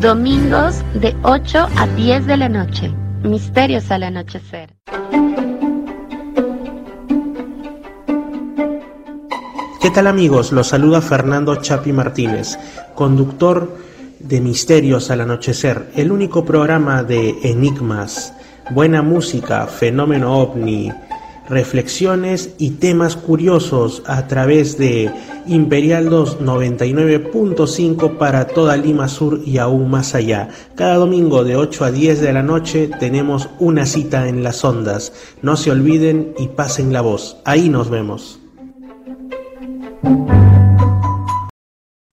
Domingos de 8 a 10 de la noche. Misterios al anochecer. ¿Qué tal amigos? Los saluda Fernando Chapi Martínez, conductor de Misterios al Anochecer, el único programa de enigmas, buena música, fenómeno ovni, reflexiones y temas curiosos a través de Imperial 299.5 para toda Lima Sur y aún más allá. Cada domingo de 8 a 10 de la noche tenemos una cita en las ondas. No se olviden y pasen la voz. Ahí nos vemos.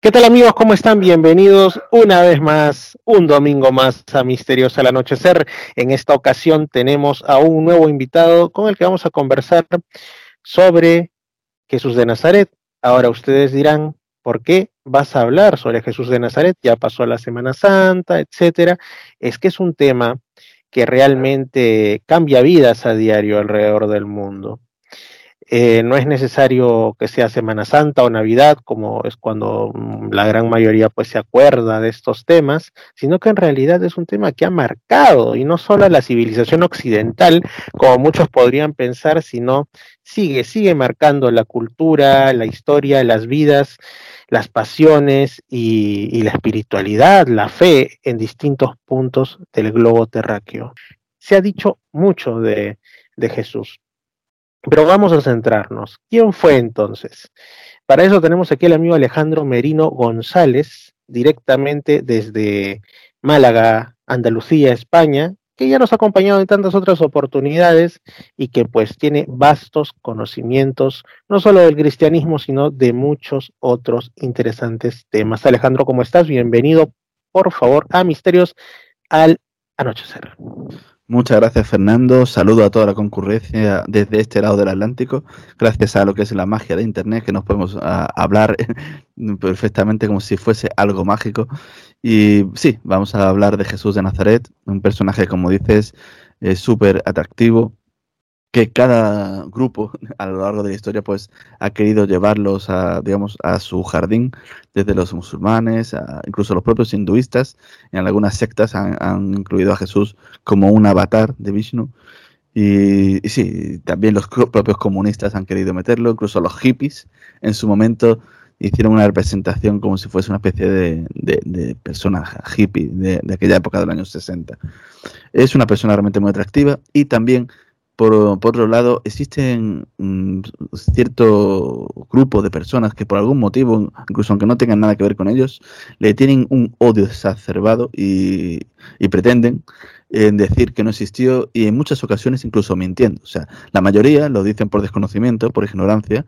¿Qué tal amigos? ¿Cómo están? Bienvenidos una vez más, un domingo más a Misteriosa al Anochecer. En esta ocasión tenemos a un nuevo invitado con el que vamos a conversar sobre Jesús de Nazaret. Ahora ustedes dirán, ¿por qué vas a hablar sobre Jesús de Nazaret? Ya pasó la Semana Santa, etcétera. Es que es un tema que realmente cambia vidas a diario alrededor del mundo. Eh, no es necesario que sea Semana Santa o Navidad, como es cuando mm, la gran mayoría pues se acuerda de estos temas, sino que en realidad es un tema que ha marcado, y no solo a la civilización occidental, como muchos podrían pensar, sino sigue, sigue marcando la cultura, la historia, las vidas, las pasiones y, la espiritualidad, la fe en distintos puntos del globo terráqueo. Se ha dicho mucho de Jesús pero vamos a centrarnos. ¿Quién fue entonces? Para eso tenemos aquí al amigo Alejandro Merino González, directamente desde Málaga, Andalucía, España, que ya nos ha acompañado en tantas otras oportunidades y que pues tiene vastos conocimientos, no solo del cristianismo, sino de muchos otros interesantes temas. Alejandro, ¿cómo estás? Bienvenido, por favor, a Misterios al Anochecer. Muchas gracias Fernando, saludo a toda la concurrencia desde este lado del Atlántico, gracias a lo que es la magia de Internet, que nos podemos ah, hablar perfectamente como si fuese algo mágico. Y sí, vamos a hablar de Jesús de Nazaret, un personaje, como dices, súper atractivo, que cada grupo a lo largo de la historia pues ha querido llevarlos a digamos a su jardín desde los musulmanes incluso los propios hinduistas. En algunas sectas han, incluido a Jesús como un avatar de Vishnu. Y, sí también los propios comunistas han querido meterlo. Incluso los hippies en su momento hicieron una representación como si fuese una especie de, de, persona hippie de, de aquella época de los años 60 es una persona realmente muy atractiva y también por, otro lado, existen mm, cierto grupo de personas que por algún motivo, incluso aunque no tengan nada que ver con ellos, le tienen un odio exacerbado y, pretenden eh, decir que no existió y en muchas ocasiones incluso mintiendo. O sea, la mayoría lo dicen por desconocimiento, por ignorancia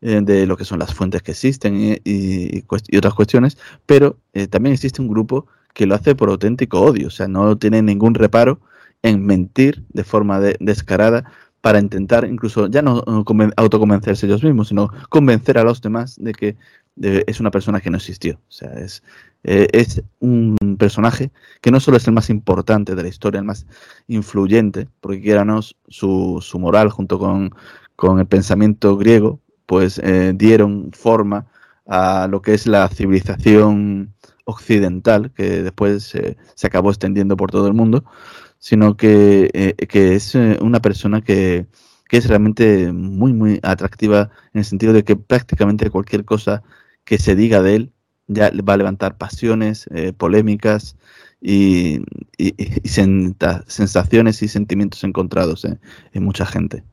eh, de lo que son las fuentes que existen y, otras cuestiones, pero eh, también existe un grupo que lo hace por auténtico odio, o sea, no tiene ningún reparo en mentir de forma descarada para intentar incluso ya no autoconvencerse ellos mismos, sino convencer a los demás de que es una persona que no existió. O sea, es, eh, es un personaje que no solo es el más importante de la historia, el más influyente, porque quieranos su, su moral junto con, con, el pensamiento griego, pues eh, dieron forma a lo que es la civilización occidental, que después se acabó extendiendo por todo el mundo, sino que, eh, que es eh, una persona que, que, es realmente muy, muy atractiva en el sentido de que prácticamente cualquier cosa que se diga de él ya va a levantar pasiones, eh, polémicas y, y, sensaciones y sentimientos encontrados en mucha gente.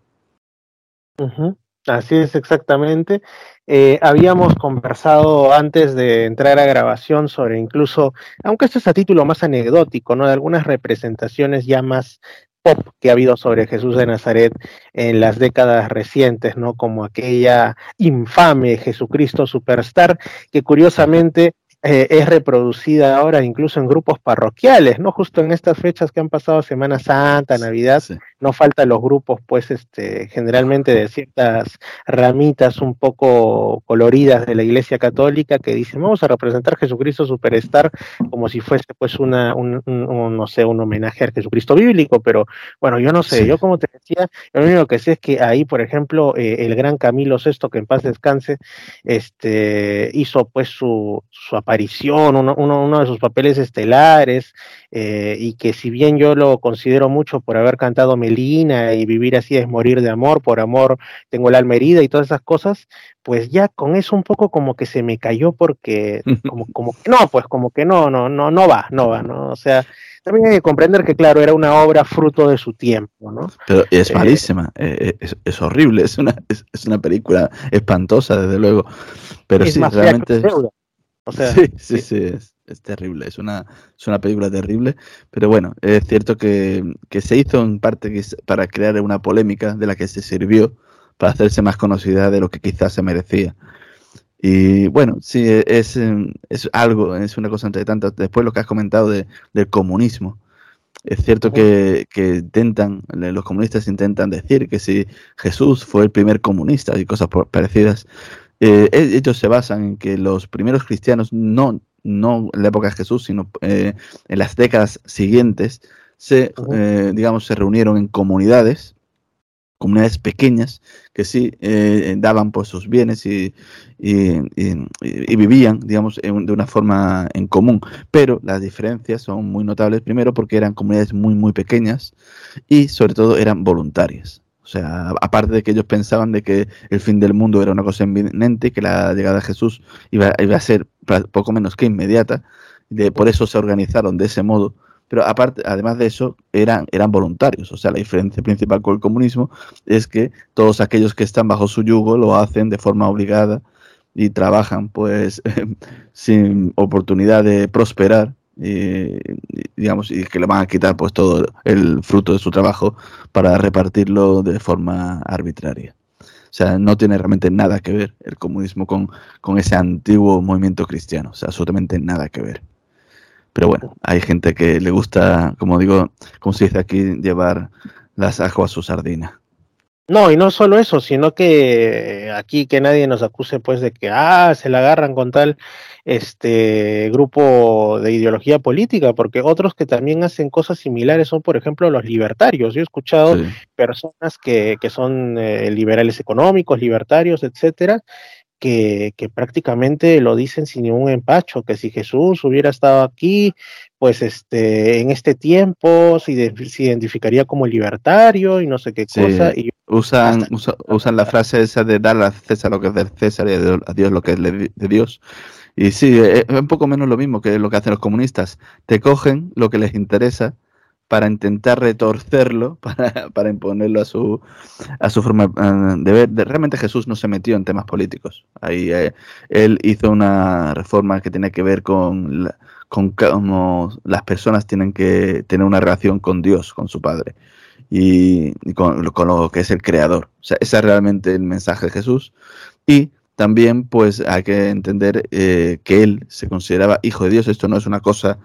Así es exactamente. Eh, habíamos conversado antes de entrar a grabación sobre incluso, aunque esto es a título más anecdótico, ¿no? De algunas representaciones ya más pop que ha habido sobre Jesús de Nazaret en las décadas recientes, ¿no? Como aquella infame Jesucristo Superstar, que curiosamente eh, es reproducida ahora incluso en grupos parroquiales, ¿no? Justo en estas fechas que han pasado Semana Santa, Navidad, no faltan los grupos, pues, este, generalmente de ciertas ramitas un poco coloridas de la Iglesia Católica que dicen, vamos a representar a Jesucristo Superstar como si fuese, pues, una, un, no sé, un homenaje al Jesucristo bíblico, pero bueno, yo no sé, yo como te decía, lo único que sé es que ahí, por ejemplo, eh, el gran Camilo VI, que en paz descanse, este, hizo pues su, su aparición, uno, uno, de sus papeles estelares, eh, y que si bien yo lo considero mucho por haber cantado Melina y vivir así es morir de amor, por amor tengo el alma herida y todas esas cosas, pues ya con eso un poco como que se me cayó porque como, como que no, pues como que no, no, no, no va, no va, ¿no? O sea, también hay que comprender que, claro, era una obra fruto de su tiempo, ¿no? Pero es eh, malísima, eh, es, horrible, es una, es, una película espantosa, desde luego. Pero sí, realmente. O sea, sí, sí, sí, es, terrible, es una, es una película terrible. Pero bueno, es cierto que, que se hizo en parte para crear una polémica de la que se sirvió para hacerse más conocida de lo que quizás se merecía. Y bueno, sí, e, es, em, es algo, es una cosa entre tantas. Después lo que has comentado de, del comunismo. Es cierto que, que, intentan, los comunistas intentan decir que si Jesús fue el primer comunista y cosas parecidas, eh, e, ellos se basan en que los primeros cristianos, no, no en la época de Jesús, sino eh, en las décadas siguientes, se, eh, digamos, se reunieron en comunidades comunidades pequeñas que sí eh, daban pues sus bienes y, vivían, digamos, de una forma en común. Pero las diferencias son muy notables, primero porque eran comunidades muy, muy pequeñas y sobre todo eran voluntarias. O sea, aparte de que ellos pensaban de que el fin del mundo era una cosa inminente, que la llegada de Jesús iba, iba a ser poco menos que inmediata, de, por eso se organizaron de ese modo pero aparte, además de eso, eran, eran voluntarios. O sea, la diferencia principal con el comunismo es que todos aquellos que están bajo su yugo lo hacen de forma obligada y trabajan pues sin oportunidad de prosperar y, digamos y que le van a quitar pues todo el fruto de su trabajo para repartirlo de forma arbitraria. O sea, no tiene realmente nada que ver el comunismo con, con ese antiguo movimiento cristiano. O sea, absolutamente nada que ver. Pero bueno, hay gente que le gusta, como digo, como se dice aquí, llevar las aguas a su sardina. No, y no solo eso, sino que aquí que nadie nos acuse pues de que ah, se la agarran con tal este grupo de ideología política, porque otros que también hacen cosas similares son, por ejemplo, los libertarios. Yo he escuchado personas que, que son eh, liberales económicos, libertarios, etcétera, que, prácticamente lo dicen sin ningún empacho, que si Jesús hubiera estado aquí, pues este, en este tiempo se, identificaría como libertario y no sé qué cosa. Y usan, usan la frase esa de dar a César lo que es del César y a Dios lo que es de Dios. Y sí, es un poco menos lo mismo que lo que hacen los comunistas. Te cogen lo que les interesa para intentar retorcerlo, para, para imponerlo a su, a su forma de ver. Realmente Jesús no se metió en temas políticos. Ahí eh, él hizo una reforma que tenía que ver con, con cómo las personas tienen que tener una relación con Dios, con su Padre. Y, con, lo que es el creador. O sea, ese es realmente el mensaje de Jesús. Y también, pues, hay que entender eh, que él se consideraba hijo de Dios. Esto no es una cosa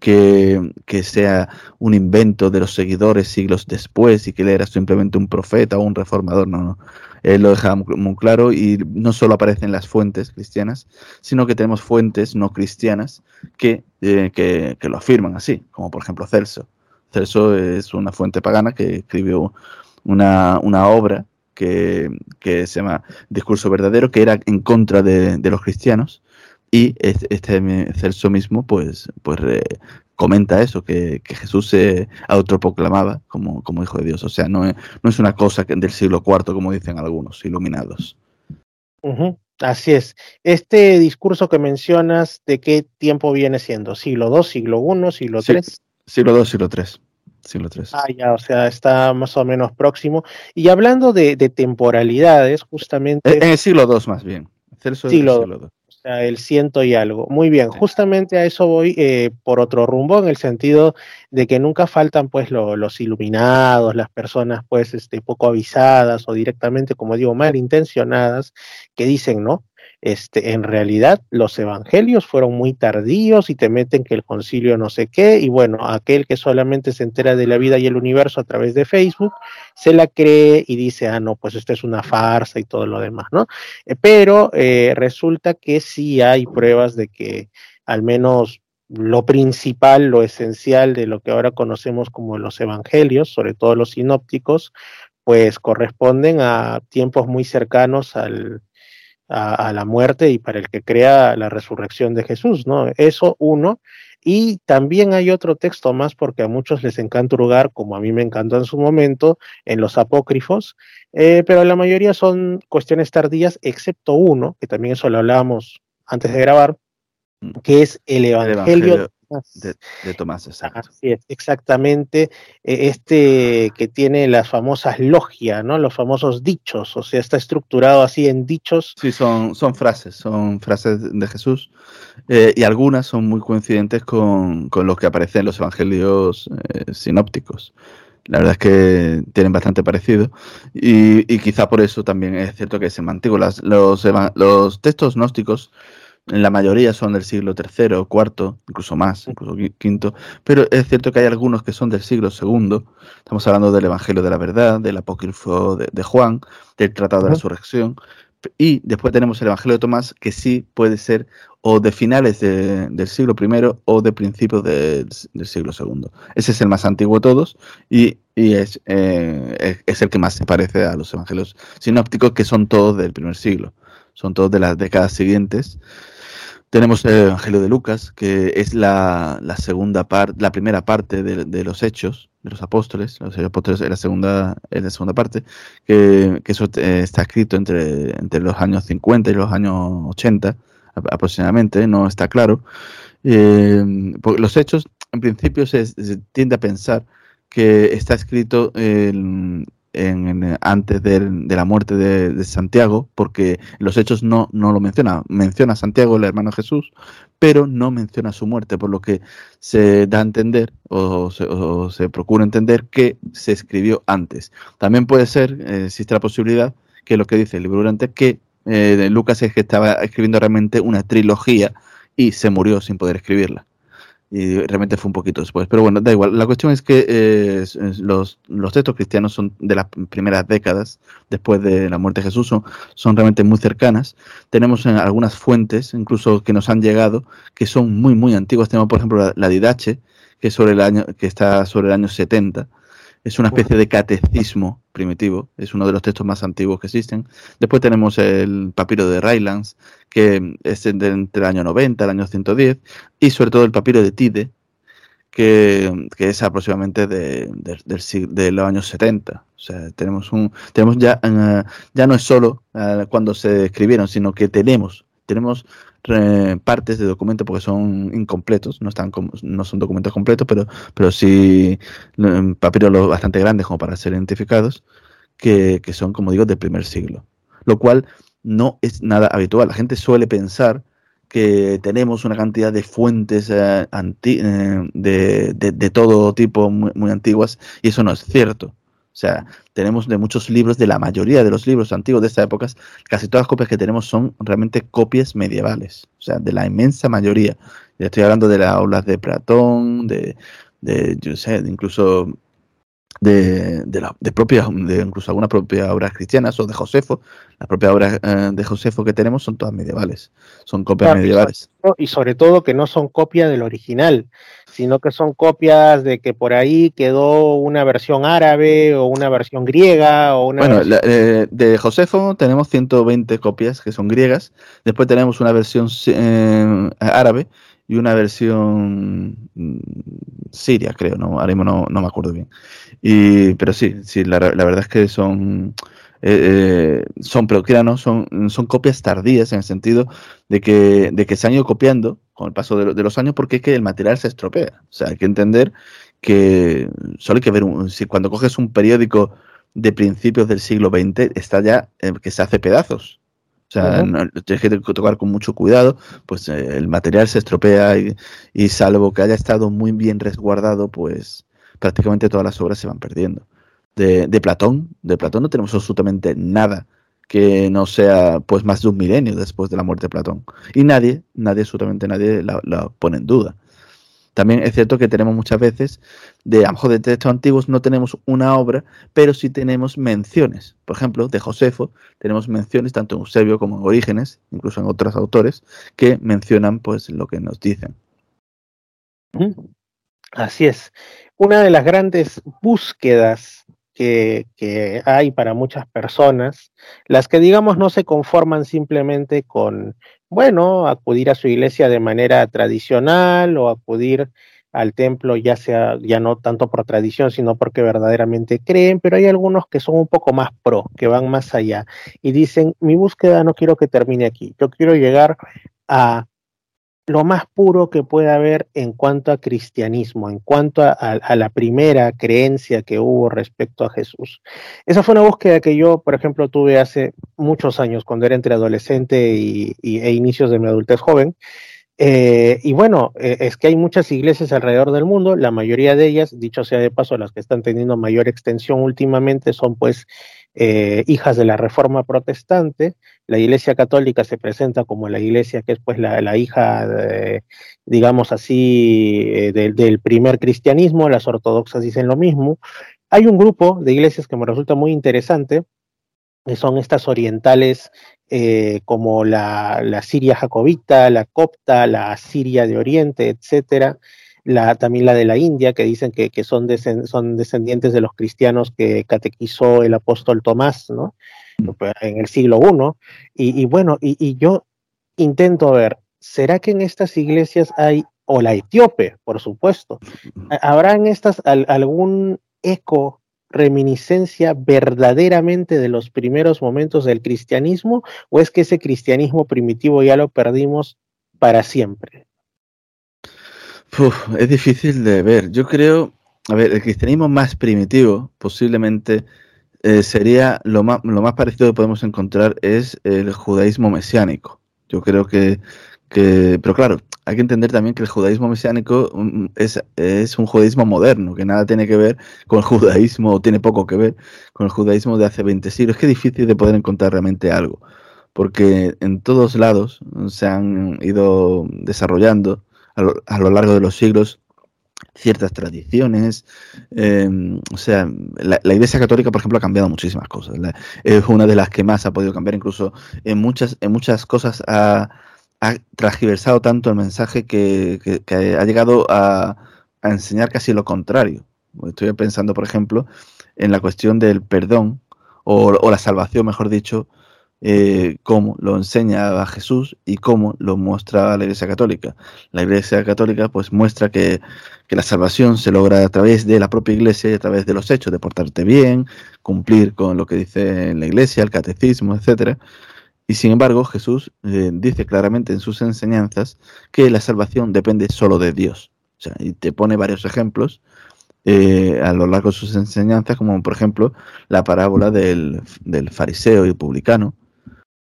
que, sea un invento de los seguidores siglos después y que él era simplemente un profeta o un reformador, no, no. Él lo deja muy, claro y no solo aparece en las fuentes cristianas, sino que tenemos fuentes no cristianas que, eh, que, que, lo afirman así, como por ejemplo Celso. Celso es una fuente pagana que escribió una, una obra que, que, se llama Discurso Verdadero, que era en contra de, de los cristianos y este, Celso mismo, pues, pues comenta eso, que, Jesús se autoproclamaba como, como hijo de Dios. O sea, no es, no es una cosa del siglo IV, como dicen algunos iluminados. Así es. Este discurso que mencionas, ¿de qué tiempo viene siendo? ¿Siglo II, siglo I, siglo III? siglo II, siglo III. Siglo III. Ah, ya, o sea, está más o menos próximo. Y hablando de, temporalidades, justamente. En el siglo II, más bien. Celso siglo, siglo II el ciento y algo. Muy bien, justamente a eso voy eh, por otro rumbo, en el sentido de que nunca faltan pues los iluminados, las personas pues este, poco avisadas o directamente, como digo, malintencionadas, que dicen, ¿no? Este, en realidad los evangelios fueron muy tardíos y te meten que el concilio no sé qué, y bueno, aquel que solamente se entera de la vida y el universo a través de Facebook, se la cree y dice, ah, no, pues esto es una farsa y todo lo demás, ¿no? Eh, pero eh, resulta que sí hay pruebas de que al menos lo principal, lo esencial de lo que ahora conocemos como los evangelios, sobre todo los sinópticos, pues corresponden a tiempos muy cercanos al, a, la muerte y para el que crea la resurrección de Jesús, ¿no? Eso uno. Y también hay otro texto más, porque a muchos les encanta hurgar, como a mí me encantó en su momento, en los apócrifos, eh, pero la mayoría son cuestiones tardías, excepto uno, que también eso lo hablábamos antes de grabar, mm. que es el Evangelio, de, Tomás, exacto. exactamente. E, este que tiene las famosas logias, ¿no? Los famosos dichos, o sea, está estructurado así en dichos. Sí, son, son frases, son frases de Jesús eh, y algunas son muy coincidentes con, con lo que aparece en los evangelios eh, sinópticos. La verdad es que tienen bastante parecido y, quizá por eso también es cierto que se mantienen los, los textos gnósticos la mayoría son del siglo III o IV, incluso más, incluso V, pero es cierto que hay algunos que son del siglo II. Estamos hablando del Evangelio de la Verdad, del Apócrifo de, Juan, del Tratado de la Resurrección, y después tenemos el Evangelio de Tomás, que sí puede ser o de finales del siglo I o de principios del siglo II. Ese es el más antiguo de todos y, es, eh, es, el que más se parece a los evangelios sinópticos, que son todos del primer siglo, son todos de las décadas siguientes. Tenemos el Evangelio de Lucas, que es la, segunda parte, la primera parte de, los hechos de los apóstoles, los apóstoles es la segunda, es la segunda parte, que, eso eh, está escrito entre, entre los años 50 y los años 80 aproximadamente, no está claro. Eh, los hechos, en principio, se, tiende a pensar que está escrito en, en, antes de, la muerte de, Santiago, porque los hechos no, no lo menciona. Menciona Santiago, el hermano Jesús, pero no menciona su muerte, por lo que se da a entender o se, procura entender que se escribió antes. También puede ser, eh, existe la posibilidad, que lo que dice el libro durante, que eh, Lucas es que estaba escribiendo realmente una trilogía y se murió sin poder escribirla y realmente fue un poquito después. Pero bueno, da igual. La cuestión es que eh, los, los, textos cristianos son de las primeras décadas después de la muerte de Jesús, son, realmente muy cercanas. Tenemos en algunas fuentes, incluso que nos han llegado, que son muy, muy antiguas. Tenemos, por ejemplo, la, la Didache, que, sobre el año, que está sobre el año 70 es una especie de catecismo primitivo, es uno de los textos más antiguos que existen. Después tenemos el papiro de Rylands, que es entre el año 90 y el año 110, y sobre todo el papiro de Tide, que, es aproximadamente de, de, los años 70. O sea, tenemos un, tenemos ya, eh, ya no es solo eh, cuando se escribieron, sino que tenemos, tenemos partes de documento porque son incompletos, no están no son documentos completos, pero, pero sí papiros bastante grandes como para ser identificados, que, son, como digo, del primer siglo. Lo cual no es nada habitual. La gente suele pensar que tenemos una cantidad de fuentes eh, eh, de, de, todo tipo muy, antiguas y eso no es cierto. O sea, tenemos de muchos libros, de la mayoría de los libros antiguos de esta época, casi todas las copias que tenemos son realmente copias medievales. O sea, de la inmensa mayoría. Ya estoy hablando de las aulas de Platón, de, de yo sé, incluso de, de, la, de propias, de incluso algunas propias obras cristianas o de Josefo. Las propias obras eh, de Josefo que tenemos son todas medievales, son copias medievales. Y sobre todo que no son copias del original, sino que son copias de que por ahí quedó una versión árabe o una versión griega o una Bueno, eh, de Josefo tenemos 120 copias que son griegas, después tenemos una versión eh, árabe y una versión mm, siria, creo, no, ahora mismo no, no me acuerdo bien. Y, pero sí, sí, la, la verdad es que son, eh, eh son, no, son, son copias tardías en el sentido de que, de que se han ido copiando con el paso de, los años porque es que el material se estropea. O sea, hay que entender que solo hay que ver, si cuando coges un periódico de principios del siglo XX, está ya eh, que se hace pedazos. O sea, tienes que tocar con mucho cuidado, pues eh, el material se estropea y, salvo que haya estado muy bien resguardado, pues prácticamente todas las obras se van perdiendo. De, Platón, de Platón no tenemos absolutamente nada que no sea pues más de un milenio después de la muerte de Platón. Y nadie, nadie, absolutamente nadie la pone en duda. También es cierto que tenemos muchas veces, de a lo mejor de textos antiguos no tenemos una obra, pero sí tenemos menciones. Por ejemplo, de Josefo tenemos menciones tanto en Eusebio como en Orígenes, incluso en otros autores, que mencionan pues lo que nos dicen. Así es. Una de las grandes búsquedas que, que, hay para muchas personas, las que digamos no se conforman simplemente con, bueno, acudir a su iglesia de manera tradicional o acudir al templo, ya sea, ya no tanto por tradición, sino porque verdaderamente creen, pero hay algunos que son un poco más pro, que van más allá y dicen, mi búsqueda no quiero que termine aquí, yo quiero llegar a lo más puro que pueda haber en cuanto a cristianismo, en cuanto a, la primera creencia que hubo respecto a Jesús. Esa fue una búsqueda que yo, por ejemplo, tuve hace muchos años, cuando era entre adolescente y, e inicios de mi adultez joven, eh, y bueno, eh, es que hay muchas iglesias alrededor del mundo, la mayoría de ellas, dicho sea de paso, las que están teniendo mayor extensión últimamente son pues eh, hijas de la Reforma Protestante. La Iglesia Católica se presenta como la iglesia que es pues la, hija, digamos así, del primer cristianismo, las ortodoxas dicen lo mismo. Hay un grupo de iglesias que me resulta muy interesante, que son estas orientales eh, como la, Siria jacobita, la copta, la Siria de Oriente, etcétera, la, también la de la India, que dicen que, son, son descendientes de los cristianos que catequizó el apóstol Tomás, ¿no? Mm. En el siglo I. Y, bueno, y, yo intento ver, ¿será que en estas iglesias hay, o la etíope, por supuesto, mm. ¿habrá en estas algún eco reminiscencia verdaderamente de los primeros momentos del cristianismo o es que ese cristianismo primitivo ya lo perdimos para siempre? Es difícil de ver. Yo creo, a ver, el cristianismo más primitivo posiblemente eh, sería lo más, lo más parecido que podemos encontrar es el judaísmo mesiánico. Yo creo que pero claro, hay que entender también que el judaísmo mesiánico mm, es, es, un judaísmo moderno, que nada tiene que ver con el judaísmo, o tiene poco que ver con el judaísmo de hace 20 siglos. Es que es difícil de poder encontrar realmente algo, porque en todos lados se han ido desarrollando a lo, largo de los siglos ciertas tradiciones. Em, o sea, la, Iglesia Católica, por ejemplo, ha cambiado muchísimas cosas. es una de las que más ha podido cambiar, incluso en muchas, en muchas cosas ha ha transgiversado tanto el mensaje que, ha llegado a, enseñar casi lo contrario. Estoy pensando, por ejemplo, en la cuestión del perdón o, la salvación, mejor dicho, eh, cómo lo enseña a Jesús y cómo lo muestra la Iglesia Católica. La Iglesia Católica pues muestra que, la salvación se logra a través de la propia Iglesia y a través de los hechos, de portarte bien, cumplir con lo que dice la Iglesia, el catecismo, etcétera. Y sin embargo, Jesús eh, dice claramente en sus enseñanzas que la salvación depende solo de Dios. O sea, y te pone varios ejemplos eh, a lo largo de sus enseñanzas, como por ejemplo la parábola del, fariseo y publicano,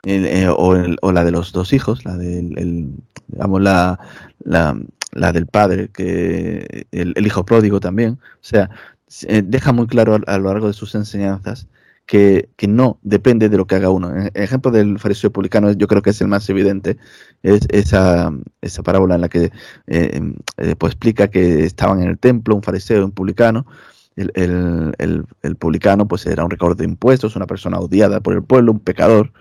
eh, o, la de los dos hijos, la del, digamos, la, la, del padre, que el, hijo pródigo también. O sea, deja muy claro a lo largo de sus enseñanzas que, no depende de lo que haga uno. El ejemplo del fariseo publicano yo creo que es el más evidente, es esa, esa parábola en la que eh, eh, pues explica que estaban en el templo un fariseo y un publicano. El, el, publicano pues era un recaudador de impuestos, una persona odiada por el pueblo, un pecador,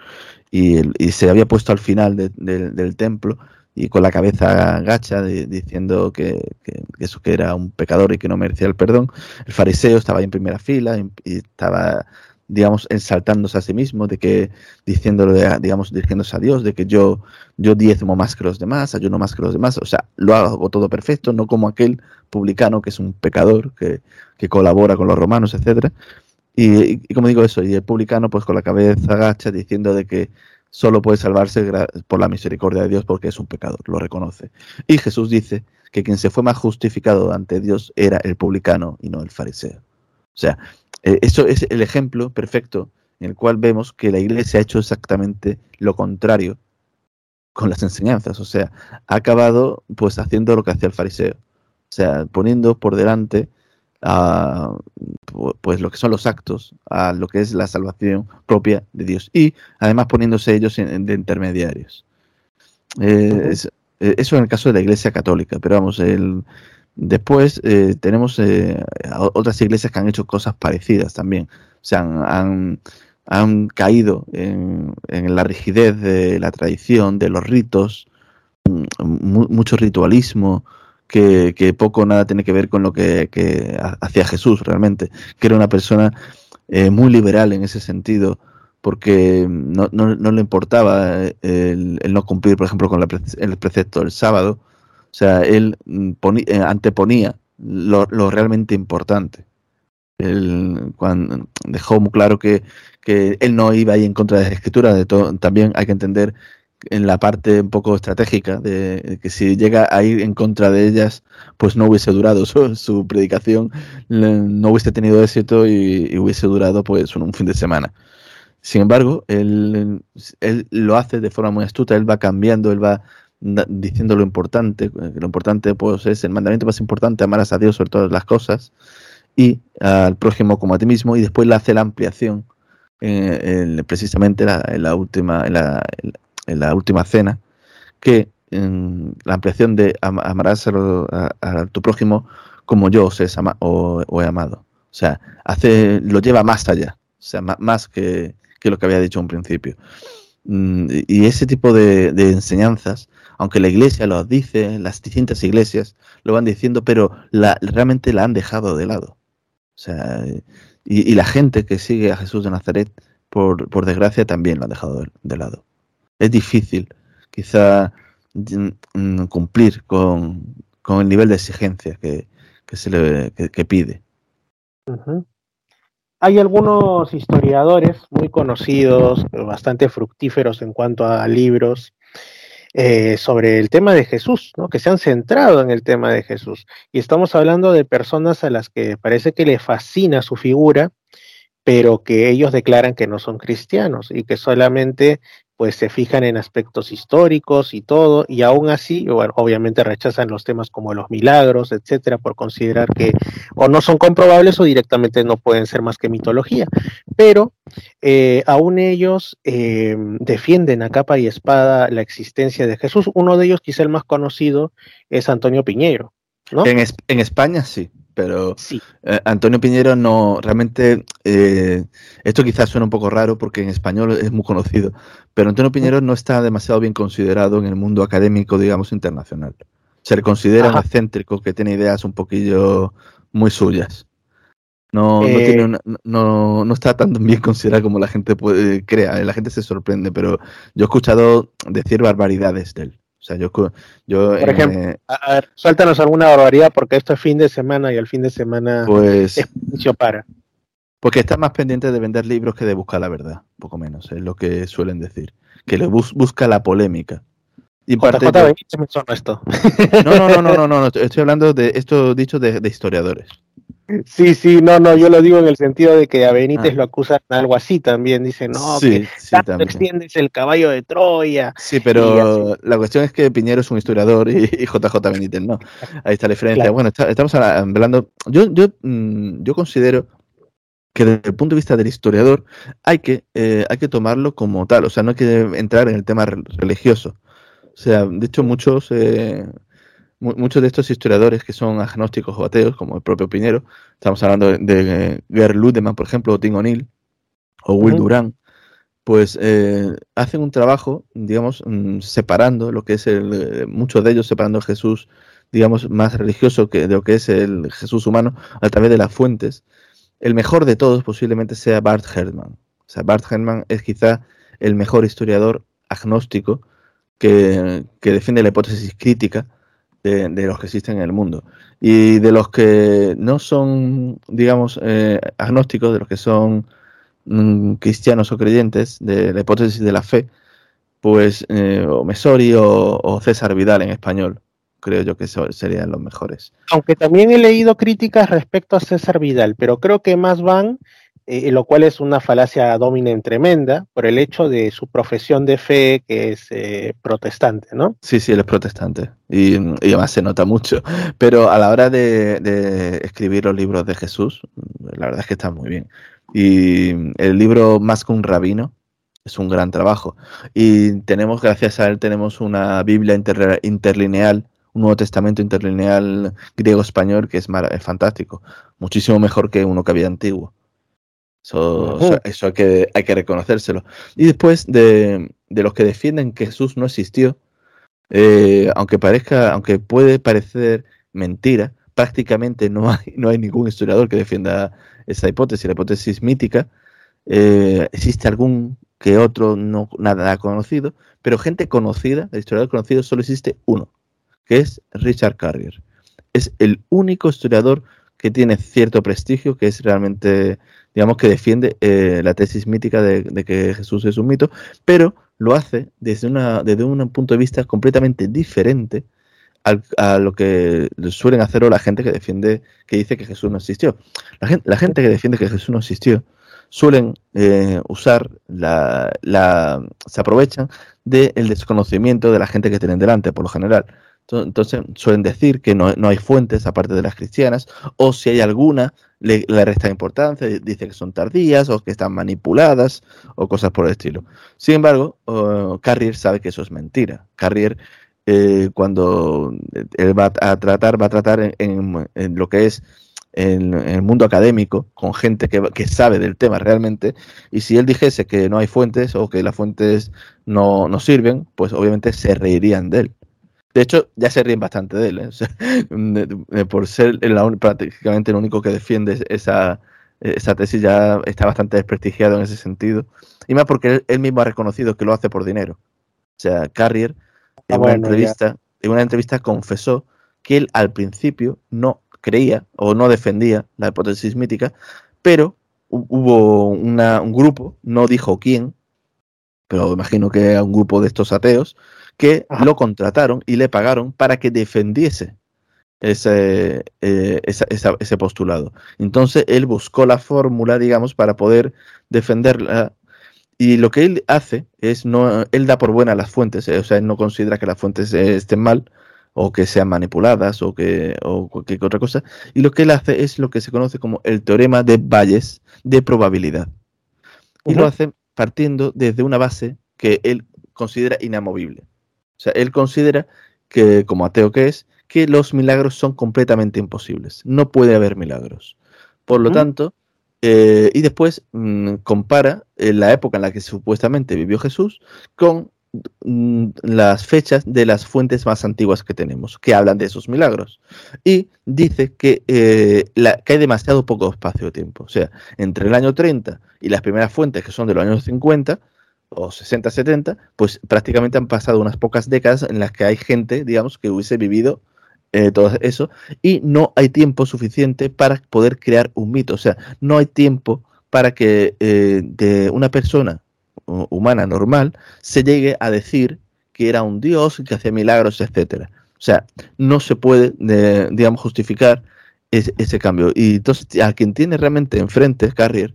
y, y se había puesto al final del templo y con la cabeza gacha diciendo que, eso que era un pecador y que no merecía el perdón. El fariseo estaba ahí en primera fila y estaba digamos, ensaltándose a sí mismo, de que diciéndole, digamos, dirigiéndose a Dios, de que yo, yo diezmo más que los demás, ayuno más que los demás, o sea, lo hago todo perfecto, no como aquel publicano que es un pecador, que, colabora con los romanos, etcétera. Y, como digo eso, y el publicano pues con la cabeza agacha diciendo de que solo puede salvarse por la misericordia de Dios porque es un pecador, lo reconoce. Y Jesús dice que quien se fue más justificado ante Dios era el publicano y no el fariseo. O sea, eh, eso es el ejemplo perfecto en el cual vemos que la iglesia ha hecho exactamente lo contrario con las enseñanzas, o sea, ha acabado pues haciendo lo que hacía el fariseo, o sea, poniendo por delante a, pues lo que son los actos, a lo que es la salvación propia de Dios y además poniéndose ellos de intermediarios. Eh, eh, eso en el caso de la Iglesia Católica, pero vamos, el, Después eh, tenemos eh, otras iglesias que han hecho cosas parecidas también. O sea, han, han, caído en, la rigidez de la tradición, de los ritos, mm, mucho ritualismo, que, poco nada tiene que ver con lo que, hacía Jesús realmente, que era una persona eh, muy liberal en ese sentido, porque no, le importaba el, no cumplir, por ejemplo, con el precepto del sábado. O sea, él mm, anteponía lo, realmente importante. Él dejó muy claro que, que, él no iba ahí en contra de las escrituras, de todo, también hay que entender en la parte un poco estratégica de que si llega a ir en contra de ellas, pues no hubiese durado su, predicación, no hubiese tenido éxito y, hubiese durado pues un, fin de semana. Sin embargo, él, él, lo hace de forma muy astuta, él va cambiando, él va diciendo lo importante, lo importante pues es el mandamiento más importante, amarás a Dios sobre todas las cosas y al prójimo como a ti mismo y después le hace la ampliación eh, precisamente en la última, la, en la última cena, que en la ampliación de amarás a, tu prójimo como yo os he, o, he amado. O sea, hace, lo lleva más allá, o sea, más que, lo que había dicho en principio. Mm, y ese tipo de, enseñanzas, aunque la iglesia lo dice, las distintas iglesias lo van diciendo, pero la, realmente la han dejado de lado. O sea, y, la gente que sigue a Jesús de Nazaret, por, por desgracia, también lo han dejado de lado es difícil quizá mm, cumplir con, el nivel de exigencia que, se le que, pide. Hay algunos historiadores muy conocidos, bastante fructíferos en cuanto a libros, eh, sobre el tema de Jesús, ¿no? que se han centrado en el tema de Jesús. Y estamos hablando de personas a las que parece que le fascina su figura, pero que ellos declaran que no son cristianos y que solamente pues se fijan en aspectos históricos y todo, y aún así, bueno, obviamente rechazan los temas como los milagros, etcétera, por considerar que o no son comprobables o directamente no pueden ser más que mitología. Pero eh, aún ellos eh, defienden a capa y espada la existencia de Jesús. Uno de ellos, quizá el más conocido, es Antonio Piñero. ¿No? En, en España sí pero eh, Antonio Piñero no, realmente, eh, esto quizás suena un poco raro porque en español es muy conocido, pero Antonio Piñero no está demasiado bien considerado en el mundo académico, digamos, internacional. Se le considera un excéntrico que tiene ideas un poquillo muy suyas. No, eh. no, no, está tan bien considerado como la gente puede, crea, la gente se sorprende, pero yo he escuchado decir barbaridades de él. O sea, yo, yo Por ejemplo, eh, a ver, suéltanos alguna barbaridad porque esto es fin de semana y el fin de semana pues, es para. Porque está más pendiente de vender libros que de buscar la verdad, poco menos, es lo que suelen decir. Que le busca la polémica. Y parte de... esto. No, no, no, no, no, no, estoy hablando de esto dicho de historiadores. Sí, sí, no, no, yo lo digo en el sentido de que a Benítez ah. lo acusan algo así también, dicen, no, que sí, extiendes el caballo de Troya. Sí, pero la cuestión es que Piñero es un historiador y, JJ Benítez no. Ahí está la diferencia. Bueno, estamos hablando, yo, yo, mm, yo considero que desde el punto de vista del historiador hay que, eh, hay que tomarlo como tal, o sea, no hay que entrar en el tema religioso. O sea, de hecho muchos... Eh, muchos de estos historiadores que son agnósticos o ateos, como el propio Piñero, estamos hablando de, de Gerd Ludemann, por ejemplo, o Tim O'Neill, o Will Durán, pues eh, hacen un trabajo, digamos, mm, separando lo que es el, eh, muchos de ellos separando a Jesús, digamos, más religioso que de lo que es el Jesús humano a través de las fuentes. El mejor de todos posiblemente sea Bart Herman. O sea, Bart Herman es quizá el mejor historiador agnóstico que, que defiende la hipótesis crítica de, los que existen en el mundo. Y de los que no son, digamos, eh, agnósticos, de los que son mm, cristianos o creyentes, de la hipótesis de la fe, pues eh, o Mesori o, César Vidal en español. Creo yo que serían los mejores. Aunque también he leído críticas respecto a César Vidal, pero creo que más van eh, lo cual es una falacia dominen tremenda por el hecho de su profesión de fe que es eh, protestante, ¿no? Sí, sí, él es protestante y, además se nota mucho, pero a la hora de, escribir los libros de Jesús, la verdad es que está muy bien. Y el libro Más que un rabino es un gran trabajo y tenemos, gracias a él, tenemos una Biblia interlineal un Nuevo Testamento interlineal griego-español que es, es fantástico, muchísimo mejor que uno que había antiguo. Eso, eso, hay, que, hay que reconocérselo. Y después de, los que defienden que Jesús no existió, eh, aunque parezca, aunque puede parecer mentira, prácticamente no hay, no hay ningún historiador que defienda esa hipótesis, la hipótesis mítica. Eh, existe algún que otro no nada conocido, pero gente conocida, el historiador conocido, solo existe uno, que es Richard Carrier. Es el único historiador que tiene cierto prestigio, que es realmente, digamos, que defiende eh, la tesis mítica de, que Jesús es un mito, pero lo hace desde, una, desde un punto de vista completamente diferente a lo que suelen hacer la gente que defiende, que dice que Jesús no existió. La gente, la gente que defiende que Jesús no existió suelen eh, usar la, la, se aprovechan del desconocimiento de la gente que tienen delante, por lo general. Entonces suelen decir que no, hay fuentes aparte de las cristianas, o si hay alguna, le, resta importancia, dice que son tardías o que están manipuladas o cosas por el estilo. Sin embargo, Carrier sabe que eso es mentira. Carrier, eh, cuando él va a tratar, va a tratar en, lo que es en, el mundo académico, con gente que, que, sabe del tema realmente, y si él dijese que no hay fuentes o que las fuentes no, no sirven, pues obviamente se reirían de él. De hecho, ya se ríen bastante de él, ¿eh? por ser prácticamente el único que defiende esa, esa tesis, ya está bastante desprestigiado en ese sentido. Y más porque él, mismo ha reconocido que lo hace por dinero. O sea, Carrier, en, ah, una entrevista, en una entrevista confesó que él al principio no creía o no defendía la hipótesis mítica, pero hubo un grupo, no dijo quién, pero imagino que era un grupo de estos ateos, que lo contrataron y le pagaron para que defendiese ese, eh, ese postulado. Entonces él buscó la fórmula, digamos, para poder defenderla. Y lo que él hace es, no, él da por buena las fuentes, eh, o sea, él no considera que las fuentes eh, estén mal o que sean manipuladas o que o cualquier otra cosa. Y lo que él hace es lo que se conoce como el teorema de Bayes de probabilidad. Y lo hace partiendo desde una base que él considera inamovible. O sea, él considera que, como ateo que es, que los milagros son completamente imposibles. No puede haber milagros. Por lo tanto, eh, y después mm, compara eh, la época en la que supuestamente vivió Jesús con mm, las fechas de las fuentes más antiguas que tenemos, que hablan de esos milagros. Y dice que, eh, que hay demasiado poco espacio-tiempo. O sea, entre el año 30 y las primeras fuentes, que son de los años 50, o 60, 70, pues prácticamente han pasado unas pocas décadas en las que hay gente, digamos, que hubiese vivido eh, todo eso y no hay tiempo suficiente para poder crear un mito. O sea, no hay tiempo para que eh, de una persona humana normal se llegue a decir que era un dios, que hacía milagros, etcétera. O sea, no se puede, eh, digamos, justificar ese, cambio. Y entonces, a quien tiene realmente enfrente, Carrier,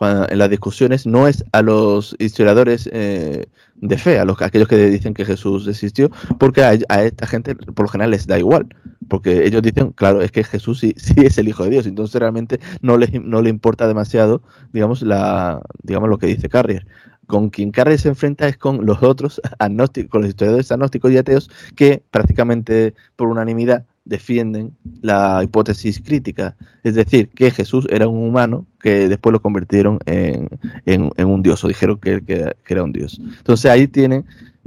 en las discusiones no es a los historiadores eh, de fe, a, los, aquellos que dicen que Jesús existió, porque a, esta gente por lo general les da igual, porque ellos dicen, claro, es que Jesús sí, sí es el Hijo de Dios, entonces realmente no le, no le importa demasiado, digamos, la, digamos lo que dice Carrier. Con quien Carrier se enfrenta es con los otros agnósticos, con los historiadores agnósticos y ateos, que prácticamente por unanimidad defienden la hipótesis crítica, es decir, que Jesús era un humano que después lo convirtieron en, un dios, o dijeron que, era un dios. Entonces ahí tienen,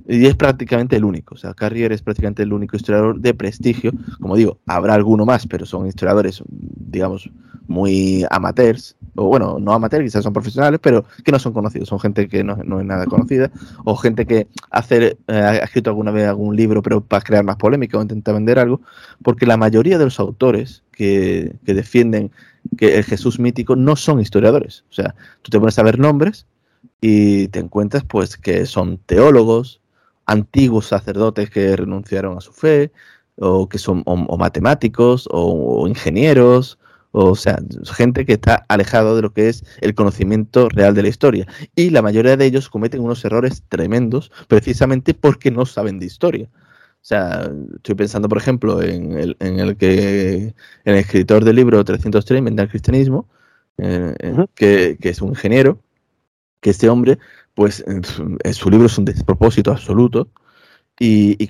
y es prácticamente el único, o sea, Carrier es prácticamente el único historiador de prestigio, como digo, habrá alguno más, pero son historiadores, digamos, muy amateurs, o bueno, no amateurs, quizás son profesionales, pero que no son conocidos, son gente que no, es nada conocida, o gente que hace, eh, ha escrito alguna vez algún libro, pero para crear más polémica o intentar vender algo, porque la mayoría de los autores que, defienden que el Jesús mítico no son historiadores. O sea, tú te pones a ver nombres y te encuentras pues que son teólogos, antiguos sacerdotes que renunciaron a su fe, o que son o, matemáticos, o, ingenieros, o sea, gente que está alejado de lo que es el conocimiento real de la historia. Y la mayoría de ellos cometen unos errores tremendos precisamente porque no saben de historia. O sea, estoy pensando, por ejemplo, en el, en el que el escritor del libro 303, Inventa el Cristianismo, eh, eh, que, es un ingeniero, que este hombre, pues en su libro es un despropósito absoluto y,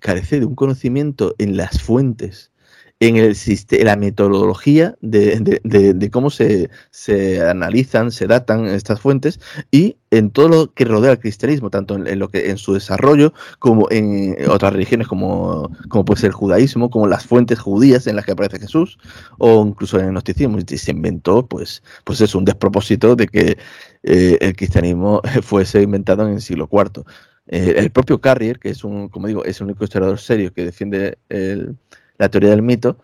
carece de un conocimiento en las fuentes en, el, en la metodología de, cómo se, se, analizan, se datan estas fuentes y en todo lo que rodea al cristianismo, tanto en, lo que en su desarrollo como en otras religiones como, como puede ser el judaísmo, como las fuentes judías en las que aparece Jesús, o incluso en el gnosticismo. Y se inventó, pues, pues es un despropósito de que eh, el cristianismo fuese inventado en el siglo IV. Eh, el propio Carrier, que es un, como digo, es un único historiador serio que defiende la teoría del mito,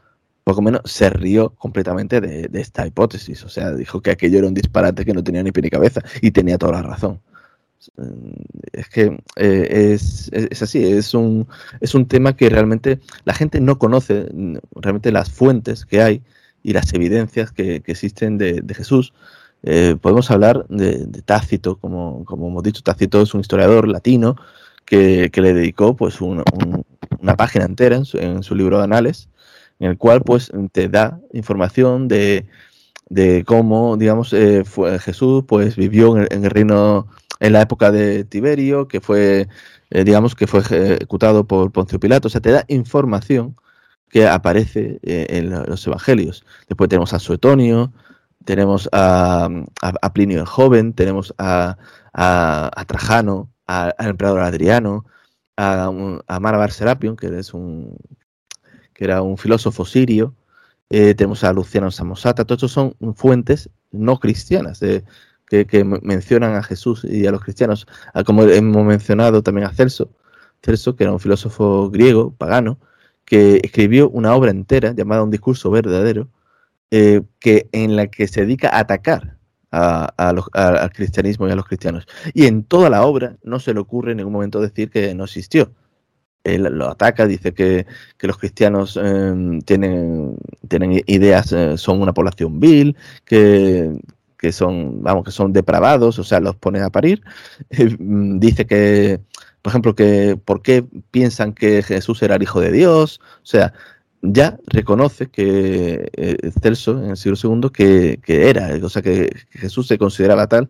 poco menos se rió completamente de, esta hipótesis. O sea, dijo que aquello era un disparate que no tenía ni pie ni cabeza y tenía toda la razón. Mm, es que eh, es, así, es un, es un tema que realmente la gente no conoce mm, realmente las fuentes que hay y las evidencias que, existen de, Jesús. Eh, podemos hablar de, Tácito, como, como, hemos dicho, Tácito es un historiador latino que, le dedicó pues una página entera en su, libro de Anales, en el cual pues te da información de, cómo, digamos, eh, fue Jesús pues vivió en el, reino en la época de Tiberio, que fue, eh, digamos, que fue ejecutado por Poncio Pilato. O sea, te da información que aparece eh, en los evangelios. Después tenemos a Suetonio, tenemos a, Plinio el Joven, tenemos a, Trajano, al emperador Adriano, a, a Marabar Serapion, que es un que era un filósofo sirio, eh, tenemos a Luciano Samosata, todos estos son fuentes no cristianas que, mencionan a Jesús y a los cristianos, ah, como hemos mencionado también a Celso, Celso, que era un filósofo griego, pagano, que escribió una obra entera llamada Un discurso verdadero, eh, que, en la que se dedica a atacar al cristianismo y a los cristianos. Y en toda la obra no se le ocurre en ningún momento decir que no existió. Él lo ataca, dice que, los cristianos em, tienen, tienen ideas, eh, son una población vil, que, son, vamos, que son depravados, o sea, los pone a parir. Mm, dice que, por ejemplo, que por qué piensan que Jesús era el hijo de Dios, o sea, ya reconoce que eh, Celso en el siglo II que, era, o sea, que, Jesús se consideraba tal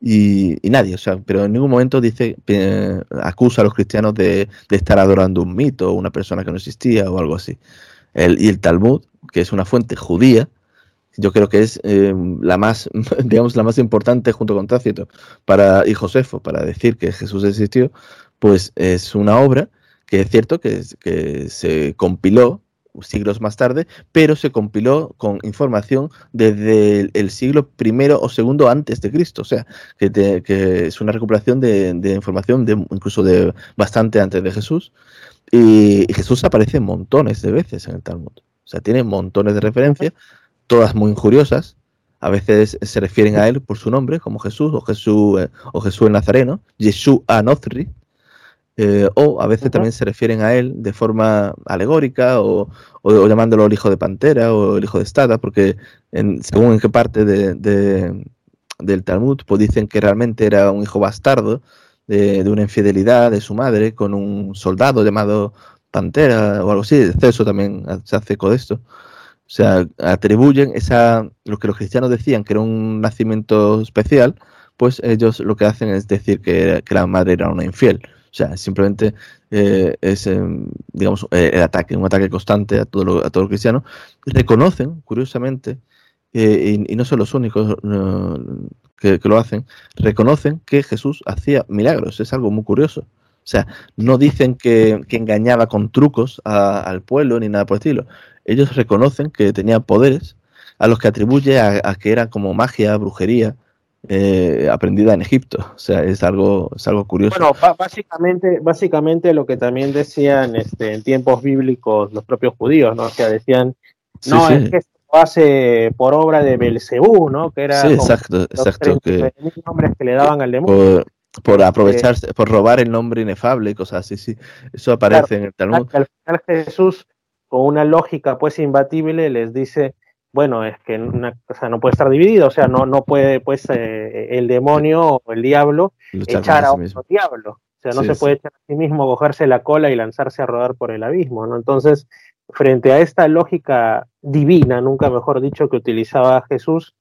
y, nadie, o sea, pero en ningún momento dice, eh, acusa a los cristianos de, estar adorando un mito o una persona que no existía o algo así. El, y el Talmud, que es una fuente judía, yo creo que es eh, la más, digamos, la más importante junto con Tácito para, y Josefo para decir que Jesús existió, pues es una obra que es cierto que, que se compiló siglos más tarde, pero se compiló con información desde el, siglo primero o segundo antes de Cristo, o sea, que, es una recuperación de, información de, incluso de bastante antes de Jesús, y, Jesús aparece montones de veces en el Talmud, o sea, tiene montones de referencias, todas muy injuriosas, a veces se refieren a él por su nombre, como Jesús o Jesús, eh, o Jesús el Nazareno, Jesús Anozri, eh, o a veces también se refieren a él de forma alegórica o, llamándolo el hijo de Pantera o el hijo de Estada, porque según en qué parte de, del Talmud, pues dicen que realmente era un hijo bastardo de, una infidelidad de su madre con un soldado llamado Pantera o algo así. Eso también se hace eco de esto. O sea, atribuyen esa, lo que los cristianos decían que era un nacimiento especial, pues ellos lo que hacen es decir que, que la madre era una infiel. O sea, simplemente eh, es, em, digamos, eh, el ataque, un ataque constante a, todo a todos los cristianos. Reconocen, curiosamente, eh, y, no son los únicos que, lo hacen, reconocen que Jesús hacía milagros. Es algo muy curioso. O sea, no dicen que, engañaba con trucos al pueblo ni nada por el estilo. Ellos reconocen que tenía poderes a los que atribuye a que era como magia, brujería, eh, aprendida en Egipto. O sea, es algo, es algo curioso. Bueno, básicamente, básicamente lo que también decían este, en tiempos bíblicos los propios judíos, ¿no? O sea, decían, no, es que esto lo hace por obra de Belcebú, ¿no? Que era sí, exacto, exacto. Que, nombres que le daban al demonio. Por, aprovecharse, por robar el nombre inefable y cosas así, sí. Eso aparece en el Talmud. Al final Jesús, con una lógica pues imbatible, les dice, bueno, es que una, o no puede estar dividido, o sea, no, no puede pues eh, el demonio o el diablo echar a otro diablo. O sea, no se puede echar a sí mismo, cogerse la cola y lanzarse a rodar por el abismo, ¿no? Entonces, frente a esta lógica divina, nunca mejor dicho, que utilizaba Jesús,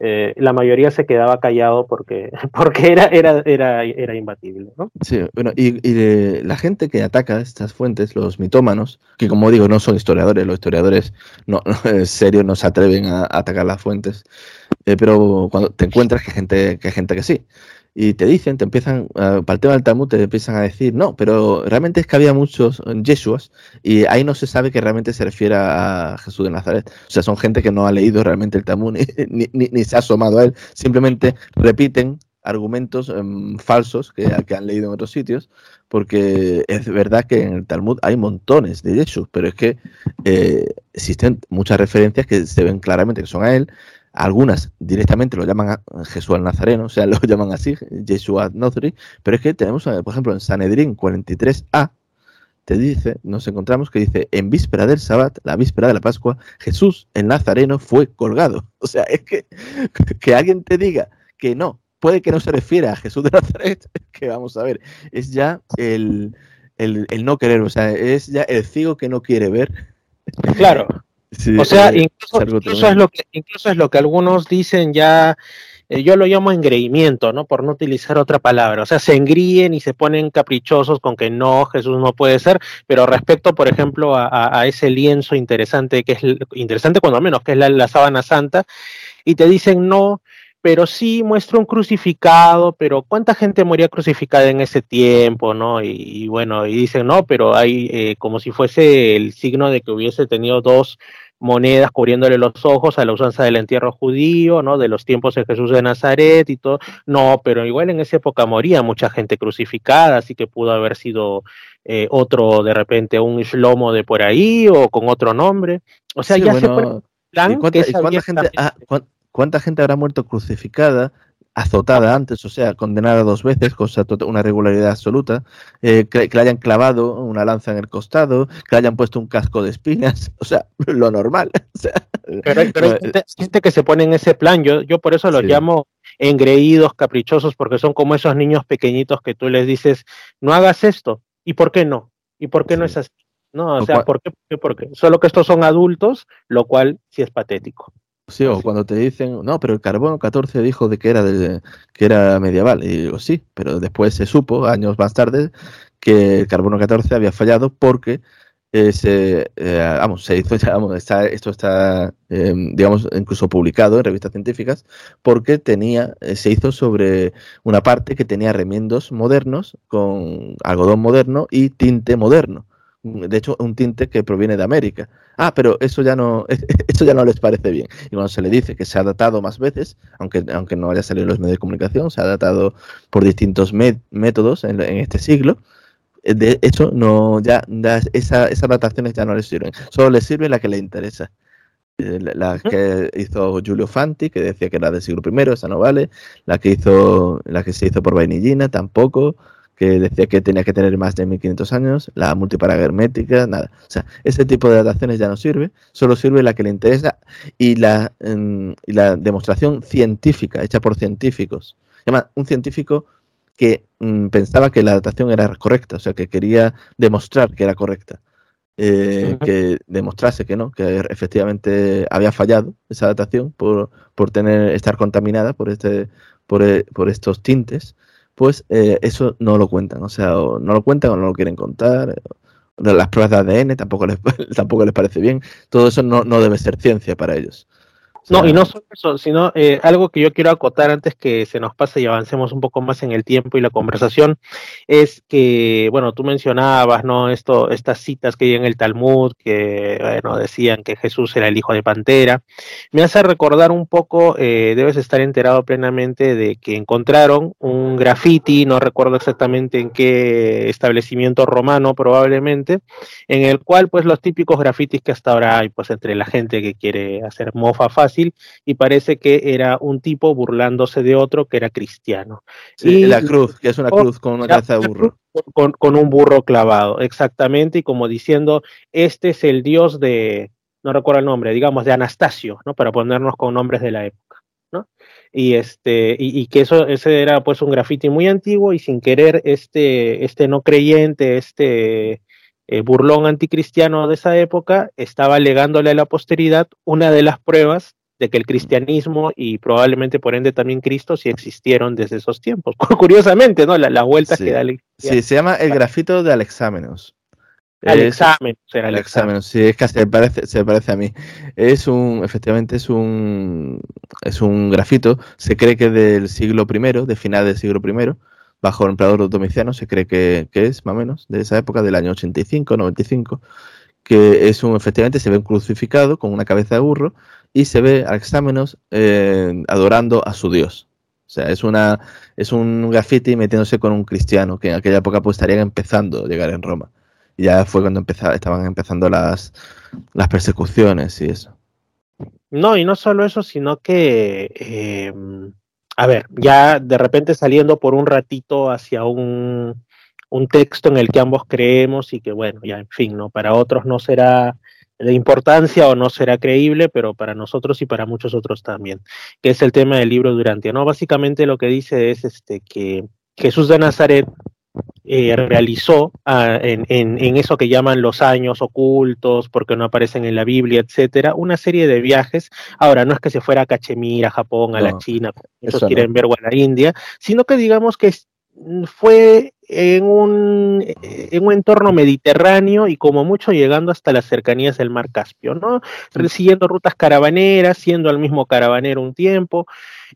eh, la mayoría se quedaba callado porque, porque era, era, era, era imbatible. ¿no? Sí, bueno, y, la gente que ataca estas fuentes, los mitómanos, que como digo, no son historiadores, los historiadores no, en serio no se atreven a, atacar las fuentes, eh, pero cuando te encuentras que gente, que gente que sí y te dicen, te empiezan, uh, para el tema del Talmud, te empiezan a decir, no, pero realmente es que había muchos Yeshuas y ahí no se sabe que realmente se refiere a Jesús de Nazaret. O sea, son gente que no ha leído realmente el Talmud ni, ni, ni se ha asomado a él, simplemente repiten argumentos um, falsos que, que, han leído en otros sitios, porque es verdad que en el Talmud hay montones de Yeshus, pero es que eh, existen muchas referencias que se ven claramente que son a él, algunas directamente lo llaman a Jesús al Nazareno, o sea, lo llaman así, Yeshua Nazari, pero es que tenemos, por ejemplo, en Sanedrín 43a, te dice, nos encontramos que dice, en víspera del Sabbat, la víspera de la Pascua, Jesús el Nazareno fue colgado. O sea, es que que alguien te diga que no, puede que no se refiera a Jesús de Nazaret, que vamos a ver, es ya el, el, el no querer, o sea, es ya el ciego que no quiere ver. Claro o sea, eh, incluso, es lo que, incluso es lo que algunos dicen ya, eh, yo lo llamo engreimiento, ¿no? Por no utilizar otra palabra. O sea, se engríen y se ponen caprichosos con que no, Jesús no puede ser, pero respecto, por ejemplo, a, ese lienzo interesante, que es interesante cuando menos, que es la, la sábana santa, y te dicen no, pero sí muestra un crucificado, pero ¿cuánta gente moría crucificada en ese tiempo, no? Y, bueno, y dicen, no, pero hay eh, como si fuese el signo de que hubiese tenido dos monedas cubriéndole los ojos a la usanza del entierro judío, ¿no? De los tiempos de Jesús de Nazaret y todo. No, pero igual en esa época moría mucha gente crucificada, así que pudo haber sido eh, otro, de repente, un Shlomo de por ahí o con otro nombre. O sea, ya se plan cuánta, gente, ¿Cuánta gente habrá muerto crucificada, azotada antes, o sea, condenada dos veces, cosa una regularidad absoluta, eh, que, le hayan clavado una lanza en el costado, que le hayan puesto un casco de espinas, o sea, lo normal. pero, hay, gente, que se pone en ese plan, yo, yo por eso los llamo engreídos, caprichosos, porque son como esos niños pequeñitos que tú les dices, no hagas esto, ¿y por qué no? ¿Y por qué no es así? No, o, sea, ¿por qué? ¿por qué? ¿por qué? Solo que estos son adultos, lo cual sí es patético. Sí, o cuando te dicen, no, pero el carbono 14 dijo de que era de, que era medieval. Y digo, sí, pero después se supo, años más tarde, que el carbono 14 había fallado porque eh, se, eh, vamos, se hizo, vamos, está, esto está, em, digamos, incluso publicado en revistas científicas, porque tenía, eh, se hizo sobre una parte que tenía remiendos modernos con algodón moderno y tinte moderno de hecho, un tinte que proviene de América. Ah, pero eso ya no, eso ya no les parece bien. Y cuando se le dice que se ha datado más veces, aunque, aunque no haya salido en los medios de comunicación, se ha datado por distintos métodos en, este siglo, eh, de hecho, no, ya, esa, esas dataciones ya no les sirven. Solo les sirve la que le interesa. Eh, la, que hizo Giulio Fanti, que decía que era del siglo I, esa no vale. La que hizo, la que se hizo por Vainillina, tampoco que decía que tenía que tener más de 1500 años, la multiparaga hermética, nada. O sea, ese tipo de dataciones ya no sirve, solo sirve la que le interesa y la, la demostración científica hecha por científicos. Llama un científico que mm, pensaba que la datación era correcta, o sea, que quería demostrar que era correcta. Eh, que demostrase que no, que efectivamente había fallado esa datación por, por tener, estar contaminada por este, por, eh, por estos tintes pues eh, eso no lo cuentan, o sea, no lo cuentan o no lo quieren contar. Las pruebas de ADN tampoco les, tampoco les parece bien. Todo eso no, no debe ser ciencia para ellos. No, y no solo eso, sino eh, algo que yo quiero acotar antes que se nos pase y avancemos un poco más en el tiempo y la conversación, es que, bueno, tú mencionabas, ¿no? Esto, estas citas que hay en el Talmud, que, bueno, decían que Jesús era el hijo de Pantera. Me hace recordar un poco, eh, debes estar enterado plenamente de que encontraron un graffiti, no recuerdo exactamente en qué establecimiento romano probablemente, en el cual, pues, los típicos grafitis que hasta ahora hay, pues, entre la gente que quiere hacer mofa fácil, y parece que era un tipo burlándose de otro que era cristiano. y la cruz, que es una cruz con una cabeza de burro. Con, un burro clavado, exactamente, y como diciendo, este es el dios de, no recuerdo el nombre, digamos, de Anastasio, ¿no? Para ponernos con nombres de la época. ¿no? Y este, y, que eso, ese era pues un grafiti muy antiguo, y sin querer, este, este no creyente, este eh, burlón anticristiano de esa época, estaba legándole a la posteridad una de las pruebas de que el cristianismo y probablemente por ende también Cristo sí existieron desde esos tiempos. Curiosamente, ¿no? La, vuelta que da la Sí, se llama el grafito de Alexámenos. Alexámenos, era Alexámenos, sí, es que se parece, se parece a mí. Es un, efectivamente, es un, es un grafito, se cree que del siglo I, de final del siglo I, bajo el emperador Domiciano, se cree que, que es más o menos de esa época, del año 85, 95, que es un, efectivamente, se ve crucificado con una cabeza de burro y se ve a Exámenos eh, adorando a su Dios. O sea, es, una, es un graffiti metiéndose con un cristiano que en aquella época pues estarían empezando a llegar en Roma. Y ya fue cuando empezaba, estaban empezando las, las persecuciones y eso. No, y no solo eso, sino que, em, a ver, ya de repente saliendo por un ratito hacia un, un texto en el que ambos creemos y que, bueno, ya en fin, ¿no? Para otros no será de importancia o no será creíble, pero para nosotros y para muchos otros también, que es el tema del libro Durante, ¿no? Básicamente lo que dice es este que Jesús de Nazaret eh, realizó ah, en, en, eso que llaman los años ocultos, porque no aparecen en la Biblia, etcétera, una serie de viajes. Ahora, no es que se fuera a Cachemira, a Japón, a la China, esos quieren ver o a la India, sino que digamos que fue en un, en un entorno mediterráneo y como mucho llegando hasta las cercanías del mar Caspio, ¿no? Siguiendo rutas caravaneras, siendo al mismo caravanero un tiempo,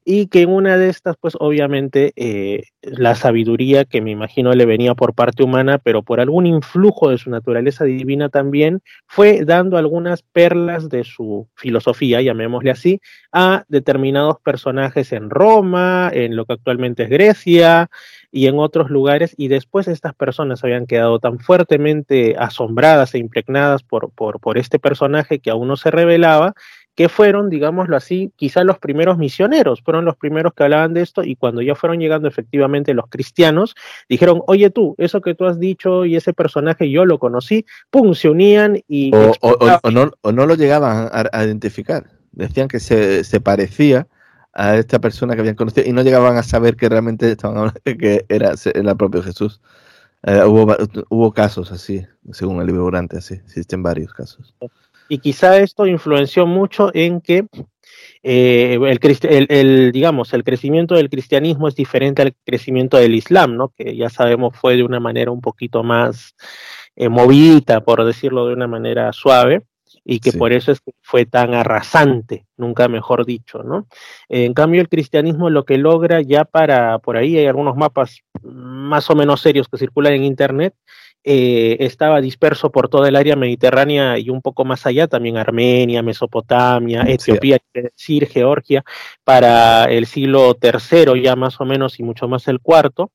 y que en una de estas, pues obviamente eh, la sabiduría que me imagino le venía por parte humana, pero por algún influjo de su naturaleza divina también, fue dando algunas perlas de su filosofía, llamémosle así, a determinados personajes en Roma, en lo que actualmente es Grecia y en otros lugares, y después estas personas habían quedado tan fuertemente asombradas e impregnadas por, por, por este personaje que aún no se revelaba, que fueron, digámoslo así, quizás los primeros misioneros, fueron los primeros que hablaban de esto y cuando ya fueron llegando efectivamente los cristianos, dijeron, oye tú, eso que tú has dicho y ese personaje yo lo conocí, pum, se unían y... O, no, no, lo llegaban a, identificar, decían que se, se, parecía a esta persona que habían conocido y no llegaban a saber que realmente estaban que era, el propio Jesús. Eh, hubo, hubo casos así, según el libro Durante, así, existen varios casos y quizá esto influenció mucho en que eh, el, digamos, el crecimiento del cristianismo es diferente al crecimiento del islam, ¿no? que ya sabemos fue de una manera un poquito más eh, movida, por decirlo de una manera suave, y que por eso es que fue tan arrasante, nunca mejor dicho, ¿no? En cambio, el cristianismo lo que logra ya para, por ahí hay algunos mapas más o menos serios que circulan en internet, eh, estaba disperso por toda el área mediterránea y un poco más allá, también Armenia, Mesopotamia, Etiopía, decir, Georgia, para el siglo III ya más o menos y mucho más el cuarto.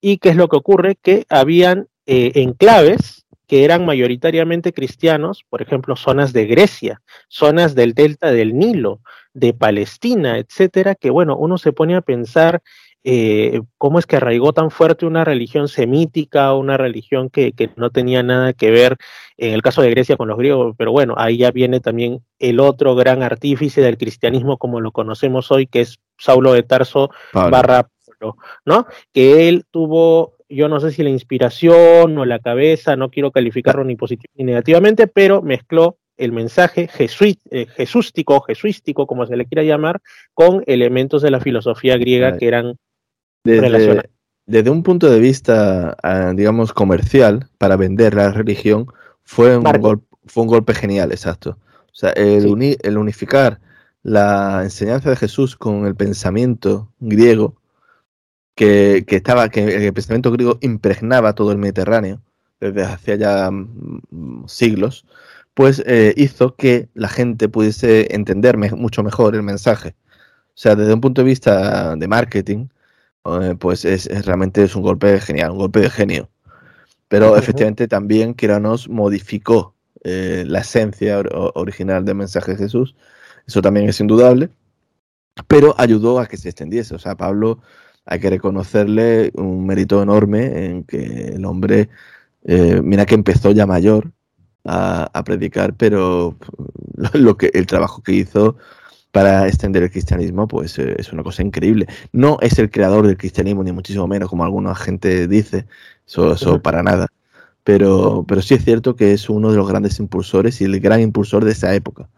¿Y qué es lo que ocurre? Que habían eh, enclaves que eran mayoritariamente cristianos, por ejemplo, zonas de Grecia, zonas del delta del Nilo, de Palestina, etcétera, que bueno, uno se pone a pensar eh, cómo es que arraigó tan fuerte una religión semítica, una religión que, no tenía nada que ver, en el caso de Grecia, con los griegos, pero bueno, ahí ya viene también el otro gran artífice del cristianismo como lo conocemos hoy, que es Saulo de Tarso barra ¿no? Que él tuvo, yo no sé si la inspiración o la cabeza, no quiero calificarlo ni positivo ni negativamente, pero mezcló el mensaje eh, jesústico, jesuístico, como se le quiera llamar, con elementos de la filosofía griega que eran desde, desde un punto de vista, ah, digamos, comercial, para vender la religión, fue un, golpe, fue un golpe genial, exacto. O sea, el, el unificar la enseñanza de Jesús con el pensamiento griego, que, que, estaba, que el pensamiento griego impregnaba todo el Mediterráneo desde hace ya mm, siglos, pues eh, hizo que la gente pudiese entender mucho mejor el mensaje. O sea, desde un punto de vista de marketing, eh, pues es, realmente es un golpe genial, un golpe de genio. Pero efectivamente también Kiranos modificó eh, la esencia original del mensaje de Jesús. Eso también es indudable. Pero ayudó a que se extendiese. O sea, Pablo hay que reconocerle un mérito enorme en que el hombre, eh, mira que empezó ya mayor a, a predicar, pero lo, que el trabajo que hizo para extender el cristianismo, pues eh, es una cosa increíble. No es el creador del cristianismo, ni muchísimo menos, como alguna gente dice, eso, para nada. Pero, pero sí es cierto que es uno de los grandes impulsores y el gran impulsor de esa época.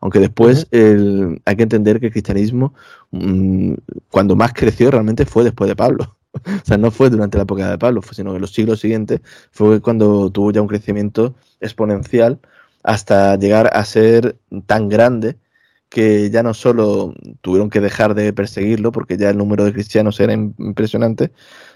Aunque después hay que entender que el cristianismo, mm, cuando más creció, realmente fue después de Pablo. o sea, no fue durante la época de Pablo, sino en los siglos siguientes fue cuando tuvo ya un crecimiento exponencial hasta llegar a ser tan grande que ya no solo tuvieron que dejar de perseguirlo porque ya el número de cristianos era impresionante,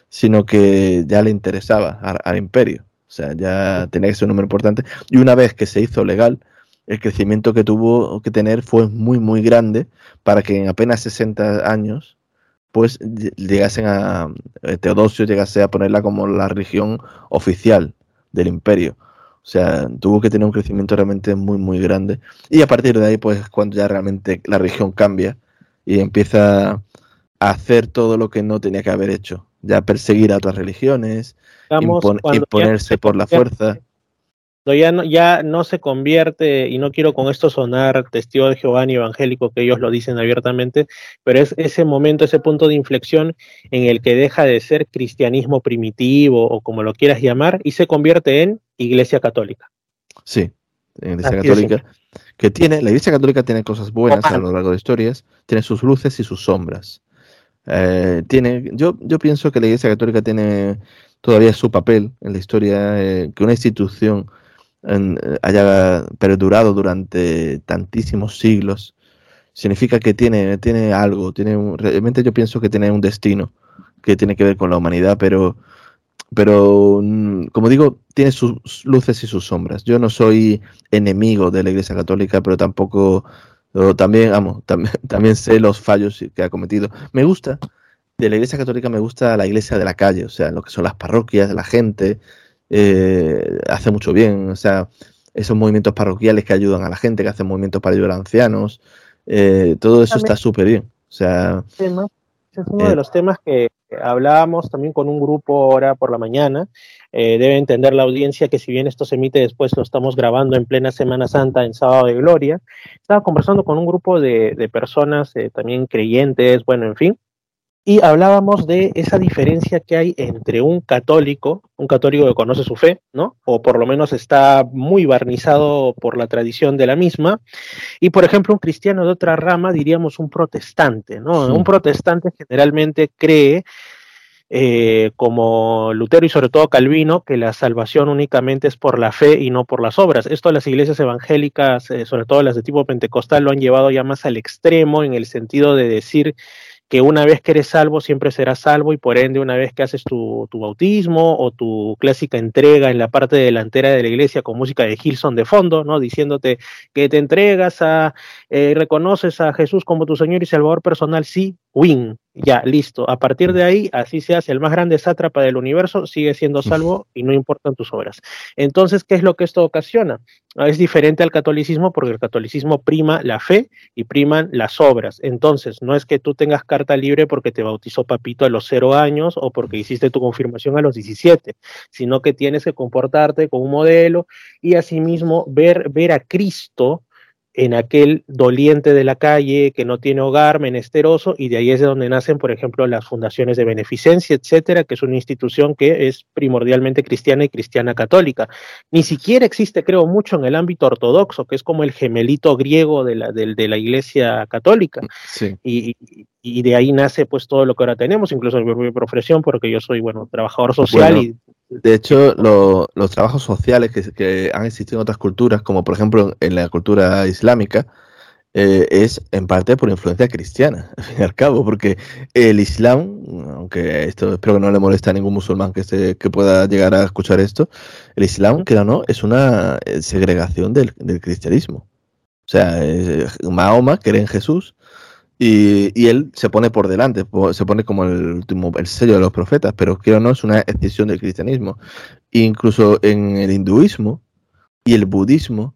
sino que ya le interesaba al, imperio. O sea, ya tenía que ser un número importante. Y una vez que se hizo legal, el crecimiento que tuvo que tener fue muy, muy grande para que en apenas 60 años, pues llegasen a, Teodosio llegase a ponerla como la religión oficial del imperio. O sea, tuvo que tener un crecimiento realmente muy, muy grande. Y a partir de ahí, pues cuando ya realmente la región cambia y empieza a hacer todo lo que no tenía que haber hecho. Ya perseguir a otras religiones, imponerse por la fuerza ya no, ya no se convierte, y no quiero con esto sonar testigo de Jehová ni evangélico, que ellos lo dicen abiertamente, pero es ese momento, ese punto de inflexión en el que deja de ser cristianismo primitivo o como lo quieras llamar y se convierte en iglesia católica. Sí, iglesia católica, que tiene, la iglesia católica tiene cosas buenas a lo largo de historias, tiene sus luces y sus sombras. Eh, tiene, yo, yo pienso que la iglesia católica tiene todavía su papel en la historia, eh, que una institución eh, haya perdurado durante tantísimos siglos, significa que tiene, tiene algo, tiene realmente yo pienso que tiene un destino que tiene que ver con la humanidad, pero, pero mm, como digo, tiene sus luces y sus sombras. Yo no soy enemigo de la Iglesia Católica, pero tampoco, también, amo, también, también sé los fallos que ha cometido. Me gusta, de la Iglesia Católica me gusta la iglesia de la calle, o sea, lo que son las parroquias, la gente, eh, hace mucho bien. O sea, esos movimientos parroquiales que ayudan a la gente, que hacen movimientos para ayudar a ancianos, eh, todo eso está súper bien. O sea, es uno de eh, los temas que hablábamos también con un grupo ahora por la mañana. debe entender la audiencia que si bien esto se emite después, lo estamos grabando en plena Semana Santa, en Sábado de Gloria. Estaba conversando con un grupo de, de personas también creyentes, bueno, en fin, y hablábamos de esa diferencia que hay entre un católico, un católico que conoce su fe, ¿no? O por lo menos está muy barnizado por la tradición de la misma, y por ejemplo un cristiano de otra rama, diríamos un protestante, ¿no? Un protestante generalmente cree eh, como Lutero y sobre todo Calvino, que la salvación únicamente es por la fe y no por las obras. Esto las iglesias evangélicas, eh, sobre todo las de tipo pentecostal, lo han llevado ya más al extremo en el sentido de decir que una vez que eres salvo siempre serás salvo y por ende una vez que haces tu, bautismo o tu clásica entrega en la parte delantera de la iglesia con música de Gilson de fondo, ¿no? Diciéndote que te entregas a, eh, reconoces a Jesús como tu Señor y Salvador personal, sí, win, ya, listo. A partir de ahí, así se hace el más grande sátrapa del universo, sigue siendo salvo y no importan tus obras. Entonces, ¿qué es lo que esto ocasiona? Ah, es diferente al catolicismo porque el catolicismo prima la fe y priman las obras. Entonces, no es que tú tengas carta libre porque te bautizó papito a los cero años o porque hiciste tu confirmación a los 17, sino que tienes que comportarte como un modelo y asimismo ver, ver a Cristo en aquel doliente de la calle que no tiene hogar, menesteroso, y de ahí es de donde nacen, por ejemplo, las fundaciones de beneficencia, etcétera, que es una institución que es primordialmente cristiana y cristiana católica. Ni siquiera existe, creo, mucho en el ámbito ortodoxo, que es como el gemelito griego de la, de, la iglesia católica. Y, y, de ahí nace pues todo lo que ahora tenemos, incluso mi profesión, porque yo soy, bueno, trabajador social y de hecho, los trabajos sociales que, han existido en otras culturas, como por ejemplo en la cultura islámica, eh, es en parte por influencia cristiana, al fin y al cabo, porque el Islam, aunque esto espero que no le moleste a ningún musulmán que, se, que pueda llegar a escuchar esto, el Islam, que no, es una eh, segregación del, cristianismo. O sea, Mahoma cree en Jesús, y, él se pone por delante, se pone como el último, el sello de los profetas, pero creo no es una excepción del cristianismo. incluso en el hinduismo y el budismo,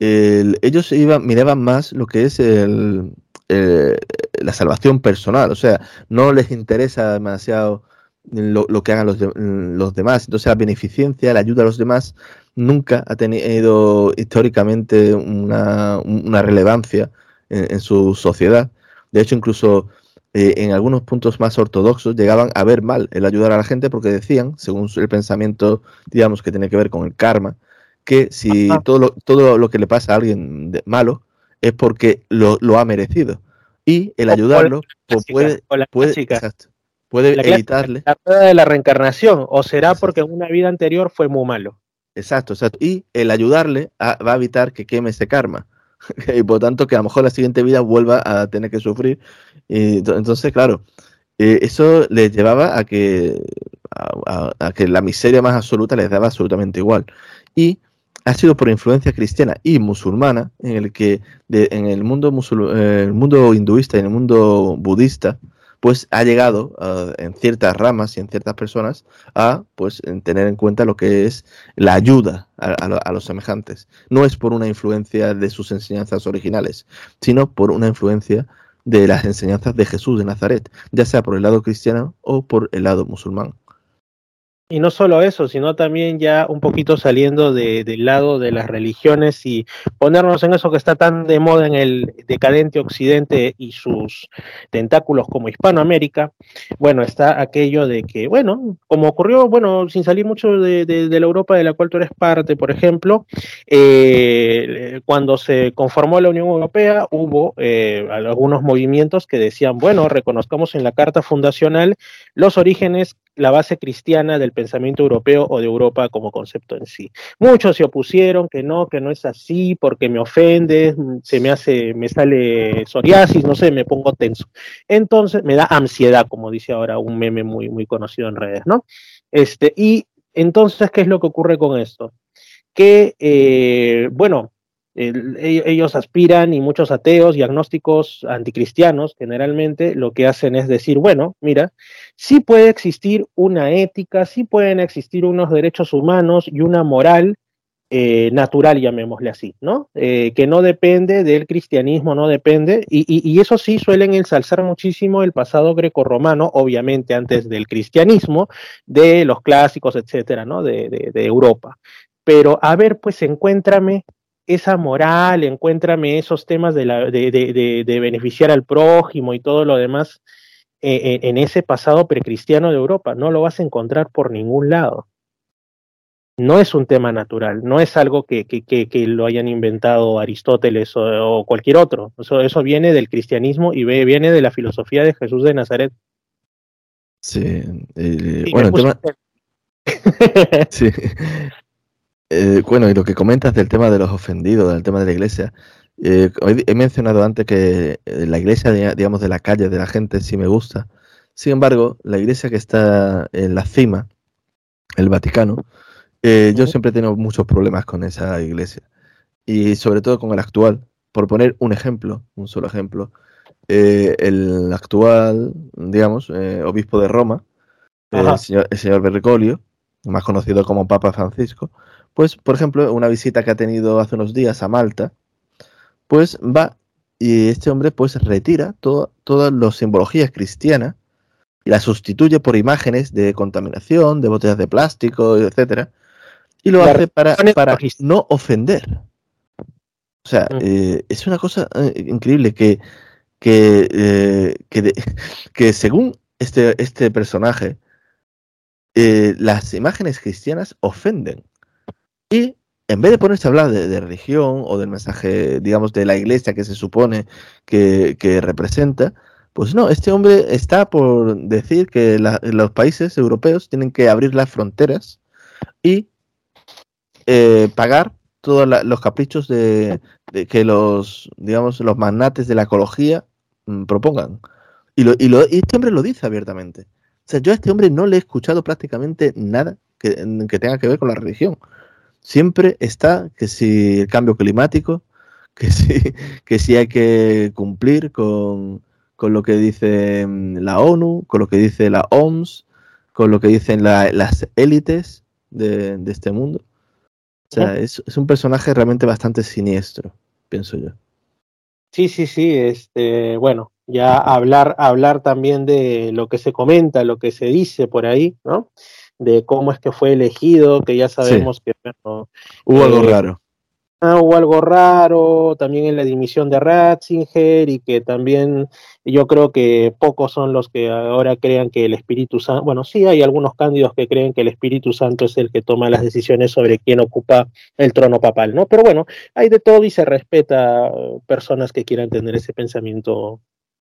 ellos iban, miraban más lo que es el, la salvación personal, o sea, no les interesa demasiado lo, que hagan los, los, demás. Entonces la beneficencia, la ayuda a los demás, nunca ha tenido históricamente una, relevancia en, su sociedad. De hecho, incluso eh, en algunos puntos más ortodoxos llegaban a ver mal el ayudar a la gente porque decían, según el pensamiento, digamos, que tiene que ver con el karma, que si todo lo, todo lo que le pasa a alguien malo es porque lo, ha merecido. Y el ayudarlo pues puede, puede, puede evitarle. La rueda de la reencarnación, o será porque en una vida anterior fue muy malo. Exacto, exacto. Y el ayudarle va a evitar que queme ese karma. Y por tanto que a lo mejor la siguiente vida vuelva a tener que sufrir. Y entonces, claro, eh, eso les llevaba a que, a, que la miseria más absoluta les daba absolutamente igual. Y ha sido por influencia cristiana y musulmana en el que en el mundo, eh, el mundo hinduista y en el mundo budista pues ha llegado en ciertas ramas y en ciertas personas a pues tener en cuenta lo que es la ayuda a, los semejantes. No es por una influencia de sus enseñanzas originales, sino por una influencia de las enseñanzas de Jesús de Nazaret, ya sea por el lado cristiano o por el lado musulmán. Y no solo eso, sino también ya un poquito saliendo de, del lado de las religiones y ponernos en eso que está tan de moda en el decadente occidente y sus tentáculos como Hispanoamérica. Bueno, está aquello de que, bueno, como ocurrió, bueno, sin salir mucho de, la Europa de la cual tú eres parte, por ejemplo, eh, cuando se conformó la Unión Europea hubo eh, algunos movimientos que decían, bueno, reconozcamos en la Carta Fundacional los orígenes la base cristiana del pensamiento europeo o de Europa como concepto en sí. Muchos se opusieron que no, que no es así, porque me ofende, se me hace, me sale psoriasis, no sé, me pongo tenso. Entonces, me da ansiedad, como dice ahora un meme muy, muy conocido en redes, ¿no? Este, y entonces, ¿qué es lo que ocurre con esto? Que, eh, bueno, ellos aspiran y muchos ateos y agnósticos anticristianos generalmente lo que hacen es decir, bueno, mira, sí puede existir una ética, sí pueden existir unos derechos humanos y una moral eh, natural, llamémosle así, ¿no? Eh, que no depende del cristianismo, no depende, y, eso sí suelen ensalzar muchísimo el pasado grecorromano, obviamente antes del cristianismo, de los clásicos, etcétera, ¿no? De, de Europa. Pero a ver, pues encuéntrame esa moral, encuéntrame esos temas de, la, de, de, de beneficiar al prójimo y todo lo demás eh, eh, en ese pasado precristiano de Europa. No lo vas a encontrar por ningún lado. No es un tema natural, no es algo que, que, que, lo hayan inventado Aristóteles o, cualquier otro. Eso, eso, viene del cristianismo y viene de la filosofía de Jesús de Nazaret. Sí, eh, bueno, el tema... sí. Eh, bueno, y lo que comentas del tema de los ofendidos, del tema de la iglesia. Eh, he mencionado antes que eh, la iglesia, digamos, de la calle, de la gente, sí me gusta. Sin embargo, la iglesia que está en la cima, el Vaticano, yo siempre he tenido muchos problemas con esa iglesia. Y sobre todo con el actual. Por poner un ejemplo, un solo ejemplo, el actual, digamos, obispo de Roma, el señor, el señor Bergoglio, más conocido como Papa Francisco, pues, por ejemplo, una visita que ha tenido hace unos días a Malta, pues va y este hombre pues retira todas las simbologías cristianas y las sustituye por imágenes de contaminación, de botellas de plástico, etcétera, y lo hace para, para no ofender. O sea, mm. eh, es una cosa eh, increíble que, que, eh, que, que, según este, este personaje, las imágenes cristianas ofenden. Y en vez de ponerse a hablar de, religión o del mensaje, digamos, de la iglesia que se supone que, representa, pues no, este hombre está por decir que los países europeos tienen que abrir las fronteras y eh, pagar todos los caprichos de, que los, digamos, los magnates de la ecología mm, propongan. Y, lo, y, lo, y, este hombre lo dice abiertamente. O sea, yo a este hombre no le he escuchado prácticamente nada que tenga que ver con la religión siempre está que si el cambio climático, que si, que si hay que cumplir con, lo que dice mm, la ONU, con lo que dice la OMS, con lo que dicen las élites de, este mundo. O sea, es, un personaje realmente bastante siniestro, pienso yo. Sí, sí, sí, este, bueno, ya hablar, hablar también de lo que se comenta, lo que se dice por ahí, ¿no? De cómo es que fue elegido, que ya sabemos que hubo algo eh, raro. hubo algo raro también en la dimisión de Ratzinger y que también yo creo que pocos son los que ahora crean que el Espíritu Santo, bueno, sí hay algunos cándidos que creen que el Espíritu Santo es el que toma las decisiones sobre quién ocupa el trono papal, ¿no? Pero bueno, hay de todo y se respeta personas que quieran tener ese pensamiento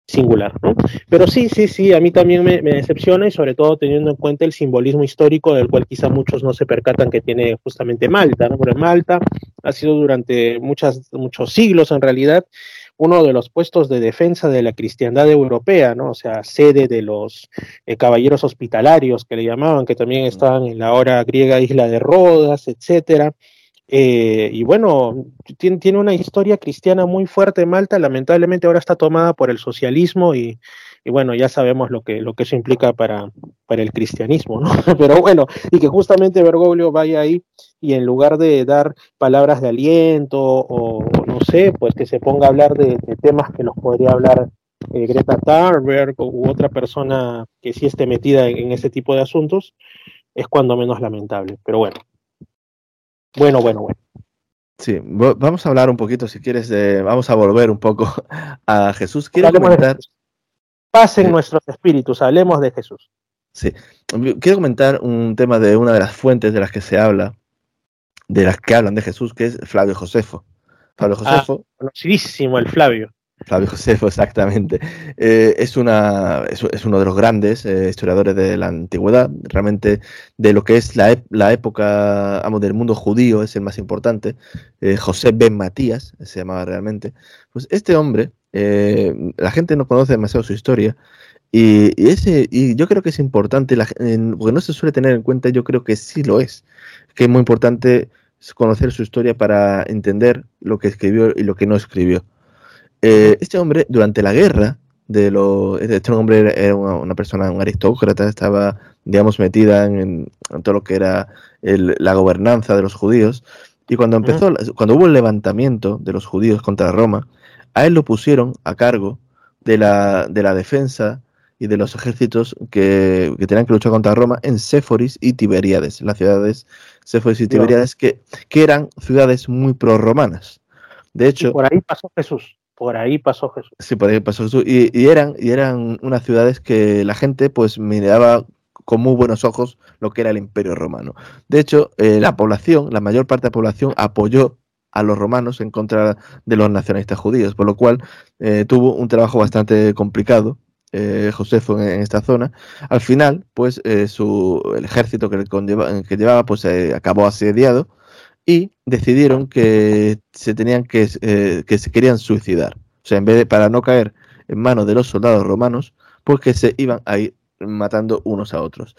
singular, ¿no? Pero sí, sí, sí, a mí también me, decepciona y sobre todo teniendo en cuenta el simbolismo histórico del cual quizá muchos no se percatan que tiene justamente Malta, ¿no? Porque Malta ha sido durante muchas, muchos siglos en realidad uno de los puestos de defensa de la cristiandad europea, ¿no? O sea, sede de los eh, caballeros hospitalarios que le llamaban, que también estaban en la ahora griega isla de Rodas, etcétera. Eh, y bueno, tiene, una historia cristiana muy fuerte Malta, lamentablemente ahora está tomada por el socialismo y, bueno, ya sabemos lo que, lo que eso implica para, para el cristianismo, ¿no? Pero bueno, y que justamente Bergoglio vaya ahí y en lugar de dar palabras de aliento o, no sé, pues que se ponga a hablar de, temas que nos podría hablar eh, Greta Thunberg u otra persona que sí esté metida en ese tipo de asuntos, es cuando menos lamentable. Pero bueno, bueno, bueno, bueno. Sí, vamos a hablar un poquito, si quieres, de, vamos a volver un poco a Jesús. Quiero comentar. Pasen nuestros espíritus, hablemos de Jesús. Sí, quiero comentar un tema de una de las fuentes de las que se habla, de las que hablan de Jesús, que es Flavio Josefo. Flavio ah, Josefo. conocidísimo el Flavio. Flavio Josefo, exactamente. Eh, es, una, es, uno de los grandes eh, historiadores de la antigüedad, realmente de lo que es la, la época vamos, del mundo judío, es el más importante. Eh, José Ben Matías se llamaba realmente. Pues este hombre, la gente no conoce demasiado su historia. Y, ese, y yo creo que es importante, porque no se suele tener en cuenta, yo creo que sí lo es, que es muy importante conocer su historia para entender lo que escribió y lo que no escribió. Eh, este hombre, durante la guerra, de lo, este hombre era una, persona, un aristócrata, estaba, digamos, metida en, todo lo que era la gobernanza de los judíos. Y cuando empezó, cuando hubo el levantamiento de los judíos contra Roma, a él lo pusieron a cargo de la, de la defensa y de los ejércitos que, tenían que luchar contra Roma en Séforis y Tiberíades, las ciudades Séforis y Tiberíades, que, que eran ciudades muy prorromanas. De hecho, por ahí pasó Jesús por ahí pasó Jesús. Sí, por ahí pasó Jesús. Y, eran, y eran unas ciudades que la gente pues miraba con muy buenos ojos lo que era el imperio romano. De hecho, eh, la población, la mayor parte de la población apoyó a los romanos en contra de los nacionalistas judíos, por lo cual eh, tuvo un trabajo bastante complicado eh, Josefo en, esta zona. Al final, pues su, el ejército que, que llevaba pues acabó asediado y decidieron que se tenían que, eh, que se querían suicidar. O sea, en vez de para no caer en manos de los soldados romanos, pues que se iban a ir matando unos a otros.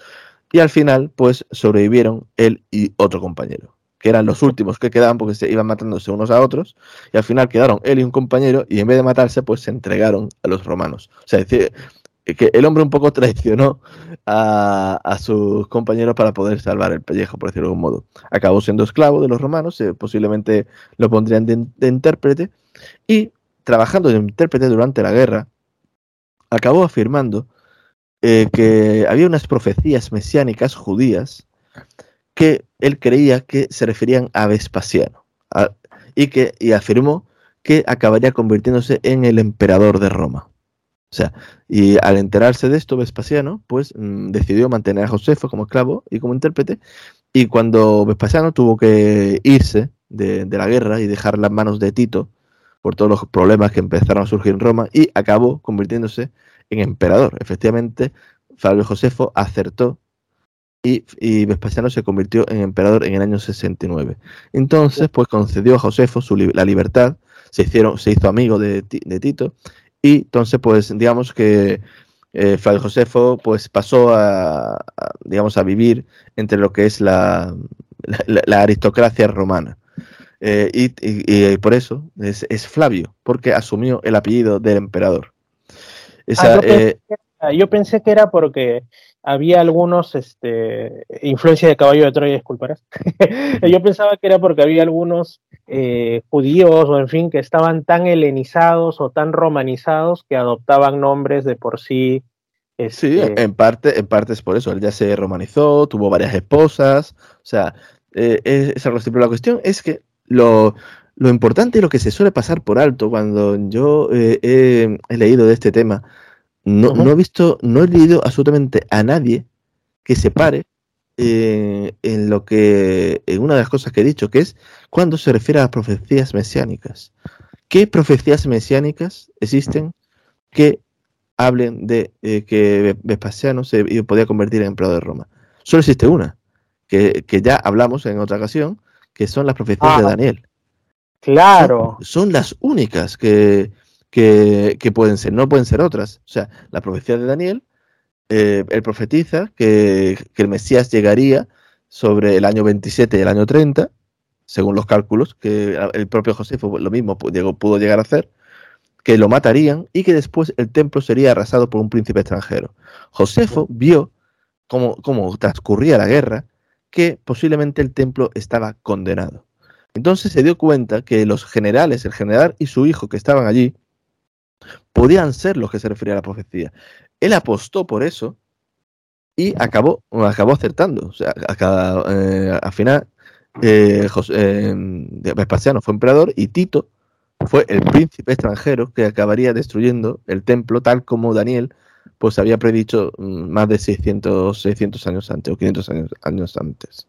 Y al final, pues sobrevivieron él y otro compañero, que eran los últimos que quedaban porque se iban matándose unos a otros. Y al final quedaron él y un compañero y en vez de matarse, pues se entregaron a los romanos. O sea, decir, que el hombre un poco traicionó a, sus compañeros para poder salvar el pellejo, por decirlo de algún modo. Acabó siendo esclavo de los romanos, eh, posiblemente lo pondrían de, intérprete, y trabajando de intérprete durante la guerra, acabó afirmando eh, que había unas profecías mesiánicas judías que él creía que se referían a Vespasiano, y que y afirmó que acabaría convirtiéndose en el emperador de Roma. O sea, y al enterarse de esto, Vespasiano, pues mm, decidió mantener a Josefo como esclavo y como intérprete. Y cuando Vespasiano tuvo que irse de, la guerra y dejar las manos de Tito por todos los problemas que empezaron a surgir en Roma, y acabó convirtiéndose en emperador. Efectivamente, Fabio Josefo acertó y, Vespasiano se convirtió en emperador en el año 69. Entonces, pues concedió a Josefo su, la libertad, se, hicieron, se hizo amigo de, de Tito y entonces, pues, digamos que eh, Fray Josefo pues, pasó a, digamos, a vivir entre lo que es la, la, aristocracia romana. Eh, y, por eso es, Flavio, porque asumió el apellido del emperador. Ah, eh, yo, pensé que era porque había algunos, este, influencia de caballo de Troya, disculparás. Yo pensaba que era porque había algunos eh, judíos o en fin que estaban tan helenizados o tan romanizados que adoptaban nombres de por sí. Sí, este, en parte, en parte es por eso. Él ya se romanizó, tuvo varias esposas, o sea, eh, es, algo simple. La cuestión es que lo, lo importante y lo que se suele pasar por alto cuando yo eh, he, leído de este tema, no, no, he visto, no he leído absolutamente a nadie que se pare eh, en lo que, en una de las cosas que he dicho, que es cuando se refiere a las profecías mesiánicas. ¿Qué profecías mesiánicas existen que hablen de eh, que Vespasiano se podía convertir en emperador de Roma? Solo existe una, que, ya hablamos en otra ocasión, que son las profecías de ah. Daniel. Claro. Son, las únicas que, que, que, pueden ser, no pueden ser otras. O sea, la profecía de Daniel eh, él profetiza que, el Mesías llegaría sobre el año 27 y el año 30, según los cálculos, que el propio Josefo lo mismo pudo llegar a hacer, que lo matarían y que después el templo sería arrasado por un príncipe extranjero. Josefo vio cómo, cómo transcurría la guerra, que posiblemente el templo estaba condenado. Entonces se dio cuenta que los generales, el general y su hijo que estaban allí, podían ser los que se refería a la profecía. Él apostó por eso y acabó, acabó acertando. O sea, eh, al final, eh, José, eh, Vespasiano fue emperador y Tito fue el príncipe extranjero que acabaría destruyendo el templo tal como Daniel pues había predicho mm, más de 600, 600 años antes o 500 años, años antes.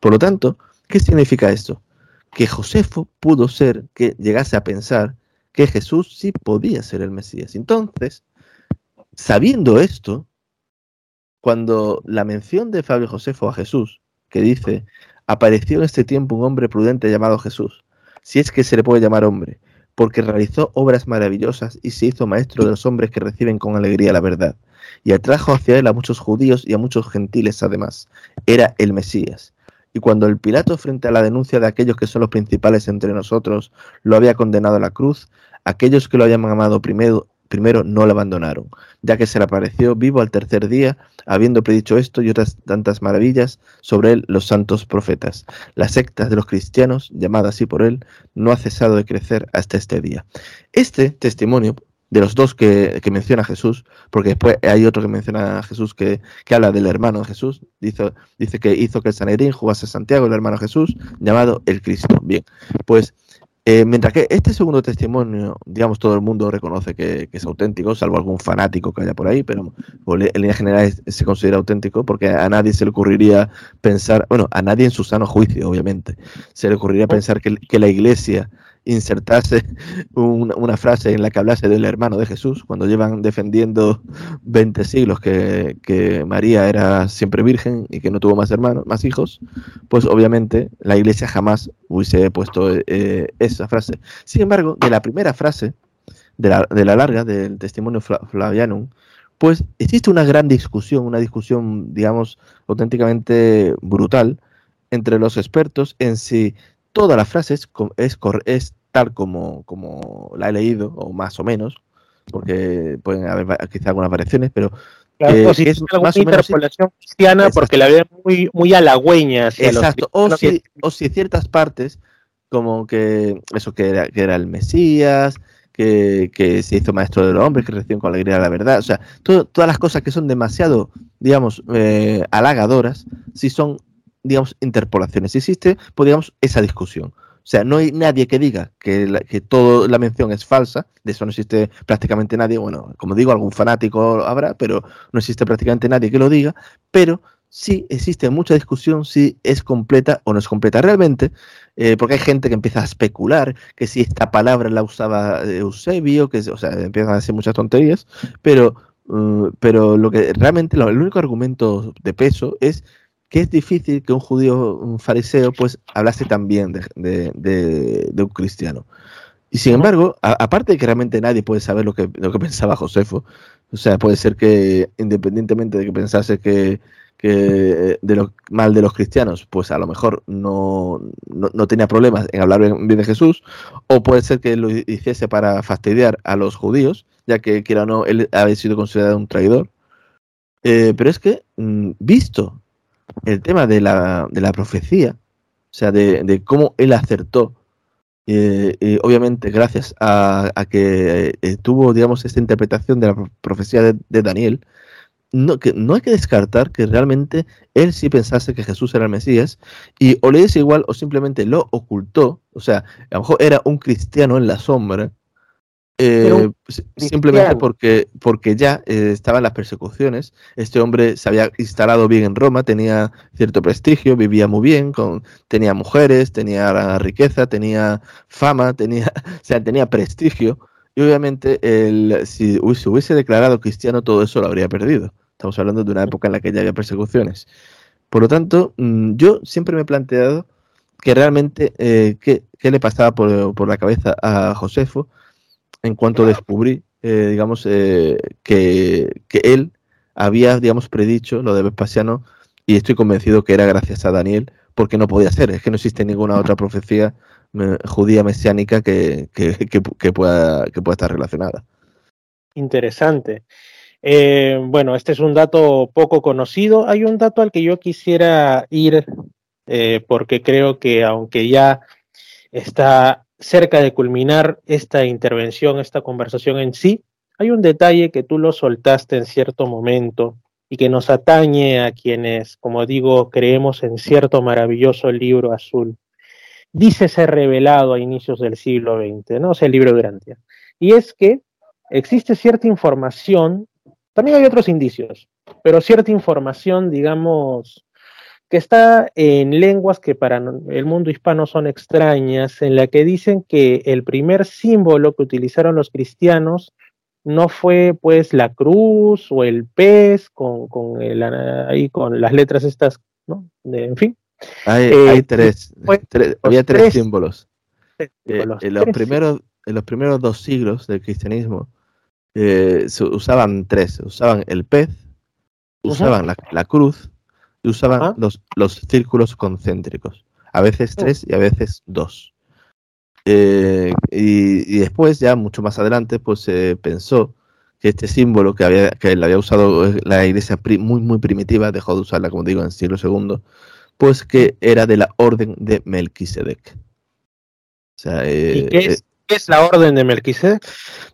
Por lo tanto, ¿qué significa esto? Que Josefo pudo ser que llegase a pensar que Jesús sí podía ser el Mesías. Entonces, sabiendo esto, cuando la mención de Fabio Josefo a Jesús, que dice, apareció en este tiempo un hombre prudente llamado Jesús, si es que se le puede llamar hombre, porque realizó obras maravillosas y se hizo maestro de los hombres que reciben con alegría la verdad, y atrajo hacia él a muchos judíos y a muchos gentiles además. Era el Mesías. Y cuando el Pilato, frente a la denuncia de aquellos que son los principales entre nosotros, lo había condenado a la cruz, aquellos que lo habían amado primero no le abandonaron, ya que se le apareció vivo al tercer día, habiendo predicho esto y otras tantas maravillas sobre él los santos profetas. La secta de los cristianos, llamada así por él, no ha cesado de crecer hasta este día. Este testimonio de los dos que, menciona Jesús, porque después hay otro que menciona a Jesús que, habla del hermano de Jesús, dice, dice que hizo que el Sanedrín jugase a Santiago, el hermano Jesús, llamado el Cristo. Bien, pues eh, mientras que este segundo testimonio, digamos, todo el mundo reconoce que, es auténtico, salvo algún fanático que haya por ahí, pero en línea general se considera auténtico porque a nadie se le ocurriría pensar, bueno, a nadie en su sano juicio, obviamente, se le ocurriría pensar que, que la iglesia insertase una, frase en la que hablase del hermano de Jesús, cuando llevan defendiendo 20 siglos que, María era siempre virgen y que no tuvo más hermanos, más hijos, pues obviamente la iglesia jamás hubiese puesto eh, esa frase. Sin embargo, de la primera frase, de la, de la larga, del testimonio Flavianum, pues existe una gran discusión, una discusión, digamos, auténticamente brutal entre los expertos en si toda la frase es, es, tal como, como la he leído, o más o menos, porque pueden haber quizá algunas variaciones, pero Claro, o si es más interpolación cristiana porque la ve muy, muy halagüeña. Exacto, o, si, o si ciertas partes, como que eso que era, que era el Mesías, que, que, se hizo maestro de los hombres, que recién con alegría la verdad, o sea, todas las cosas que son demasiado, digamos, eh, halagadoras, si son digamos, interpolaciones. Existe, pues, esa discusión. O sea, no hay nadie que diga que, la, que toda la mención es falsa, de eso no existe prácticamente nadie, bueno, como digo, algún fanático habrá, pero no existe prácticamente nadie que lo diga, pero sí existe mucha discusión si es completa o no es completa realmente, eh, porque hay gente que empieza a especular que si esta palabra la usaba Eusebio, que o sea, empiezan a decir muchas tonterías, pero, uh, pero lo que realmente, lo, el único argumento de peso es que es difícil que un judío, un fariseo, pues hablase también de, de, un cristiano. Y sin embargo, aparte de que realmente nadie puede saber lo que, lo que pensaba Josefo, o sea, puede ser que independientemente de que pensase que, que de lo mal de los cristianos, pues a lo mejor no, no, tenía problemas en hablar bien, de Jesús, o puede ser que lo hiciese para fastidiar a los judíos, ya que quiera o no, él había sido considerado un traidor. Eh, pero es que, mm, visto el tema de la, de la profecía, o sea, de, cómo él acertó, eh, obviamente gracias a, que eh, tuvo, digamos, esta interpretación de la profecía de, Daniel, no, que no hay que descartar que realmente él sí pensase que Jesús era el Mesías y o le es igual o simplemente lo ocultó, o sea, a lo mejor era un cristiano en la sombra, eh, simplemente porque, porque ya eh, estaban las persecuciones. Este hombre se había instalado bien en Roma, tenía cierto prestigio, vivía muy bien, con, tenía mujeres, tenía riqueza, tenía fama, tenía, o sea, tenía prestigio. Y obviamente, el, si se hubiese declarado cristiano, todo eso lo habría perdido. Estamos hablando de una época en la que ya había persecuciones. Por lo tanto, mm, yo siempre me he planteado que realmente eh, qué, qué, le pasaba por, por, la cabeza a Josefo en cuanto descubrí, eh, digamos, eh, que, que, él había, digamos, predicho lo de Vespasiano y estoy convencido que era gracias a Daniel, porque no podía ser, es que no existe ninguna otra profecía judía mesiánica que, que, pueda, que pueda estar relacionada. Interesante. Eh, bueno, este es un dato poco conocido. Hay un dato al que yo quisiera ir eh, porque creo que aunque ya está cerca de culminar esta intervención, esta conversación en sí, hay un detalle que tú lo soltaste en cierto momento y que nos atañe a quienes, como digo, creemos en cierto maravilloso libro azul dice ser revelado a inicios del siglo XX, ¿no? O sea, el libro de Durantia. Y es que existe cierta información, también hay otros indicios, pero cierta información, digamos, que está en lenguas que para el mundo hispano son extrañas, en la que dicen que el primer símbolo que utilizaron los cristianos no fue pues la cruz o el pez con, con, ahí, con las letras estas, ¿no? en fin, hay, eh, tres, había tres, símbolos. Eh, en, los primeros, en los primeros dos siglos del cristianismo eh, se usaban tres, usaban el pez, usaban la, cruz y usaban los, los círculos concéntricos, a veces tres y a veces dos. y, después, ya mucho más adelante, pues se pensó que este símbolo que había que había usado la iglesia muy muy primitiva, dejó de usarla, como digo, en el siglo segundo, pues que era de la orden de Melquisedec. ¿Y eh, qué es, la orden de Melquisedec?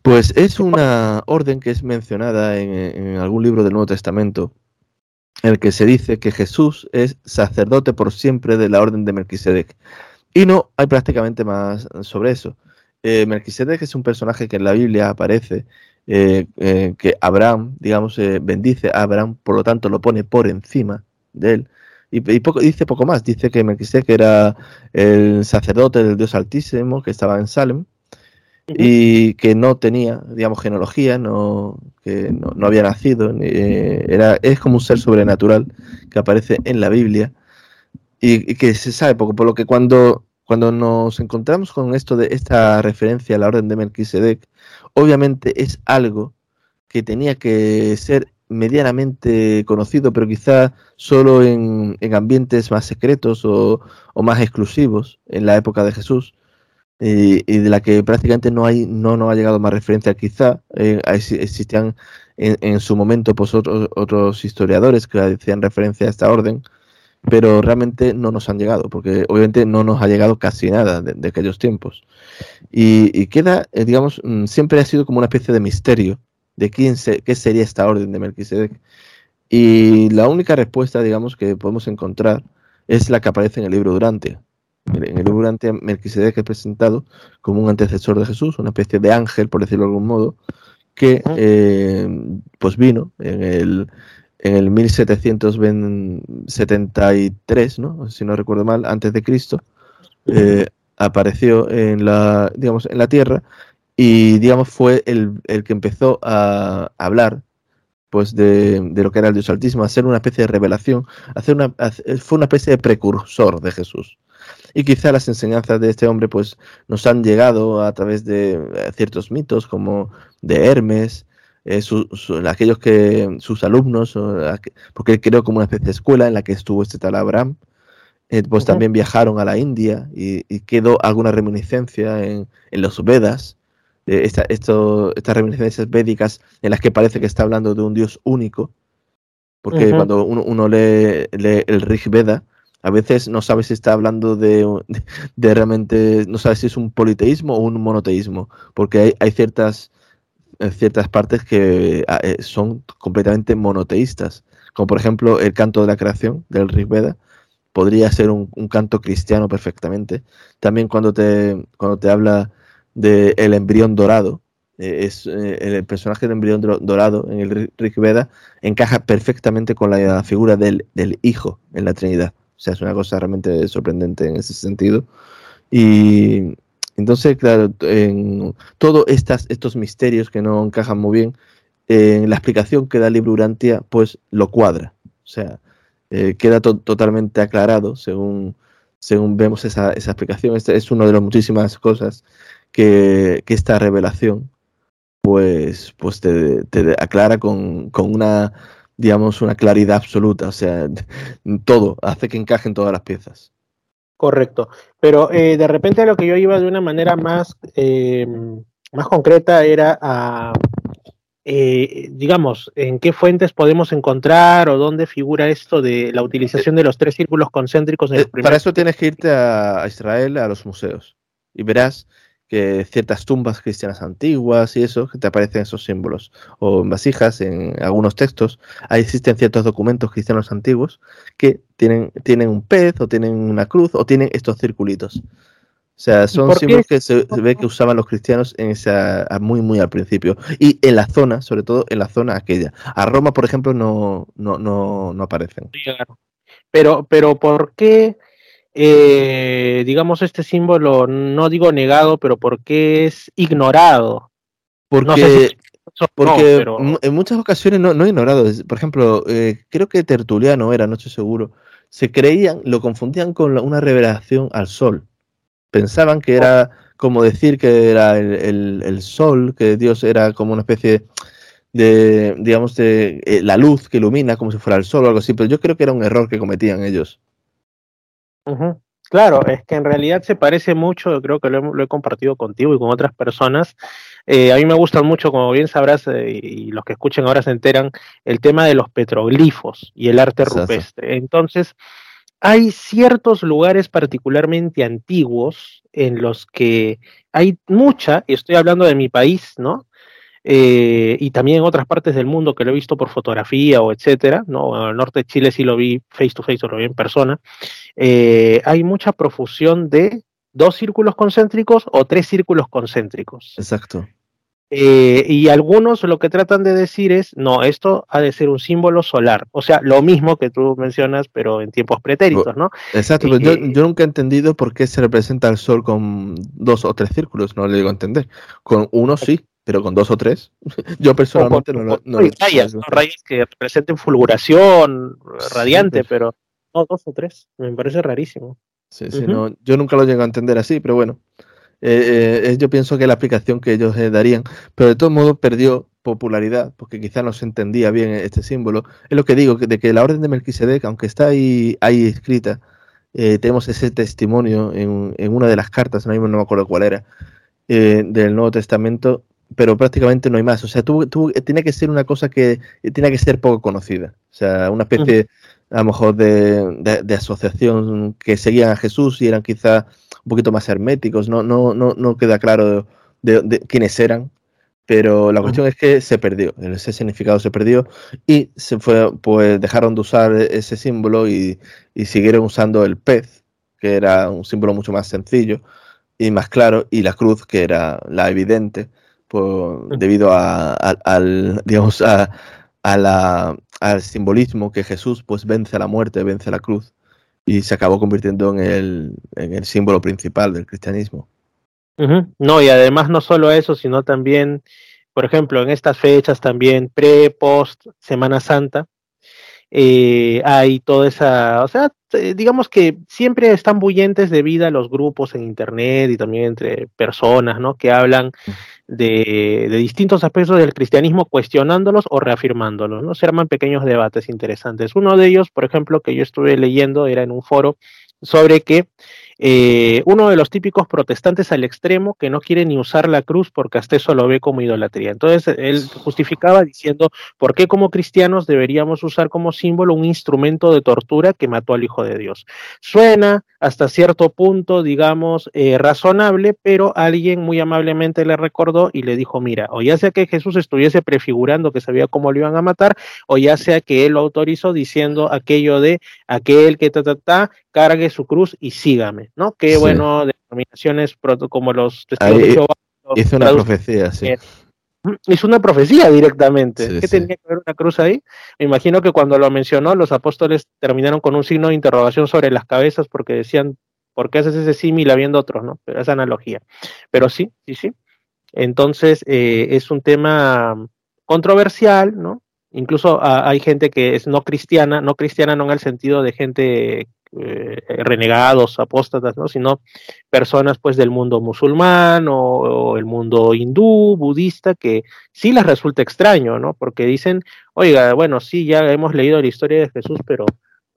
Pues es una orden que es mencionada en, algún libro del Nuevo Testamento, en el que se dice que Jesús es sacerdote por siempre de la orden de Melquisedec. Y no hay prácticamente más sobre eso. Eh, Melquisedec es un personaje que en la Biblia aparece, eh, que Abraham, digamos, bendice a Abraham, por lo tanto lo pone por encima de él. Y, poco, dice poco más, dice que que era el sacerdote del Dios Altísimo que estaba en Salem y que no tenía, digamos, genealogía, no, que no, había nacido, eh, era, es como un ser sobrenatural que aparece en la Biblia y, que se sabe poco, por lo que cuando, cuando nos encontramos con esto de esta referencia a la orden de Melquisedec, obviamente es algo que tenía que ser medianamente conocido, pero quizá solo en, ambientes más secretos o, más exclusivos en la época de Jesús, y, de la que prácticamente no hay, no nos ha llegado más referencia. Quizá eh, existían en, su momento pues, otros, otros historiadores que hacían referencia a esta orden, pero realmente no nos han llegado, porque obviamente no nos ha llegado casi nada de, aquellos tiempos. Y, queda, eh, digamos, mm, siempre ha sido como una especie de misterio de quién qué sería esta orden de Melquisedec. Y la única respuesta, digamos, que podemos encontrar es la que aparece en el libro Durante. En el libro Durante, Melquisedec es presentado como un antecesor de Jesús, una especie de ángel, por decirlo de algún modo, que eh, pues vino en el, en el 1773, ¿no? si no recuerdo mal, antes de Cristo, eh, apareció en la, digamos, en la tierra y digamos fue el, que empezó a hablar pues de, lo que era el Dios Altísimo, hacer una especie de revelación, hacer una, fue una especie de precursor de Jesús. Y quizá las enseñanzas de este hombre pues nos han llegado a través de eh, ciertos mitos como de Hermes, eh, aquellos que sus alumnos, porque él creó como una especie de escuela en la que estuvo este tal Abraham, eh, pues también viajaron a la India y, quedó alguna reminiscencia en, en los Vedas, eh, esta, estas reminiscencias védicas en las que parece que está hablando de un dios único, porque cuando uno, lee, el Rig Veda, a veces no sabe si está hablando de, realmente, no sabe si es un politeísmo o un monoteísmo, porque hay, ciertas ciertas partes que ah, eh, son completamente monoteístas, como por ejemplo el canto de la creación del Rig Veda, podría ser un, canto cristiano perfectamente. También cuando te, cuando te habla del el embrión dorado, eh, es eh, el personaje del embrión dorado en el Rig Veda encaja perfectamente con la figura del, del Hijo en la Trinidad. O sea, es una cosa realmente sorprendente en ese sentido. Y entonces, claro, en todos estos misterios que no encajan muy bien, en la explicación que da el Urantia, pues lo cuadra. O sea, eh, queda totalmente aclarado según, según vemos esa, esa explicación. Esta es una de las muchísimas cosas que, que esta revelación pues, pues te, te aclara con, con, una, digamos, una claridad absoluta. O sea, todo hace que encajen todas las piezas. Correcto. Pero eh, de repente lo que yo iba de una manera más, eh, más concreta era a, eh, digamos, en qué fuentes podemos encontrar o dónde figura esto de la utilización de los tres círculos concéntricos. En los Para eso tienes que irte a Israel, a los museos, y verás que ciertas tumbas cristianas antiguas y eso, que te aparecen esos símbolos, o en vasijas, en algunos textos, ahí existen ciertos documentos cristianos antiguos que tienen, tienen un pez, o tienen una cruz, o tienen estos circulitos. O sea, son símbolos que se, ve que usaban los cristianos en esa, muy, muy al principio. Y en la zona, sobre todo en la zona aquella. A Roma, por ejemplo, no, no, no, no aparecen. Pero, pero ¿por qué? Eh, digamos, este símbolo, no digo negado, pero ¿por qué es ignorado? Porque, porque en muchas ocasiones no, no ignorado. Por ejemplo, eh, creo que Tertuliano era, no estoy seguro, se creían, lo confundían con una revelación al sol. Pensaban que era como decir que era el, el, sol, que Dios era como una especie de, digamos, de eh, la luz que ilumina como si fuera el sol o algo así, pero yo creo que era un error que cometían ellos. Claro, es que en realidad se parece mucho, creo que lo he, compartido contigo y con otras personas. Eh, a mí me gustan mucho, como bien sabrás, eh, y los que escuchen ahora se enteran, el tema de los petroglifos y el arte rupestre. Entonces, hay ciertos lugares particularmente antiguos en los que hay mucha, y estoy hablando de mi país, ¿no? Eh, y también en otras partes del mundo que lo he visto por fotografía o etcétera, ¿no? En el norte de Chile sí lo vi face to face o lo vi en persona, eh, hay mucha profusión de dos círculos concéntricos o tres círculos concéntricos. Exacto. Eh, y algunos lo que tratan de decir es, no, esto ha de ser un símbolo solar, o sea, lo mismo que tú mencionas, pero en tiempos pretéritos, ¿no? Exacto, pero yo, yo, nunca he entendido por qué se representa el Sol con dos o tres círculos, no le digo a entender. Con uno sí, pero con dos o tres, yo personalmente no, lo no, rayas, rayas que representen fulguración radiante, pero no dos o tres, me parece rarísimo. Sí, sí, no, yo nunca lo llego a entender así, pero bueno, eh, eh, yo pienso que la explicación que ellos eh, darían, pero de todos modos perdió popularidad, porque quizá no se entendía bien este símbolo. Es lo que digo, de que la orden de Melquisedec, aunque está ahí, ahí escrita, tenemos ese testimonio en, en, una de las cartas, no me acuerdo cuál era, del Nuevo Testamento, pero prácticamente no hay más. O sea, tú, tú, tiene que ser una cosa que tiene que ser poco conocida. O sea, una especie, a lo mejor, de, de, asociación que seguían a Jesús y eran quizá un poquito más herméticos. No, no, no, no queda claro de, quiénes eran. Pero la cuestión es que se perdió, ese significado se perdió y se fue, pues dejaron de usar ese símbolo y, y siguieron usando el pez, que era un símbolo mucho más sencillo y más claro, y la cruz, que era la evidente debido a, al, digamos, a, la, al simbolismo que Jesús pues vence la muerte, vence la cruz y se acabó convirtiendo en el, en el símbolo principal del cristianismo. No, y además no solo eso, sino también, por ejemplo, en estas fechas también pre, post, Semana Santa, eh, hay toda esa, o sea, digamos que siempre están bullentes de vida los grupos en internet y también entre personas, ¿no? Que hablan de, distintos aspectos del cristianismo, cuestionándolos o reafirmándolos, ¿no? Se arman pequeños debates interesantes. Uno de ellos, por ejemplo, que yo estuve leyendo, era en un foro sobre que eh, uno de los típicos protestantes al extremo que no quiere ni usar la cruz porque hasta eso lo ve como idolatría. Entonces él justificaba diciendo, ¿por qué como cristianos deberíamos usar como símbolo un instrumento de tortura que mató al Hijo de Dios? Suena hasta cierto punto, digamos, eh, razonable, pero alguien muy amablemente le recordó y le dijo, mira, o ya sea que Jesús estuviese prefigurando que sabía cómo lo iban a matar, o ya sea que él lo autorizó diciendo aquello de aquel que ta, ta, ta, cargue su cruz y sígame, ¿no? Qué bueno, denominaciones como los testigos de Jehová. Una profecía, sí. Hizo una profecía directamente. ¿Qué tenía que ver una cruz ahí? Me imagino que cuando lo mencionó, los apóstoles terminaron con un signo de interrogación sobre las cabezas porque decían, ¿por qué haces ese símil habiendo otros? ¿no? Pero esa analogía. Pero sí, sí, sí. Entonces, eh, es un tema controversial, ¿no? Incluso ah, hay gente que es no cristiana, no cristiana no en el sentido de gente eh, renegados, apóstatas, ¿no? sino personas pues del mundo musulmán o, el mundo hindú, budista, que sí les resulta extraño, ¿no? Porque dicen, oiga, bueno, sí, ya hemos leído la historia de Jesús, pero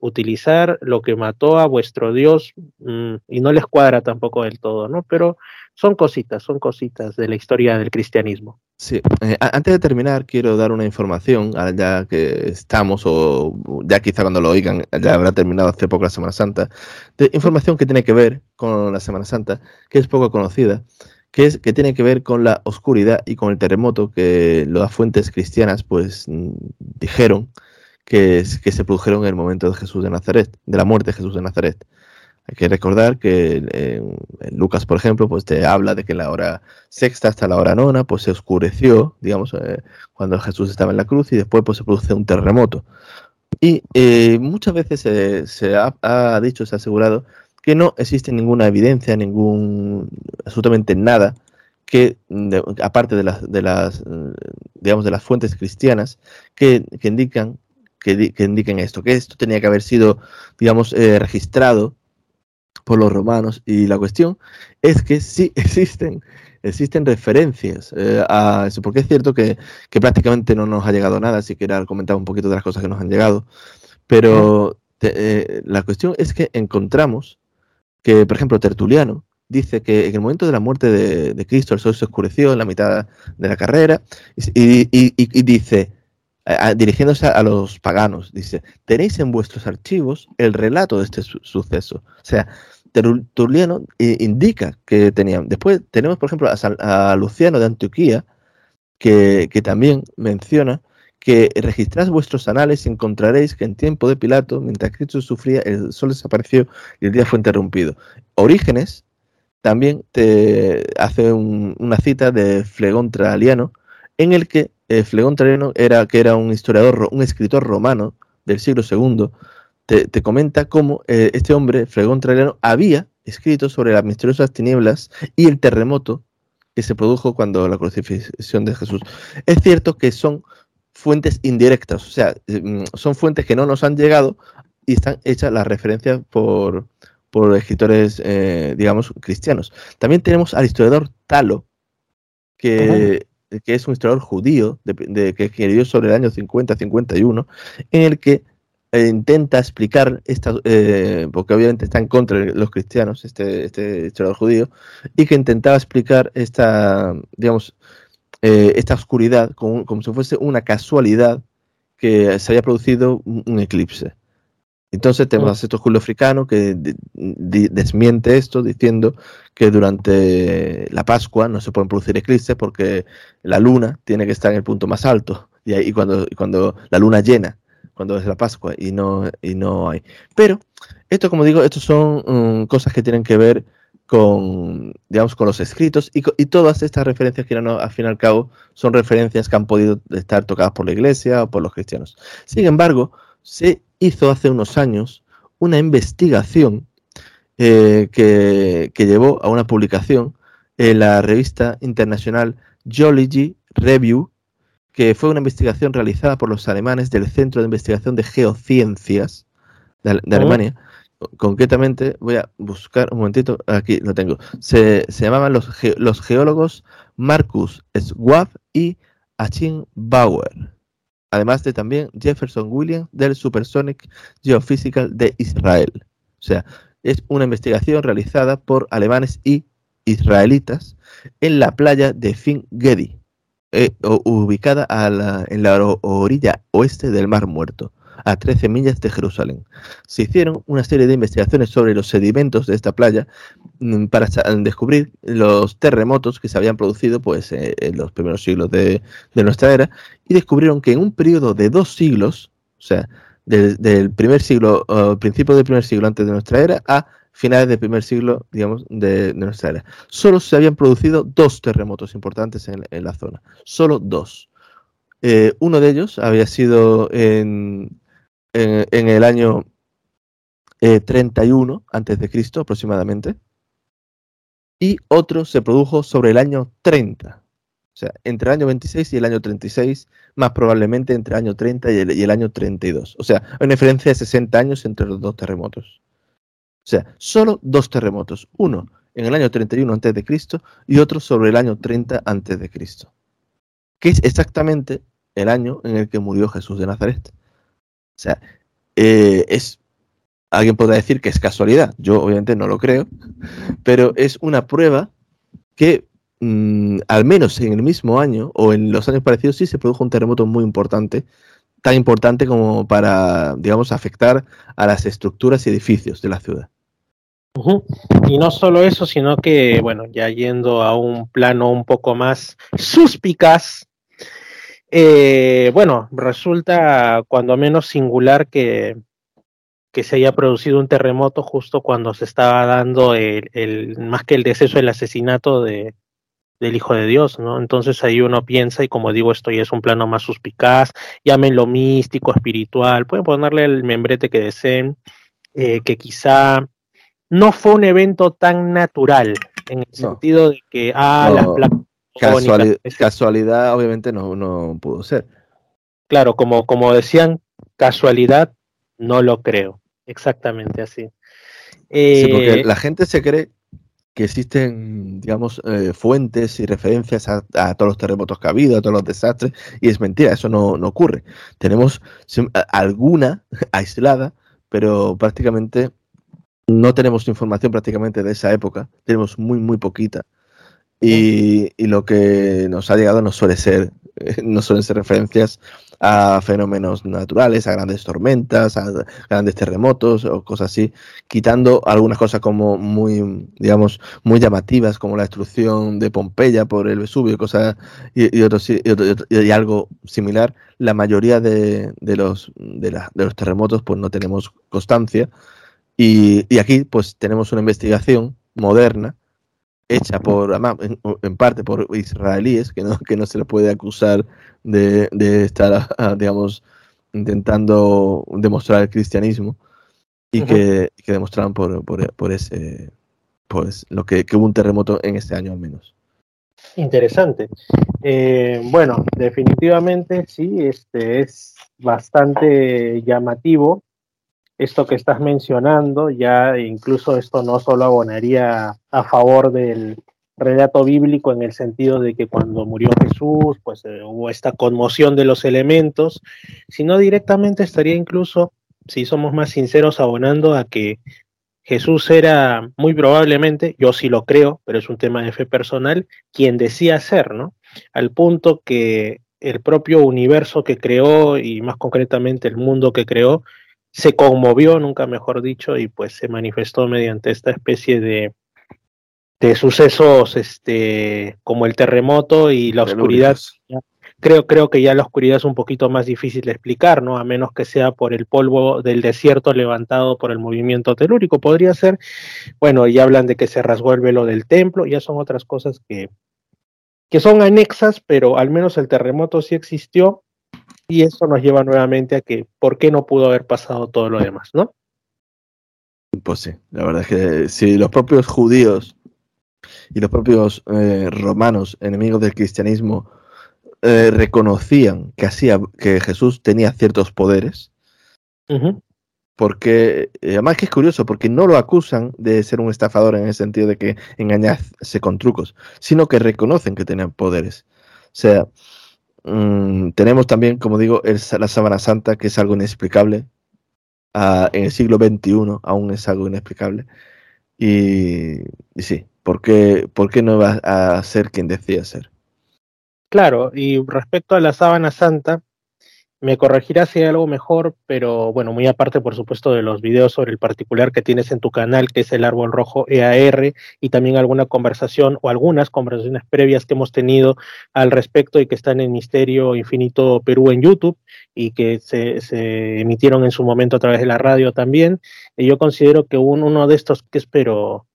utilizar lo que mató a vuestro Dios mm, y no les cuadra tampoco del todo, ¿no? Pero son cositas, son cositas de la historia del cristianismo. Sí, eh, antes de terminar quiero dar una información, ya que estamos, o ya quizá cuando lo oigan, ya habrá terminado hace poco la Semana Santa, de información que tiene que ver con la Semana Santa, que es poco conocida, que, es, que tiene que ver con la oscuridad y con el terremoto que las fuentes cristianas pues mm, dijeron que, se produjeron en el momento de Jesús de Nazaret, de la muerte de Jesús de Nazaret. Hay que recordar que en, Lucas, por ejemplo, pues te habla de que la hora sexta hasta la hora nona, pues se oscureció, digamos, eh, cuando Jesús estaba en la cruz y después pues se produce un terremoto. Y eh, muchas veces se ha, dicho, se ha asegurado que no existe ninguna evidencia, ningún, absolutamente nada que, aparte de las, de las, digamos, de las fuentes cristianas, que, indican que, indiquen esto, que esto tenía que haber sido, digamos, eh, registrado por los romanos. Y la cuestión es que sí existen, existen referencias eh, a eso, porque es cierto que, prácticamente no nos ha llegado nada, si quería comentar un poquito de las cosas que nos han llegado, pero eh, la cuestión es que encontramos que, por ejemplo, Tertuliano dice que en el momento de la muerte de, Cristo el sol se oscureció en la mitad de la carrera y, y dice, dirigiéndose a los paganos, dice, tenéis en vuestros archivos el relato de este suceso. O sea, Tertuliano eh, indica que tenían. Después tenemos, por ejemplo, a, Luciano de Antioquía, que, también menciona que registráis vuestros anales y encontraréis que en tiempo de Pilato, mientras Cristo sufría, el sol desapareció y el día fue interrumpido. Orígenes también te hace una cita de Flegón Traliano, en el que eh, Flegón Traliano era, que era un historiador, un escritor romano del siglo II, te, comenta cómo eh, este hombre, Fregón Traiano, había escrito sobre las misteriosas tinieblas y el terremoto que se produjo cuando la crucifixión de Jesús. Es cierto que son fuentes indirectas, o sea, mm, son fuentes que no nos han llegado y están hechas las referencias por, por escritores, eh, digamos, cristianos. También tenemos al historiador Talo, que, que es un historiador judío de, de, que escribió sobre el año 50-51, en el que eh, intenta explicar esta, eh, porque obviamente está en contra de los cristianos, este, este historiador judío, y que intentaba explicar esta, digamos, eh, esta oscuridad como, como, si fuese una casualidad que se haya producido un, eclipse. Entonces tenemos a estos Julio Africano que desmiente esto diciendo que durante la Pascua no se pueden producir eclipses porque la luna tiene que estar en el punto más alto y, ahí, cuando, cuando la luna llena cuando es la Pascua y no, y no hay. Pero esto, como digo, estos son mm, cosas que tienen que ver con, digamos, con los escritos y, y todas estas referencias que al fin y al cabo son referencias que han podido estar tocadas por la iglesia o por los cristianos. Sin embargo, se hizo hace unos años una investigación eh, que, que, llevó a una publicación en la revista internacional Geology Review que fue una investigación realizada por los alemanes del Centro de Investigación de Geociencias de, oh. Alemania. Concretamente, voy a buscar un momentito, aquí lo tengo. Se, llamaban los, los geólogos Marcus Schwab y Achim Bauer. Además de también Jefferson Williams del Supersonic Geophysical de Israel. O sea, es una investigación realizada por alemanes y israelitas en la playa de Fin Gedi, eh, ubicada en la orilla oeste del Mar Muerto, a 13 millas de Jerusalén. Se hicieron una serie de investigaciones sobre los sedimentos de esta playa mm, para descubrir los terremotos que se habían producido pues, eh, en los primeros siglos de, nuestra era y descubrieron que en un periodo de dos siglos, o sea, del, primer siglo, principio del primer siglo antes de nuestra era a finales del primer siglo, digamos, de, nuestra era. Solo se habían producido dos terremotos importantes en, la zona, solo dos. Eh, uno de ellos había sido en, en, el año 31 eh, antes de Cristo aproximadamente, y otro se produjo sobre el año 30. O sea, entre el año 26 y el año 36, más probablemente entre el año 30 y el, y el año 32. O sea, hay una diferencia de 60 años entre los dos terremotos. O sea, solo dos terremotos. Uno en el año 31 antes de Cristo y otro sobre el año 30 antes de Cristo. Que es exactamente el año en el que murió Jesús de Nazaret. O sea, eh, es. Alguien podrá decir que es casualidad. Yo obviamente no lo creo. Pero es una prueba que mm, al menos en el mismo año o en los años parecidos sí se produjo un terremoto muy importante tan importante como para, digamos, afectar a las estructuras y edificios de la ciudad. Y no solo eso, sino que, bueno, ya yendo a un plano un poco más suspicaz, eh, bueno, resulta cuando menos singular que, que se haya producido un terremoto justo cuando se estaba dando el, el más que el deceso, el asesinato de, del Hijo de Dios, ¿no? Entonces ahí uno piensa, y como digo, esto ya es un plano más suspicaz, llámenlo místico, espiritual, pueden ponerle el membrete que deseen, eh, que quizá no fue un evento tan natural, en el sentido de que, ah, las placas. Casualidad, obviamente no, no pudo ser. Claro, como, como decían, casualidad, no lo creo. Exactamente así. sí, porque eh, la gente se cree que existen, digamos, eh, fuentes y referencias a, todos los terremotos que ha habido, a todos los desastres, y es mentira, eso no, no ocurre. Tenemos alguna aislada, pero prácticamente no tenemos información prácticamente de esa época, tenemos muy, muy poquita. Y, y lo que nos ha llegado no suele ser, no suelen ser referencias a fenómenos naturales, a grandes tormentas, a grandes terremotos o cosas así, quitando algunas cosas como muy, digamos, muy llamativas, como la destrucción de Pompeya por el Vesubio cosas, y, otros, y, algo similar. La mayoría de, de los, de, de los terremotos pues no tenemos constancia. Y, y aquí pues tenemos una investigación moderna hecha por, en, parte por israelíes, que no, que no se le puede acusar de, estar, digamos, intentando demostrar el cristianismo, y que, demostraron por, por, ese, pues, lo que, hubo un terremoto en este año al menos. Interesante. Eh, bueno, definitivamente sí, este es bastante llamativo esto que estás mencionando, ya incluso esto no solo abonaría a favor del relato bíblico en el sentido de que cuando murió Jesús, pues eh, hubo esta conmoción de los elementos, sino directamente estaría incluso, si somos más sinceros, abonando a que Jesús era muy probablemente, yo sí lo creo, pero es un tema de fe personal, quien decía ser, ¿no? Al punto que el propio universo que creó y más concretamente el mundo que creó se conmovió, nunca mejor dicho, y pues se manifestó mediante esta especie de, de sucesos este, como el terremoto y la oscuridad. Creo, creo que ya la oscuridad es un poquito más difícil de explicar, ¿no? A menos que sea por el polvo del desierto levantado por el movimiento telúrico. Podría ser, bueno, ya hablan de que se rasgó el velo del templo, ya son otras cosas que, que son anexas, pero al menos el terremoto sí existió y eso nos lleva nuevamente a que, ¿por qué no pudo haber pasado todo lo demás, no? Pues sí, la verdad es que si los propios judíos y los propios eh, romanos, enemigos del cristianismo, eh, reconocían que, hacía, que Jesús tenía ciertos poderes, porque, eh, además que es curioso, porque no lo acusan de ser un estafador en el sentido de que engañase con trucos, sino que reconocen que tenían poderes. O sea, Mm, tenemos también, como digo, la Sábana Santa, que es algo inexplicable. en el siglo XXI aún es algo inexplicable. Y, sí, ¿por qué, ¿por qué no va a ser quien decía ser? Claro, y respecto a la sábana santa, me corregirás si hay algo mejor, pero bueno, muy aparte, por supuesto, de los videos sobre el particular que tienes en tu canal, que es el árbol rojo EAR, y también alguna conversación o algunas conversaciones previas que hemos tenido al respecto y que están en Misterio Infinito Perú en YouTube y que se, emitieron en su momento a través de la radio también. Y yo considero que uno de estos que espero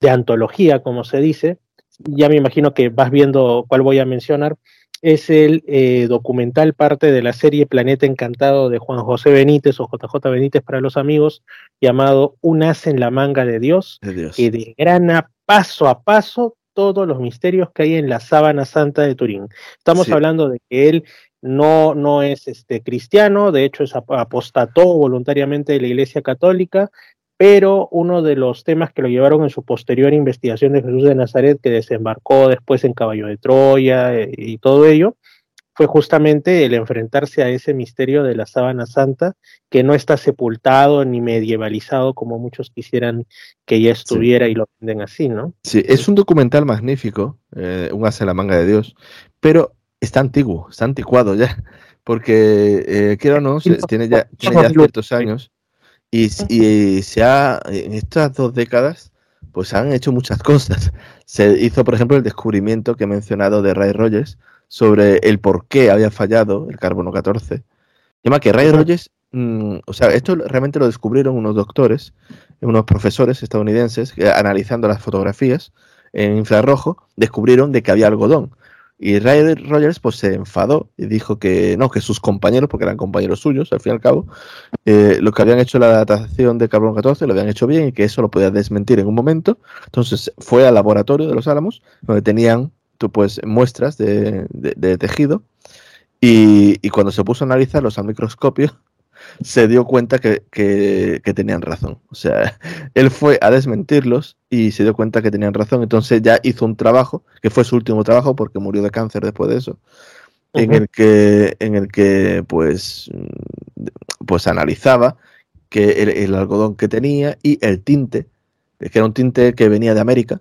de antología, como se dice, ya me imagino que vas viendo cuál voy a mencionar, es el eh, documental parte de la serie Planeta Encantado de Juan José Benítez o JJ Benítez para los amigos, llamado Un as en la manga de Dios, que desgrana paso a paso todos los misterios que hay en la sábana santa de Turín. Estamos hablando de que él no, no es este, cristiano, de hecho es apostató voluntariamente de la Iglesia Católica, pero uno de los temas que lo llevaron en su posterior investigación de Jesús de Nazaret, que desembarcó después en Caballo de Troya eh, y todo ello, fue justamente el enfrentarse a ese misterio de la sábana santa, que no está sepultado ni medievalizado como muchos quisieran que ya estuviera y lo venden así, ¿no? Sí, es un documental magnífico, eh, un hace la manga de Dios, pero está antiguo, está anticuado ya, porque eh, quiero o no, tiene ya, tiene ya ciertos años y, se ha, en estas dos décadas, pues han hecho muchas cosas. Se hizo, por ejemplo, el descubrimiento que he mencionado de Ray Rogers sobre el por qué había fallado el carbono 14. Llama que Ray Rogers, mm, o sea, esto realmente lo descubrieron unos doctores, unos profesores estadounidenses, que, analizando las fotografías en infrarrojo, descubrieron de que había algodón. Y Ray Rogers pues se enfadó y dijo que no, que sus compañeros, porque eran compañeros suyos al fin y al cabo, eh, lo que habían hecho la datación de carbono 14 lo habían hecho bien y que eso lo podía desmentir en un momento. Entonces fue al laboratorio de los Álamos, donde tenían pues, muestras de, tejido y, y, cuando se puso a analizarlos al microscopio, se dio cuenta que, tenían razón. O sea, él fue a desmentirlos y se dio cuenta que tenían razón. Entonces ya hizo un trabajo, que fue su último trabajo porque murió de cáncer después de eso, en el que, en el que pues, pues analizaba que el, algodón que tenía y el tinte, que era un tinte que venía de América,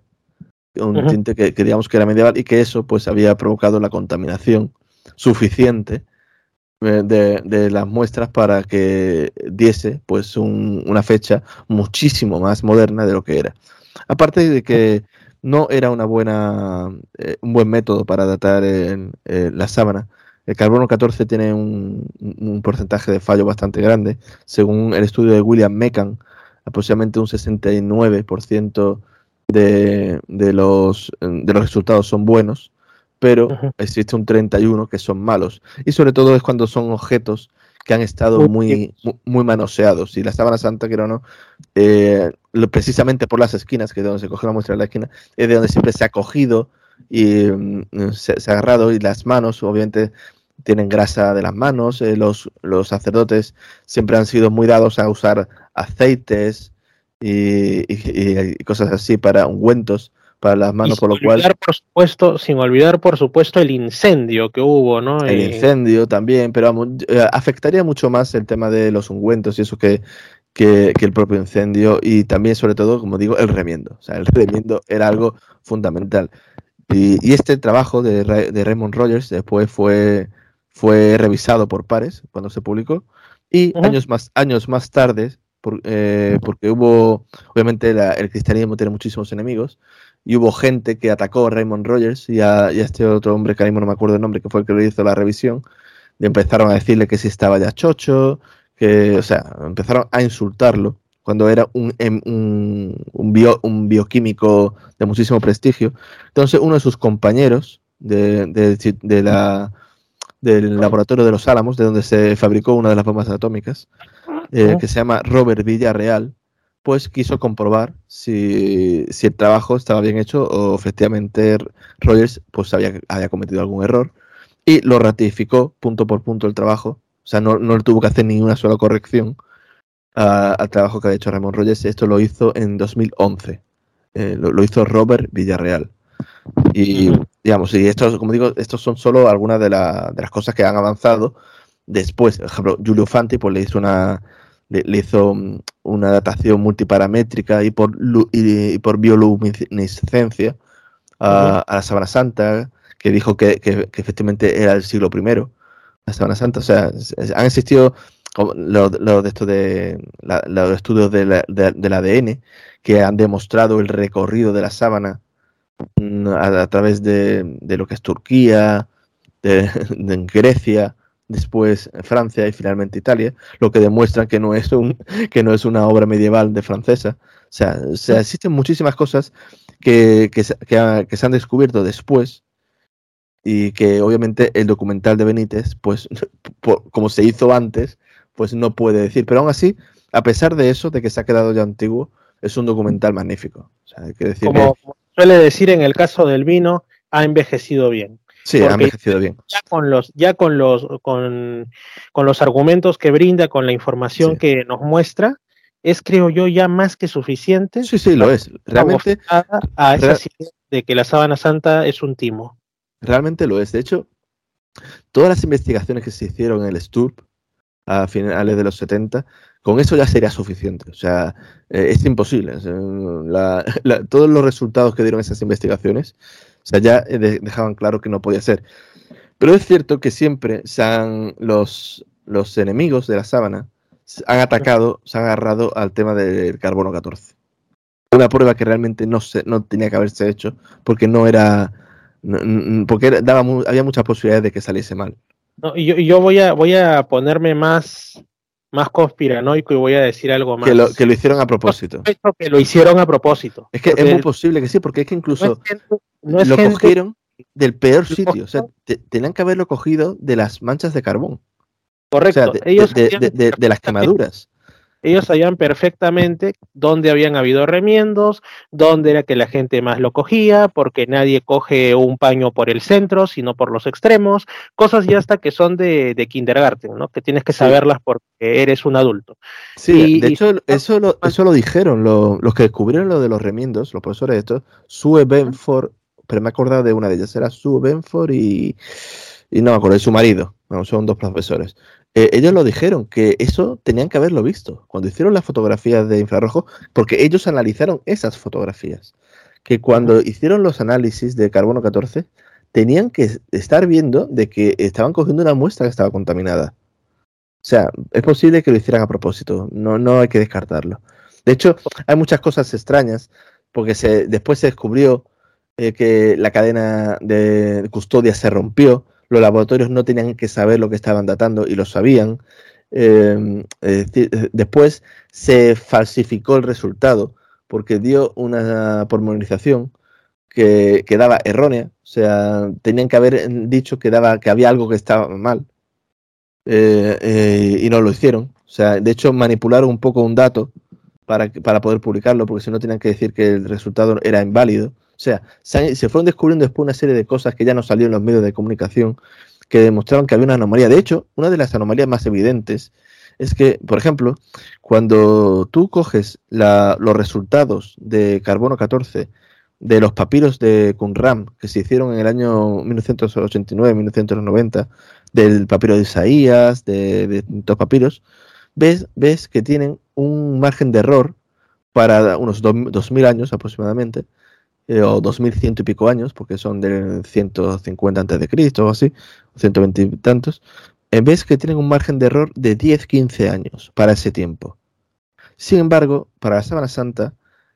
un tinte que, que, digamos que era medieval y que eso pues había provocado la contaminación suficiente eh, de, las muestras para que diese pues una fecha muchísimo más moderna de lo que era. Aparte de que no era una buena, eh, un buen método para datar la sábana. El carbono 14 tiene un, porcentaje de fallo bastante grande. Según el estudio de William Meccan, aproximadamente un 69% de, de, los, de los resultados son buenos pero existe un 31 que son malos. Y sobre todo es cuando son objetos que han estado muy, muy, manoseados. Y la sábana santa, que no, eh, precisamente por las esquinas, que es donde se coge la muestra de la esquina, es de donde siempre se ha cogido y mm, se, ha agarrado. Y las manos, obviamente, tienen grasa de las manos. Eh, los, los sacerdotes siempre han sido muy dados a usar aceites y, y cosas así para ungüentos para las manos, por lo cual... Por supuesto, sin olvidar, por supuesto, el incendio que hubo, ¿no? El eh, incendio también, pero vamos, eh, afectaría mucho más el tema de los ungüentos y eso que, que, el propio incendio y también, sobre todo, como digo, el remiendo. O sea, el remiendo era algo fundamental. Y, este trabajo de, de, Raymond Rogers después fue, fue revisado por pares cuando se publicó y años, más, años más tarde, eh, porque hubo, obviamente el cristianismo tiene muchísimos enemigos, y hubo gente que atacó a Raymond Rogers y a, este otro hombre que ahora mismo no me acuerdo el nombre, que fue el que le hizo la revisión, y empezaron a decirle que si estaba ya chocho, que, o sea, empezaron a insultarlo cuando era un, em, un, un, bioquímico de muchísimo prestigio. Entonces uno de sus compañeros de, de, la, del laboratorio de los Álamos, de donde se fabricó una de las bombas atómicas, eh, que se llama Robert Villarreal, pues quiso comprobar si, el trabajo estaba bien hecho o efectivamente Rogers pues había, había cometido algún error y lo ratificó punto por punto el trabajo. O sea, no, no tuvo que hacer ni una sola corrección al trabajo que había hecho Ramón Rogers. Esto lo hizo en 2011. Eh, lo, hizo Robert Villarreal. Y digamos, y esto, como digo, estos son solo algunas de, de las cosas que han avanzado después. Por ejemplo, Julio Fanti pues, le hizo una, le, hizo mm, una datación multiparamétrica y por, y, por bioluminiscencia a, la Sábana Santa, que dijo que, efectivamente era el siglo I, la Sábana Santa. O sea, han existido los de esto de los estudios del ADN que han demostrado el recorrido de la sábana mm, a, través de, lo que es Turquía, de, Grecia, después Francia y finalmente Italia, lo que demuestra que no es un que no es una obra medieval de francesa. O sea, existen muchísimas cosas que, que, se han descubierto después y que obviamente el documental de Benítez, pues como se hizo antes, pues no puede decir. Pero aún así, a pesar de eso, de que se ha quedado ya antiguo, es un documental magnífico. como, suele decir en el caso del vino, ha envejecido bien. Sí, ha envejecido bien. Ya con los, ya con los, con, los argumentos que brinda, con la información que nos muestra, es creo yo ya más que suficiente. Sí, sí, lo es. Realmente a esa idea de que la sábana santa es un timo. Realmente lo es. De hecho, todas las investigaciones que se hicieron en el STURP a finales de los 70, con eso ya sería suficiente. O sea, eh, es imposible. todos los resultados que dieron esas investigaciones, sea, ya eh, dejaban claro que no podía ser. Pero es cierto que siempre se los, los enemigos de la sábana han atacado, se han agarrado al tema del carbono 14. Una prueba que realmente no, se, no tenía que haberse hecho porque no era. porque daba, había muchas posibilidades de que saliese mal. No, yo, yo voy a voy a ponerme más más conspiranoico y voy a decir algo más. Que lo, que lo hicieron a propósito. Que lo hicieron a propósito. Es que es muy posible que sí, porque es que incluso lo cogieron del peor sitio. O sea, tenían que haberlo cogido de las manchas de carbón. Correcto. Ellos de, las quemaduras ellos sabían perfectamente dónde habían habido remiendos, dónde era que la gente más lo cogía, porque nadie coge un paño por el centro, sino por los extremos, cosas ya hasta que son de, kindergarten, ¿no? Que tienes que saberlas porque eres un adulto. Sí, de hecho, eso, lo, eso lo dijeron los que descubrieron lo de los remiendos, los profesores de estos, Sue Benford, pero me he acordado de una de ellas, era Sue Benford y, y no me acuerdo, de su marido, son dos profesores. Eh, ellos lo dijeron, que eso tenían que haberlo visto cuando hicieron las fotografías de infrarrojo, porque ellos analizaron esas fotografías, que cuando hicieron los análisis de carbono 14, tenían que estar viendo de que estaban cogiendo una muestra que estaba contaminada. O sea, es posible que lo hicieran a propósito, no, no hay que descartarlo. De hecho, hay muchas cosas extrañas, porque se, después se descubrió eh, que la cadena de custodia se rompió, los laboratorios no tenían que saber lo que estaban datando y lo sabían. Em, después se falsificó el resultado porque dio una pormonización que, daba errónea, o sea, tenían que haber dicho que, daba, que había algo que estaba mal eh, eh, y no lo hicieron. O sea, de hecho manipularon un poco un dato para, para poder publicarlo porque si no tenían que decir que el resultado era inválido. O sea, se, fueron descubriendo después una serie de cosas que ya no salieron en los medios de comunicación que demostraron que había una anomalía. De hecho, una de las anomalías más evidentes es que, por ejemplo, cuando tú coges los resultados de carbono 14 de los papiros de Qumran que se hicieron en el año 1989-1990, del papiro de Isaías, de, de estos papiros, ves, ves que tienen un margen de error para unos 2000 años aproximadamente, eh, o 2100 y pico años, porque son de 150 antes de Cristo o así, 120 y tantos, en vez que tienen un margen de error de 10-15 años para ese tiempo. Sin embargo, para la Sábana Santa,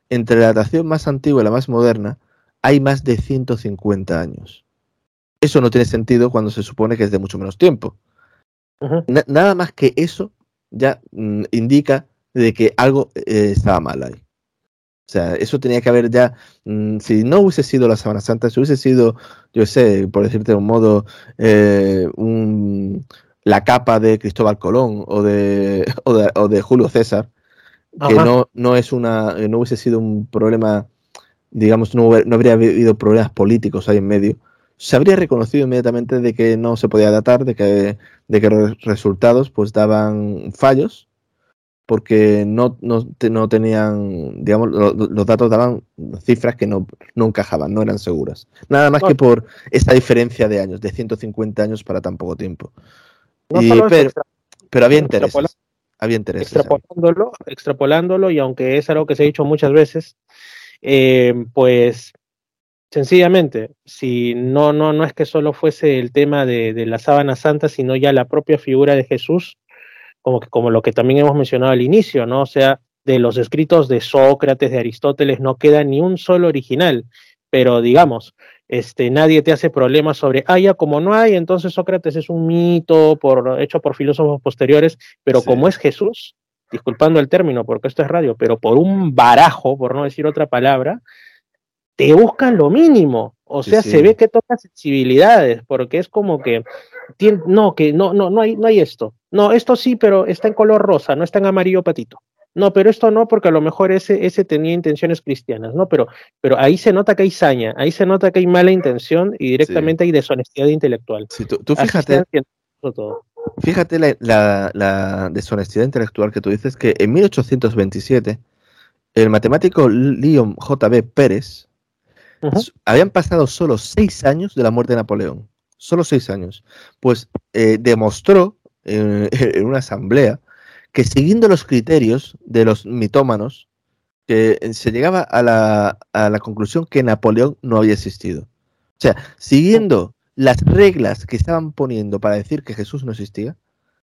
entre la datación más antigua y la más moderna, hay más de 150 años. Eso no tiene sentido cuando se supone que es de mucho menos tiempo. nada más que eso ya mm, indica de que algo eh, estaba mal ahí. O sea, eso tenía que haber ya, mm, si no hubiese sido la Semana Santa, si hubiese sido, yo sé, por decirte de un modo, eh, la capa de Cristóbal Colón o de, o de, Julio César, que no, no es una, no hubiese sido un problema, digamos, no, no habría habido problemas políticos ahí en medio, se habría reconocido inmediatamente de que no se podía datar, de que, de que los resultados pues daban fallos porque no, no, no tenían, digamos, los datos daban cifras que no, no encajaban, no eran seguras. Nada más que por esta diferencia de años, de 150 años para tan poco tiempo. pero, había intereses. había interés. Extrapolándolo, extrapolándolo, y aunque es algo que se ha dicho muchas veces, eh, pues sencillamente, si no, no, no es que solo fuese el tema de, de, la sábana santa, sino ya la propia figura de Jesús, como, que, como lo que también hemos mencionado al inicio, ¿no? O sea, de los escritos de Sócrates, de Aristóteles, no queda ni un solo original, pero digamos, este, nadie te hace problemas sobre, ah, ya como no hay, entonces Sócrates es un mito por, hecho por filósofos posteriores, pero sí. como es Jesús, disculpando el término porque esto es radio, pero por un barajo, por no decir otra palabra, te buscan lo mínimo. O sea, sí, sí. se ve que toca sensibilidades, porque es como que no, que no, no, no hay, no hay esto. No, esto sí, pero está en color rosa, no está en amarillo patito. No, pero esto no, porque a lo mejor ese, ese tenía intenciones cristianas, ¿no? Pero, pero ahí se nota que hay saña, ahí se nota que hay mala intención y directamente sí. hay deshonestidad intelectual. Sí, tú, tú fíjate, todo. fíjate la, la, la, deshonestidad intelectual que tú dices, que en 1827 el matemático Leon J.B. Pérez habían pasado solo seis años de la muerte de Napoleón, solo seis años, pues eh, demostró eh, en una asamblea que siguiendo los criterios de los mitómanos, que se llegaba a la, a la conclusión que Napoleón no había existido. O sea, siguiendo las reglas que estaban poniendo para decir que Jesús no existía,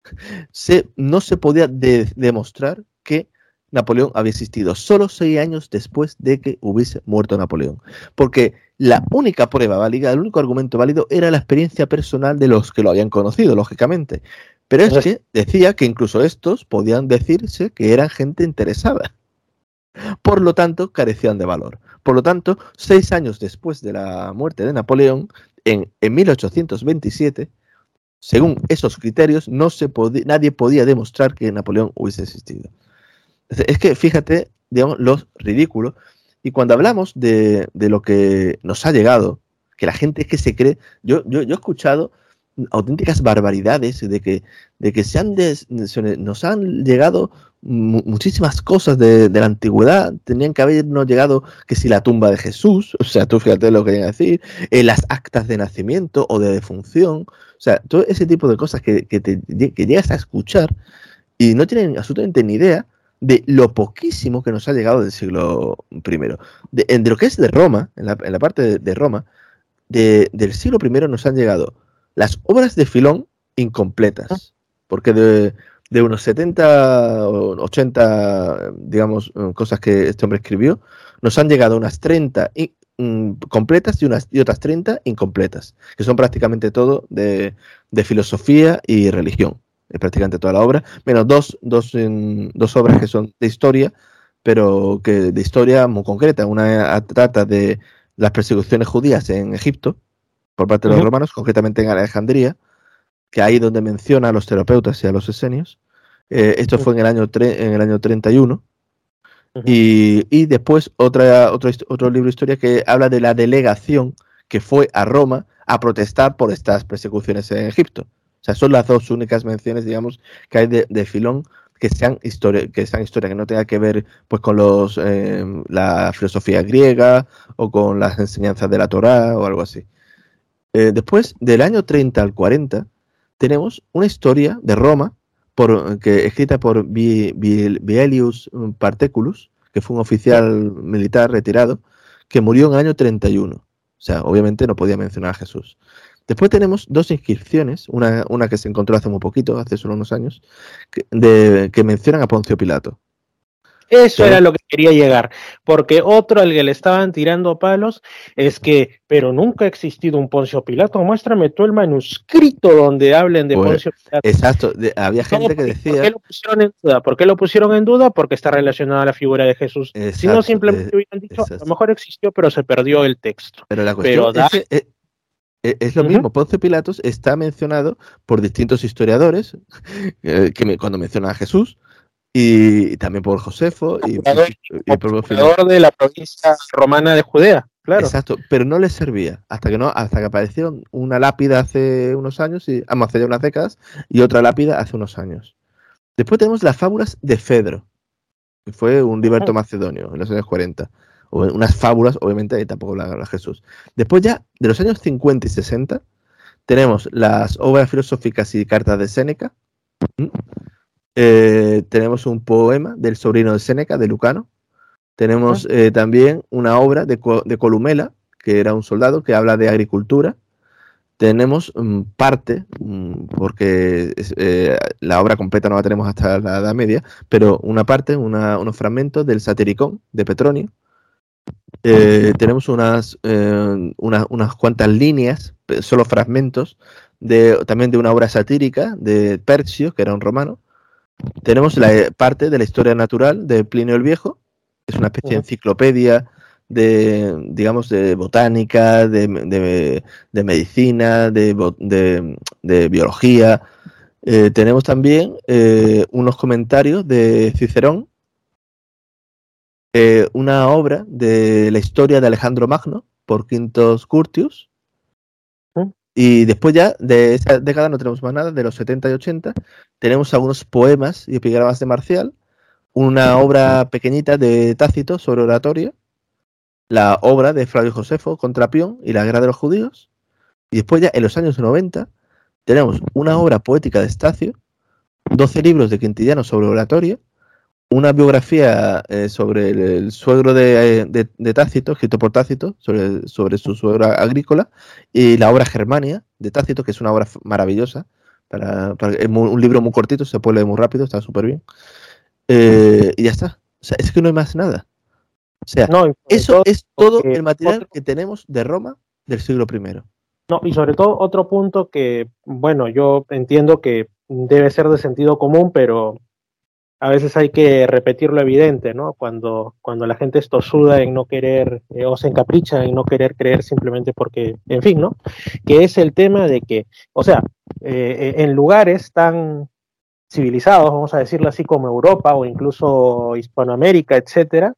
no se podía de, demostrar que Napoleón había existido solo seis años después de que hubiese muerto Napoleón. Porque la única prueba válida, el único argumento válido era la experiencia personal de los que lo habían conocido, lógicamente. Pero es que decía que incluso estos podían decirse que eran gente interesada. Por lo tanto, carecían de valor. Por lo tanto, seis años después de la muerte de Napoleón, en, en 1827, según esos criterios, no se nadie podía demostrar que Napoleón hubiese existido. Es que fíjate, digamos, lo ridículo. Y cuando hablamos de, de, lo que nos ha llegado, que la gente que se cree, yo, yo, yo he escuchado auténticas barbaridades de que, de que se han des, nos han llegado muchísimas cosas de, de, la antigüedad, tenían que habernos llegado que si la tumba de Jesús, o sea, tú fíjate lo que quería decir, eh, las actas de nacimiento o de defunción, o sea, todo ese tipo de cosas que, que, te, que llegas a escuchar y no tienen absolutamente ni idea de lo poquísimo que nos ha llegado del siglo I. De, de lo que es de Roma, en la, en la parte de, de Roma, de, del siglo I nos han llegado las obras de Filón incompletas, porque de, de, unos 70 o 80, digamos, cosas que este hombre escribió, nos han llegado unas 30 y, mm, completas y, unas, y otras 30 incompletas, que son prácticamente todo de, de filosofía y religión, es prácticamente toda la obra, menos dos, dos, en, dos obras que son de historia, pero que de historia muy concreta. Una trata de las persecuciones judías en Egipto, por parte de los uh -huh. romanos, concretamente en Alejandría, que ahí donde menciona a los terapeutas y a los esenios. Eh, esto uh -huh. fue en el año, en el año 31. Uh -huh. y, y, después otra, otro, otro libro de historia que habla de la delegación que fue a Roma a protestar por estas persecuciones en Egipto. Sea, son las dos únicas menciones, digamos, que hay de, Filón que sean historia, que sean historia que no tenga que ver pues con los eh, la filosofía griega o con las enseñanzas de la Torá o algo así. Eh, después, del año 30 al 40, tenemos una historia de Roma, que, escrita por Vielius Parteculus, que fue un oficial militar retirado, que murió en el año 31. O sea, obviamente no podía mencionar a Jesús. Después tenemos dos inscripciones, una, una que se encontró hace muy poquito, hace solo unos años, que, de, que mencionan a Poncio Pilato. Eso era lo que quería llegar, porque otro al que le estaban tirando palos es que, pero nunca ha existido un Poncio Pilato, muéstrame tú el manuscrito donde hablen de pues, Poncio Pilato. Exacto, de, había gente que decía... ¿Por qué lo pusieron en duda? ¿Por qué lo pusieron en duda? Porque está relacionado a la figura de Jesús. Exacto, si no, simplemente eh, hubieran dicho, exacto. a lo mejor existió, pero se perdió el texto. Pero la cuestión pero da... es, es, es, lo uh -huh. mismo, Poncio Pilatos está mencionado por distintos historiadores eh, que me, cuando mencionan a Jesús, y también por Josefo y, y, y por de la provincia romana de Judea, claro. Exacto, pero no les servía hasta que no hasta que apareció una lápida hace unos años y vamos hace ya unas décadas y otra lápida hace unos años. Después tenemos las fábulas de Fedro, que fue un liberto macedonio en los años 40. Unas fábulas, obviamente, y tampoco la, la Jesús. Después ya, de los años 50 y 60, tenemos las obras filosóficas y cartas de Séneca, Eh, tenemos un poema del sobrino de Séneca, de Lucano. Tenemos eh, también una obra de, de, Columela, que era un soldado que habla de agricultura. Tenemos um, parte, um, porque eh, la obra completa no la tenemos hasta la Edad Media, pero una parte, una, unos fragmentos del Satiricón de Petronio. Eh, tenemos unas, eh, unas, unas cuantas líneas, solo fragmentos, de, también de una obra satírica de Percio, que era un romano. Tenemos la parte de la historia natural de Plinio el Viejo, es una especie de enciclopedia de, digamos, de botánica, de, medicina, de, biología. Eh, tenemos también eh, unos comentarios de Cicerón, eh, una obra de la historia de Alejandro Magno por Quintos Curtius. Y después ya de esa década no tenemos más nada, de los 70 y 80, tenemos algunos poemas y epigramas de Marcial, una obra pequeñita de Tácito sobre oratoria, la obra de Flavio Josefo contra Pion y la guerra de los judíos, y después ya en los años 90 tenemos una obra poética de Estacio, 12 libros de Quintiliano sobre oratoria, una biografía eh, sobre el, suegro de, de, Tácito, escrito por Tácito, sobre, sobre su suegro agrícola, y la obra Germania de Tácito, que es una obra maravillosa, para, es un libro muy cortito, se puede leer muy rápido, está súper bien. Eh, y ya está. O sea, es que no hay más nada. O sea, eso es todo el material que tenemos de Roma del siglo I. No, y sobre todo otro punto que, bueno, yo entiendo que debe ser de sentido común, pero a veces hay que repetir lo evidente, ¿no? Cuando, cuando la gente es tosuda en no querer, eh, o se encapricha en no querer creer simplemente porque, en fin, ¿no? Que es el tema de que, o sea, eh, en lugares tan civilizados, vamos a decirlo así, como Europa o incluso Hispanoamérica, etcétera,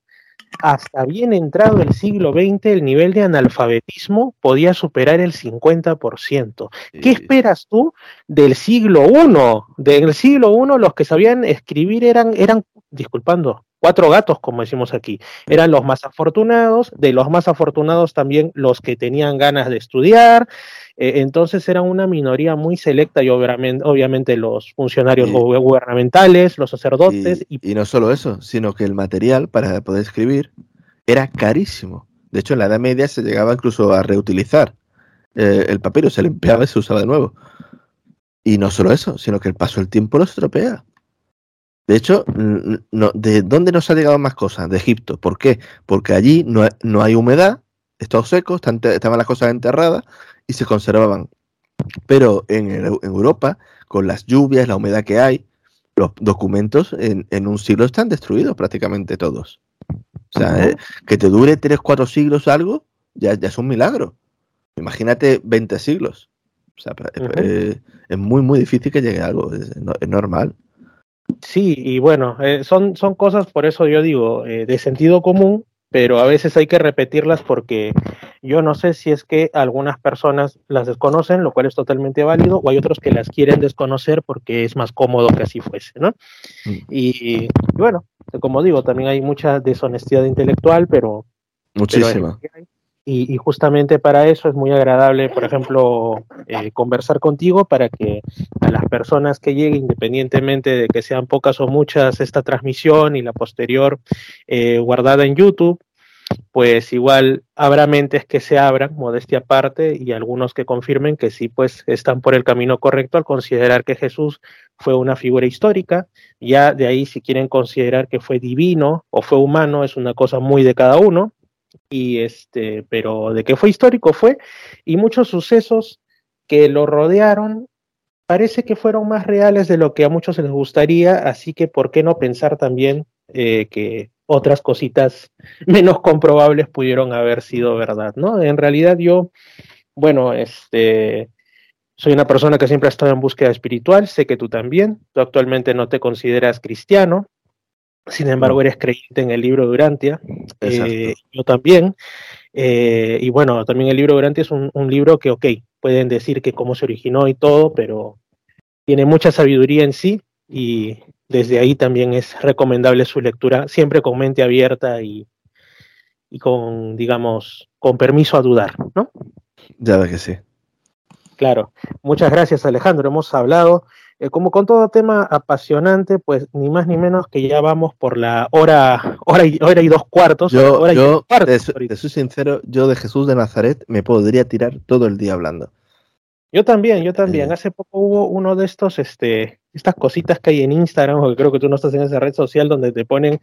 hasta bien entrado el siglo XX, el nivel de analfabetismo podía superar el 50%. ¿Qué esperas tú del siglo I? Del siglo I los que sabían escribir eran, eran disculpando, cuatro gatos, como decimos aquí. Eran los más afortunados, de los más afortunados también los que tenían ganas de estudiar. Eh, entonces eran una minoría muy selecta y obviamente, obviamente los funcionarios gubernamentales, los sacerdotes. Y, no solo eso, sino que el material para poder escribir era carísimo. De hecho, en la Edad Media se llegaba incluso a reutilizar eh, el papiro, se limpiaba y se usaba de nuevo. Y no solo eso, sino que el paso del tiempo lo estropea. De hecho, ¿de dónde nos ha llegado más cosas? De Egipto. ¿Por qué? Porque allí no, hay humedad, es todo seco, estaban las cosas enterradas y se conservaban. Pero en, Europa, con las lluvias, la humedad que hay, los documentos en, un siglo están destruidos prácticamente todos. O sea, eh, que te dure 3, 4 siglos algo, ya, ya es un milagro. Imagínate 20 siglos. O sea, eh, es muy, muy difícil que llegue algo, es normal. Sí, y bueno, eh, son, son cosas, por eso yo digo, eh, de sentido común, pero a veces hay que repetirlas porque yo no sé si es que algunas personas las desconocen, lo cual es totalmente válido, o hay otros que las quieren desconocer porque es más cómodo que así fuese, ¿no? Mm. Y, bueno, como digo, también hay mucha deshonestidad intelectual, pero... Muchísima. Y, justamente para eso es muy agradable, por ejemplo, eh, conversar contigo para que a las personas que lleguen, independientemente de que sean pocas o muchas, esta transmisión y la posterior eh, guardada en YouTube, pues igual habrá mentes que se abran, modestia aparte, y algunos que confirmen que sí, pues están por el camino correcto al considerar que Jesús fue una figura histórica. Ya de ahí, si quieren considerar que fue divino o fue humano, es una cosa muy de cada uno y este, pero de que fue histórico fue, y muchos sucesos que lo rodearon parece que fueron más reales de lo que a muchos les gustaría, así que ¿por qué no pensar también eh, que otras cositas menos comprobables pudieron haber sido verdad, ¿no? En realidad yo, bueno, este, soy una persona que siempre ha estado en búsqueda espiritual, sé que tú también, tú actualmente no te consideras cristiano, sin embargo, eres creyente en el libro de Urantia. Eh, yo también. Eh, y bueno, también el libro de Urantia es un, libro que, ok, pueden decir que cómo se originó y todo, pero tiene mucha sabiduría en sí y desde ahí también es recomendable su lectura, siempre con mente abierta y, y con, digamos, con permiso a dudar, ¿no? Ya que sí. Claro. Muchas gracias, Alejandro. Hemos hablado eh, como con todo tema apasionante, pues ni más ni menos que ya vamos por la hora, hora y, hora y dos cuartos. Yo, hora y yo dos cuartos te soy sincero, yo de Jesús de Nazaret me podría tirar todo el día hablando. Yo también, yo también. Eh. Hace poco hubo uno de estos, este, estas cositas que hay en Instagram, porque creo que tú no estás en esa red social donde te ponen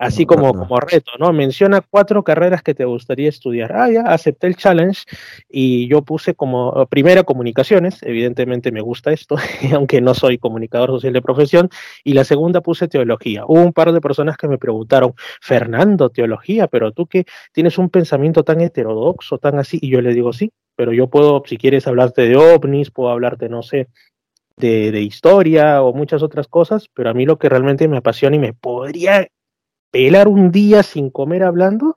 así como, como reto, ¿no? Menciona cuatro carreras que te gustaría estudiar. Ah, ya, acepté el challenge y yo puse como eh, primera comunicaciones, evidentemente me gusta esto, aunque no soy comunicador social de profesión, y la segunda puse teología. Hubo un par de personas que me preguntaron, Fernando, teología, pero tú que tienes un pensamiento tan heterodoxo, tan así, y yo le digo, sí, pero yo puedo, si quieres hablarte de ovnis, puedo hablarte, no sé, de, de historia o muchas otras cosas, pero a mí lo que realmente me apasiona y me podría pelar un día sin comer hablando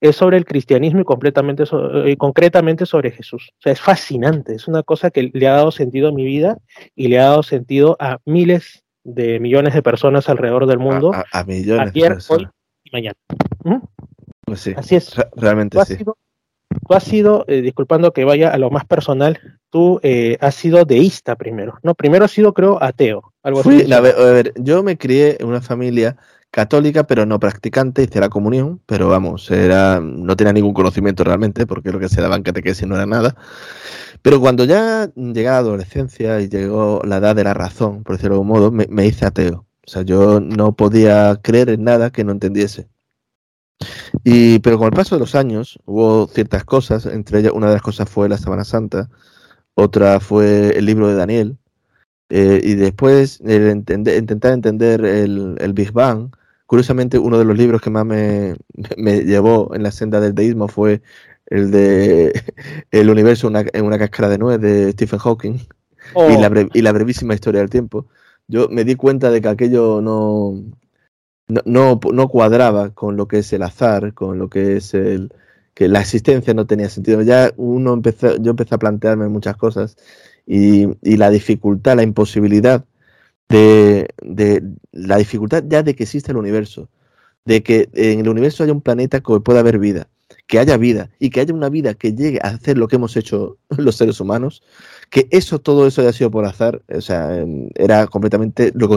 es sobre el cristianismo y completamente eh, concretamente sobre Jesús. O sea, es fascinante, es una cosa que le ha dado sentido a mi vida y le ha dado sentido a miles de millones de personas alrededor del mundo, A, a- a millones de ayer, personas. hoy y mañana. ¿Mm? Pues sí, Así es. re- realmente sí. sido, tú has sido, eh, disculpando que vaya a lo más personal, tú eh, has sido deísta primero, ¿no? Primero has sido, creo, ateo, algo Fui, así. a ver, a ver, yo me crié en una familia católica, pero no practicante, hice la comunión, pero vamos, era, no tenía ningún conocimiento realmente, porque lo que se daba en catequesis no era nada. Pero cuando ya llegué a la adolescencia y llegó la edad de la razón, por decirlo de algún modo, me, me hice ateo. O sea, yo no podía creer en nada que no entendiese. Y, pero con el paso de los años hubo ciertas cosas, entre ellas una de las cosas fue la Semana Santa, otra fue el libro de Daniel, eh, y después el entender- intentar entender el, el Big Bang. Curiosamente, uno de los libros que más me, me llevó en la senda del deísmo fue el de El universo una- en una cáscara de nuez de Stephen Hawking Oh, y, la bre- y la brevísima historia del tiempo. Yo me di cuenta de que aquello no, no, no, no cuadraba con lo que es el azar, con lo que es el que la existencia no tenía sentido. Ya uno empezó, yo empecé a plantearme muchas cosas y, y la dificultad, la imposibilidad de, de la dificultad ya de que exista el universo, de que en el universo haya un planeta que pueda haber vida, que haya vida y que haya una vida que llegue a hacer lo que hemos hecho los seres humanos, que eso, todo eso haya sido por azar, o sea, era completamente, lo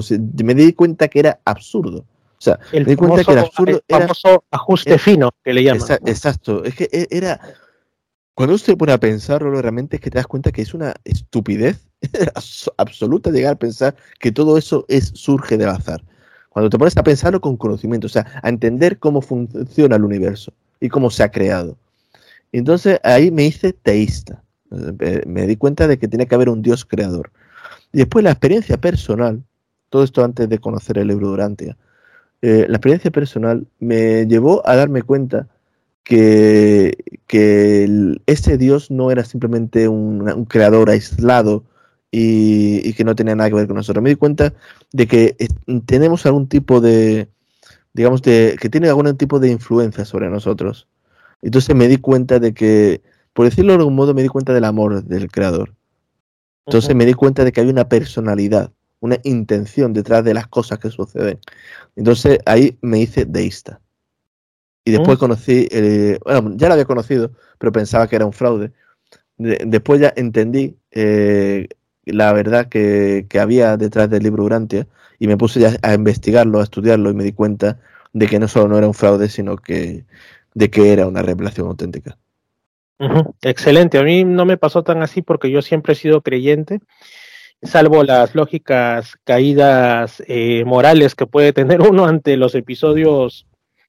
me di cuenta que era absurdo. O sea, el me di cuenta que el absurdo el era- famoso ajuste era- fino que le llaman. Exa- exacto, es que e- era. Cuando usted pone a pensarlo, realmente es que te das cuenta que es una estupidez abs- absoluta llegar a pensar que todo eso es surge del azar. Cuando te pones a pensarlo con conocimiento, o sea, a entender cómo funciona el universo y cómo se ha creado. Entonces ahí me hice teísta. Eh, Me di cuenta de que tiene que haber un Dios creador. Y después la experiencia personal, todo esto antes de conocer el libro Durantia, eh, la experiencia personal me llevó a darme cuenta que, que el- ese Dios no era simplemente un, un creador aislado y, y que no tenía nada que ver con nosotros. Me di cuenta de que tenemos algún tipo de, digamos, de, que tiene algún tipo de influencia sobre nosotros. Entonces me di cuenta de que, por decirlo de algún modo, me di cuenta del amor del creador. Entonces me di cuenta de que hay una personalidad, una intención detrás de las cosas que suceden. Entonces ahí me hice deísta. Y después Mm. conocí, eh, bueno, ya lo había conocido, pero pensaba que era un fraude. De- después ya entendí eh, la verdad que, que había detrás del libro Urantia y me puse ya a investigarlo, a estudiarlo y me di cuenta de que no solo no era un fraude, sino que de que era una revelación auténtica. Excelente, a mí no me pasó tan así porque yo siempre he sido creyente, salvo las lógicas caídas eh, morales que puede tener uno ante los episodios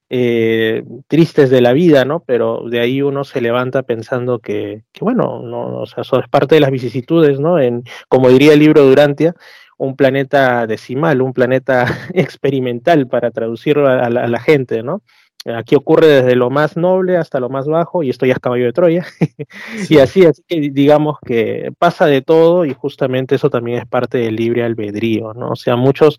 eh, tristes de la vida, ¿no? Pero de ahí uno se levanta pensando que, que bueno, no, o sea, eso es parte de las vicisitudes, ¿no? En, como diría el libro Durantia, un planeta decimal, un planeta experimental para traducirlo a la, a la gente, ¿no? Aquí ocurre desde lo más noble hasta lo más bajo, y esto ya es caballo de Troya. y así, así que digamos que pasa de todo, y justamente eso también es parte del libre albedrío, ¿no? O sea, muchos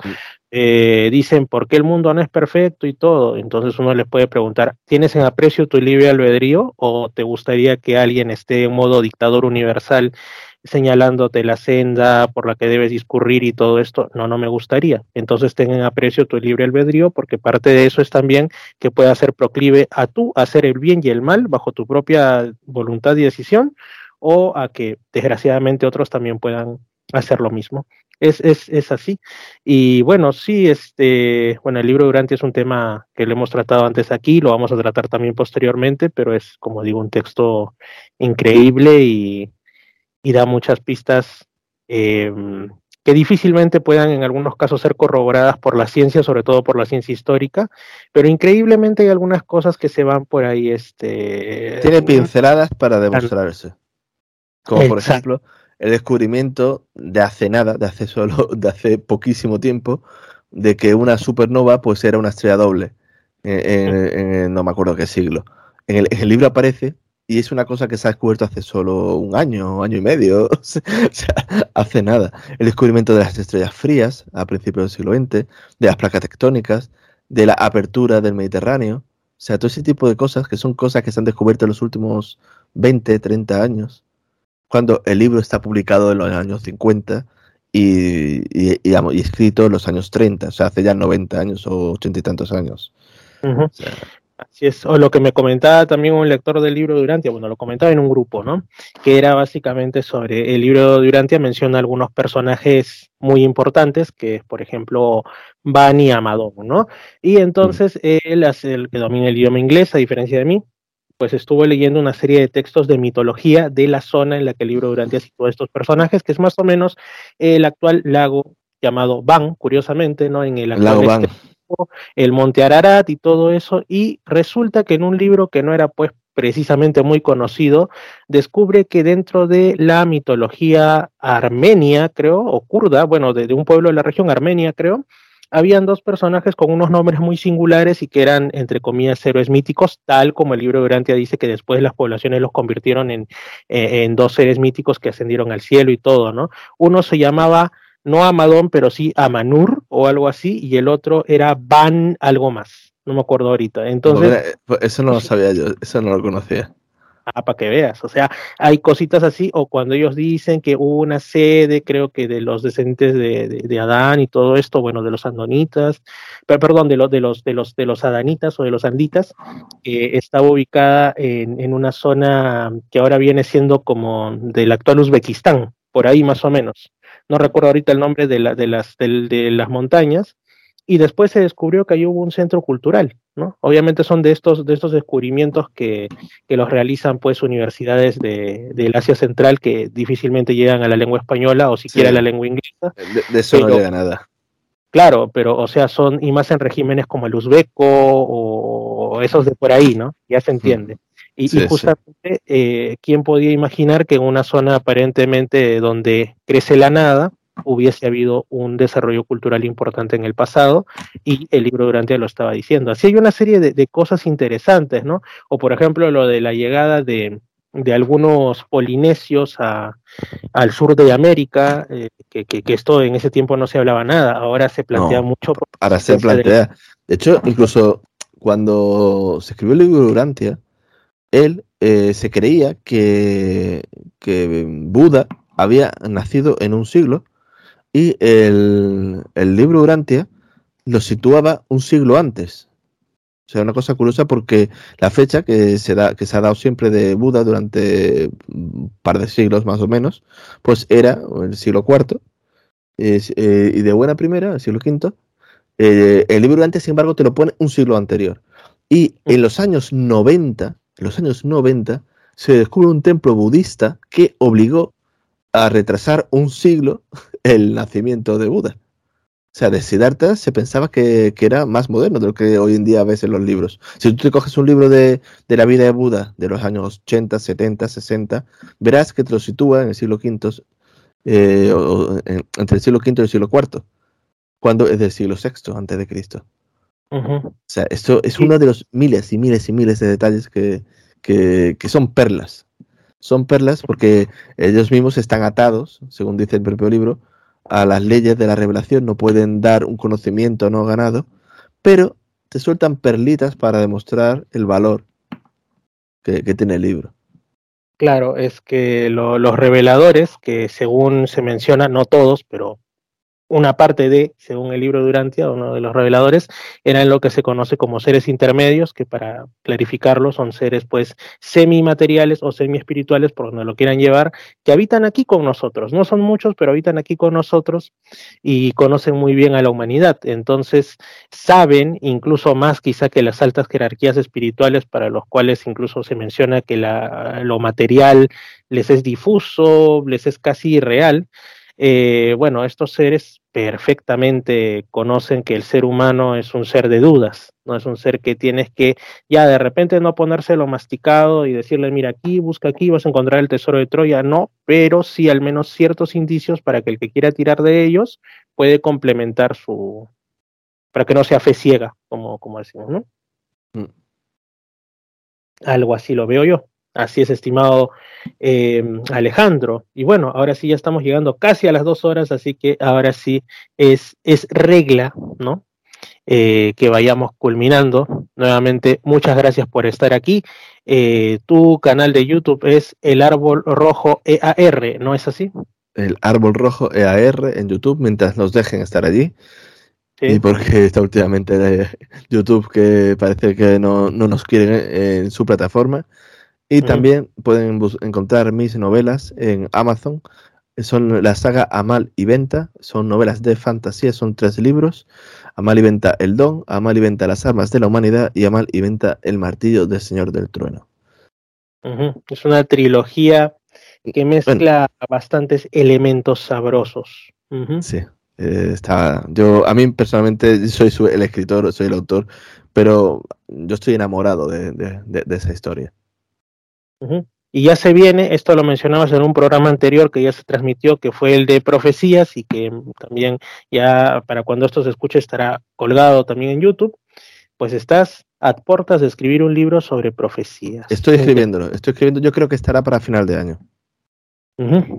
eh, dicen, ¿por qué el mundo no es perfecto y todo? Entonces uno les puede preguntar, ¿tienes en aprecio tu libre albedrío o te gustaría que alguien esté en modo dictador universal señalándote la senda por la que debes discurrir y todo esto? No, no me gustaría. Entonces ten en aprecio tu libre albedrío porque parte de eso es también que pueda ser proclive a tú hacer el bien y el mal bajo tu propia voluntad y decisión o a que desgraciadamente otros también puedan hacer lo mismo. es, es, es así. Y bueno, sí, este, bueno, el libro Durante es un tema que lo hemos tratado antes aquí, lo vamos a tratar también posteriormente, pero es, como digo, un texto increíble y, y da muchas pistas eh, que difícilmente puedan en algunos casos ser corroboradas por la ciencia, sobre todo por la ciencia histórica, pero increíblemente hay algunas cosas que se van por ahí. Este, Tiene pinceladas para demostrarse. Como por ejemplo el descubrimiento de hace nada, de hace solo, de hace poquísimo tiempo, de que una supernova pues era una estrella doble. En, no me acuerdo qué siglo. En el, en el libro aparece y es una cosa que se ha descubierto hace solo un año, año y medio, o sea, hace nada. El descubrimiento de las estrellas frías a principios del siglo XX, de las placas tectónicas, de la apertura del Mediterráneo, o sea, todo ese tipo de cosas que son cosas que se han descubierto en los últimos 20, 30 años, cuando el libro está publicado en los años 50 y, y, escrito en los años 30, o sea, hace ya 90 años o 80 y tantos años. o sea, Así es, o lo que me comentaba también un lector del libro de Durantia, bueno, lo comentaba en un grupo, ¿no? Que era básicamente sobre el libro de Durantia, menciona algunos personajes muy importantes, que es, por ejemplo, Bani Amadón, ¿no? Y entonces él, el que domina el idioma inglés, a diferencia de mí, pues estuvo leyendo una serie de textos de mitología de la zona en la que el libro de Durantia sitúa estos personajes, que es más o menos el actual lago llamado Van, curiosamente, ¿no? En el actual lago Van el Monte Ararat y todo eso, y resulta que en un libro que no era pues precisamente muy conocido, descubre que dentro de la mitología armenia, creo, o kurda, bueno, de, un pueblo de la región armenia, creo, habían dos personajes con unos nombres muy singulares y que eran, entre comillas, héroes míticos, tal como el libro de Urantia dice que después las poblaciones los convirtieron en, eh, en dos seres míticos que ascendieron al cielo y todo, ¿no? Uno se llamaba no Amadón, pero sí Amanur o algo así, y el otro era Van algo más, no me acuerdo ahorita. Entonces, pues, eso no lo sabía yo, eso no lo conocía. Ah, para que veas, o sea, hay cositas así, o cuando ellos dicen que hubo una sede, creo que de los descendientes de, Adán y todo esto, bueno, de los andonitas, pero, perdón, de los, de los, de los, de los adanitas o de los anditas, que estaba ubicada en, en una zona que ahora viene siendo como del actual Uzbekistán, por ahí más o menos no recuerdo ahorita el nombre de, la, de, las, de, las montañas, y después se descubrió que ahí hubo un centro cultural, ¿no? Obviamente son de estos, de estos descubrimientos que, que los realizan pues universidades de, del Asia Central que difícilmente llegan a la lengua española o siquiera a la lengua inglesa. De, eso no llega nada. Claro, pero o sea, son, y más en regímenes como el uzbeco o esos de por ahí, ¿no? Ya se entiende. Y, justamente, eh, ¿quién podía imaginar que en una zona aparentemente donde crece la nada hubiese habido un desarrollo cultural importante en el pasado? Y el libro Durante lo estaba diciendo. Así hay una serie de, cosas interesantes, ¿no? O por ejemplo, lo de la llegada de, algunos polinesios al sur de América, eh, que, que, esto en ese tiempo no se hablaba nada, ahora se plantea mucho. Ahora se plantea. De... hecho, incluso cuando se escribió el libro Durantia, él eh, se creía que, Buda había nacido en un siglo y el, libro Urantia lo situaba un siglo antes. O sea, una cosa curiosa porque la fecha que se, da, que se ha dado siempre de Buda durante un par de siglos más o menos, pues era el siglo IV eh, y de buena primera, el siglo V. Eh, el libro Urantia, sin embargo, te lo pone un siglo anterior. Y en los años 90, en los años 90 se descubre un templo budista que obligó a retrasar un siglo el nacimiento de Buda. O sea, de Siddhartha se pensaba que, era más moderno de lo que hoy en día ves en los libros. Si tú te coges un libro de, la vida de Buda de los años 80, 70, 60, verás que te lo sitúa en el siglo V, eh, entre el siglo V y el siglo IV, cuando es del siglo VI antes de Cristo. O sea, esto es uno de los miles y miles y miles de detalles que, son perlas. Son perlas porque ellos mismos están atados, según dice el propio libro, a las leyes de la revelación, no pueden dar un conocimiento no ganado, pero te sueltan perlitas para demostrar el valor que, tiene el libro. Claro, es que los reveladores, que según se menciona, no todos, pero una parte de, según el libro de Durantia, uno de los reveladores, eran lo que se conoce como seres intermedios, que para clarificarlo son seres pues semimateriales o semi-espirituales, por donde lo quieran llevar, que habitan aquí con nosotros. No son muchos, pero habitan aquí con nosotros y conocen muy bien a la humanidad. Entonces saben, incluso más quizá que las altas jerarquías espirituales, para los cuales incluso se menciona que la, lo material les es difuso, les es casi irreal. Eh, bueno, estos seres perfectamente conocen que el ser humano es un ser de dudas, no es un ser que tienes que ya de repente no ponérselo masticado y decirle, mira aquí, busca aquí, vas a encontrar el tesoro de Troya, no, pero sí al menos ciertos indicios para que el que quiera tirar de ellos puede complementar su, para que no sea fe ciega, como, como decimos, ¿no? Mm. Algo así lo veo yo. Así es, estimado eh, Alejandro. Y bueno, ahora sí ya estamos llegando casi a las dos horas, así que ahora sí es, es regla, ¿no? Eh, que vayamos culminando. Nuevamente, muchas gracias por estar aquí. Eh, tu canal de YouTube es El Árbol Rojo EAR, ¿no es así? El Árbol Rojo EAR en YouTube, mientras nos dejen estar allí. Y porque está últimamente YouTube que parece que no, no nos quiere en su plataforma. Y también pueden encontrar mis novelas en Amazon. Son la saga Amal y Venta. Son novelas de fantasía, son tres libros. Amal y Venta El Don, Amal y Venta Las Armas de la Humanidad y Amal y Venta El Martillo del Señor del Trueno. Es una trilogía que mezcla bastantes elementos sabrosos. Sí, eh, está. Yo, a mí personalmente soy el escritor, soy el autor, pero yo estoy enamorado de esa historia. Y ya se viene, esto lo mencionabas en un programa anterior que ya se transmitió, que fue el de profecías y que también ya para cuando esto se escuche estará colgado también en YouTube. Pues estás a puertas de escribir un libro sobre profecías. Estoy escribiéndolo, estoy escribiendo, yo creo que estará para final de año.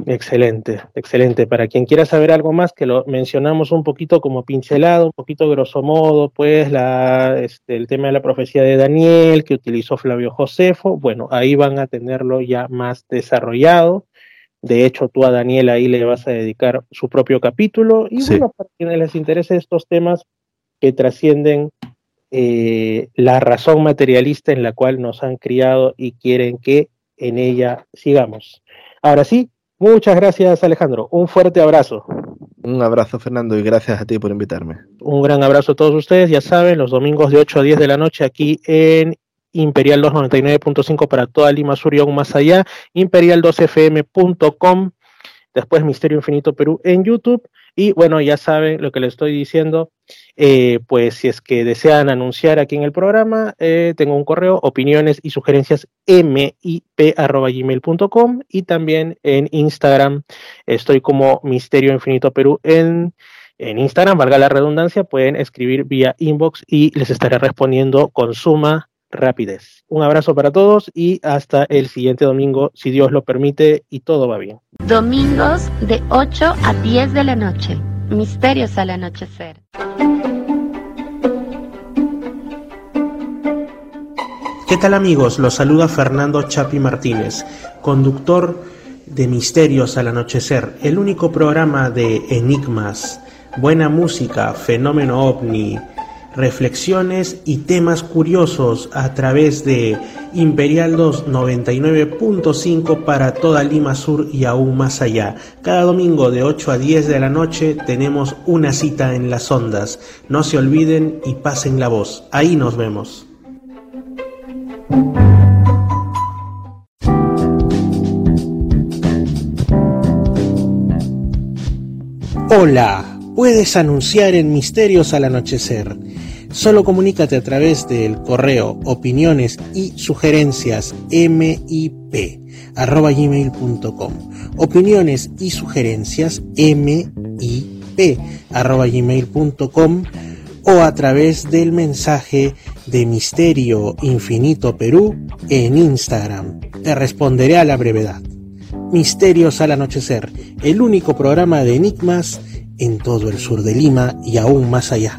Excelente, excelente. Para quien quiera saber algo más, que lo mencionamos un poquito como pincelado, un poquito grosso modo, pues la, este, el tema de la profecía de Daniel que utilizó Flavio Josefo, bueno, ahí van a tenerlo ya más desarrollado. De hecho, tú a Daniel ahí le vas a dedicar su propio capítulo. Y bueno, para quienes les interese estos temas que trascienden eh, la razón materialista en la cual nos han criado y quieren que en ella sigamos. Ahora sí, muchas gracias Alejandro. Un fuerte abrazo. Un abrazo Fernando y gracias a ti por invitarme. Un gran abrazo a todos ustedes. Ya saben, los domingos de 8 a 10 de la noche aquí en Imperial 299.5 para toda Lima Sur y aún más allá. Imperial2fm.com. Después Misterio Infinito Perú en YouTube y bueno, ya saben lo que les estoy diciendo. Eh, pues si es que desean anunciar aquí en el programa, eh, tengo un correo, opiniones y sugerencias mip.gmail.com y también en Instagram estoy como Misterio Infinito Perú en, en Instagram, valga la redundancia, pueden escribir vía inbox y les estaré respondiendo con suma rapidez. Un abrazo para todos y hasta el siguiente domingo, si Dios lo permite y todo va bien. Domingos de 8 a 10 de la noche. Misterios al anochecer. ¿Qué tal amigos? Los saluda Fernando Chapi Martínez, conductor de Misterios al Anochecer, el único programa de enigmas, buena música, fenómeno ovni, reflexiones y temas curiosos a través de Imperial 299.5 para toda Lima Sur y aún más allá. Cada domingo de 8 a 10 de la noche tenemos una cita en las ondas. No se olviden y pasen la voz. Ahí nos vemos. Hola, puedes anunciar en Misterios al Anochecer Solo comunícate a través del correo opiniones y sugerencias mip arroba gmail.com opiniones y sugerencias mip arroba gmail.com o a través del mensaje de Misterio Infinito Perú en Instagram. Te responderé a la brevedad. Misterios al anochecer, el único programa de enigmas en todo el sur de Lima y aún más allá.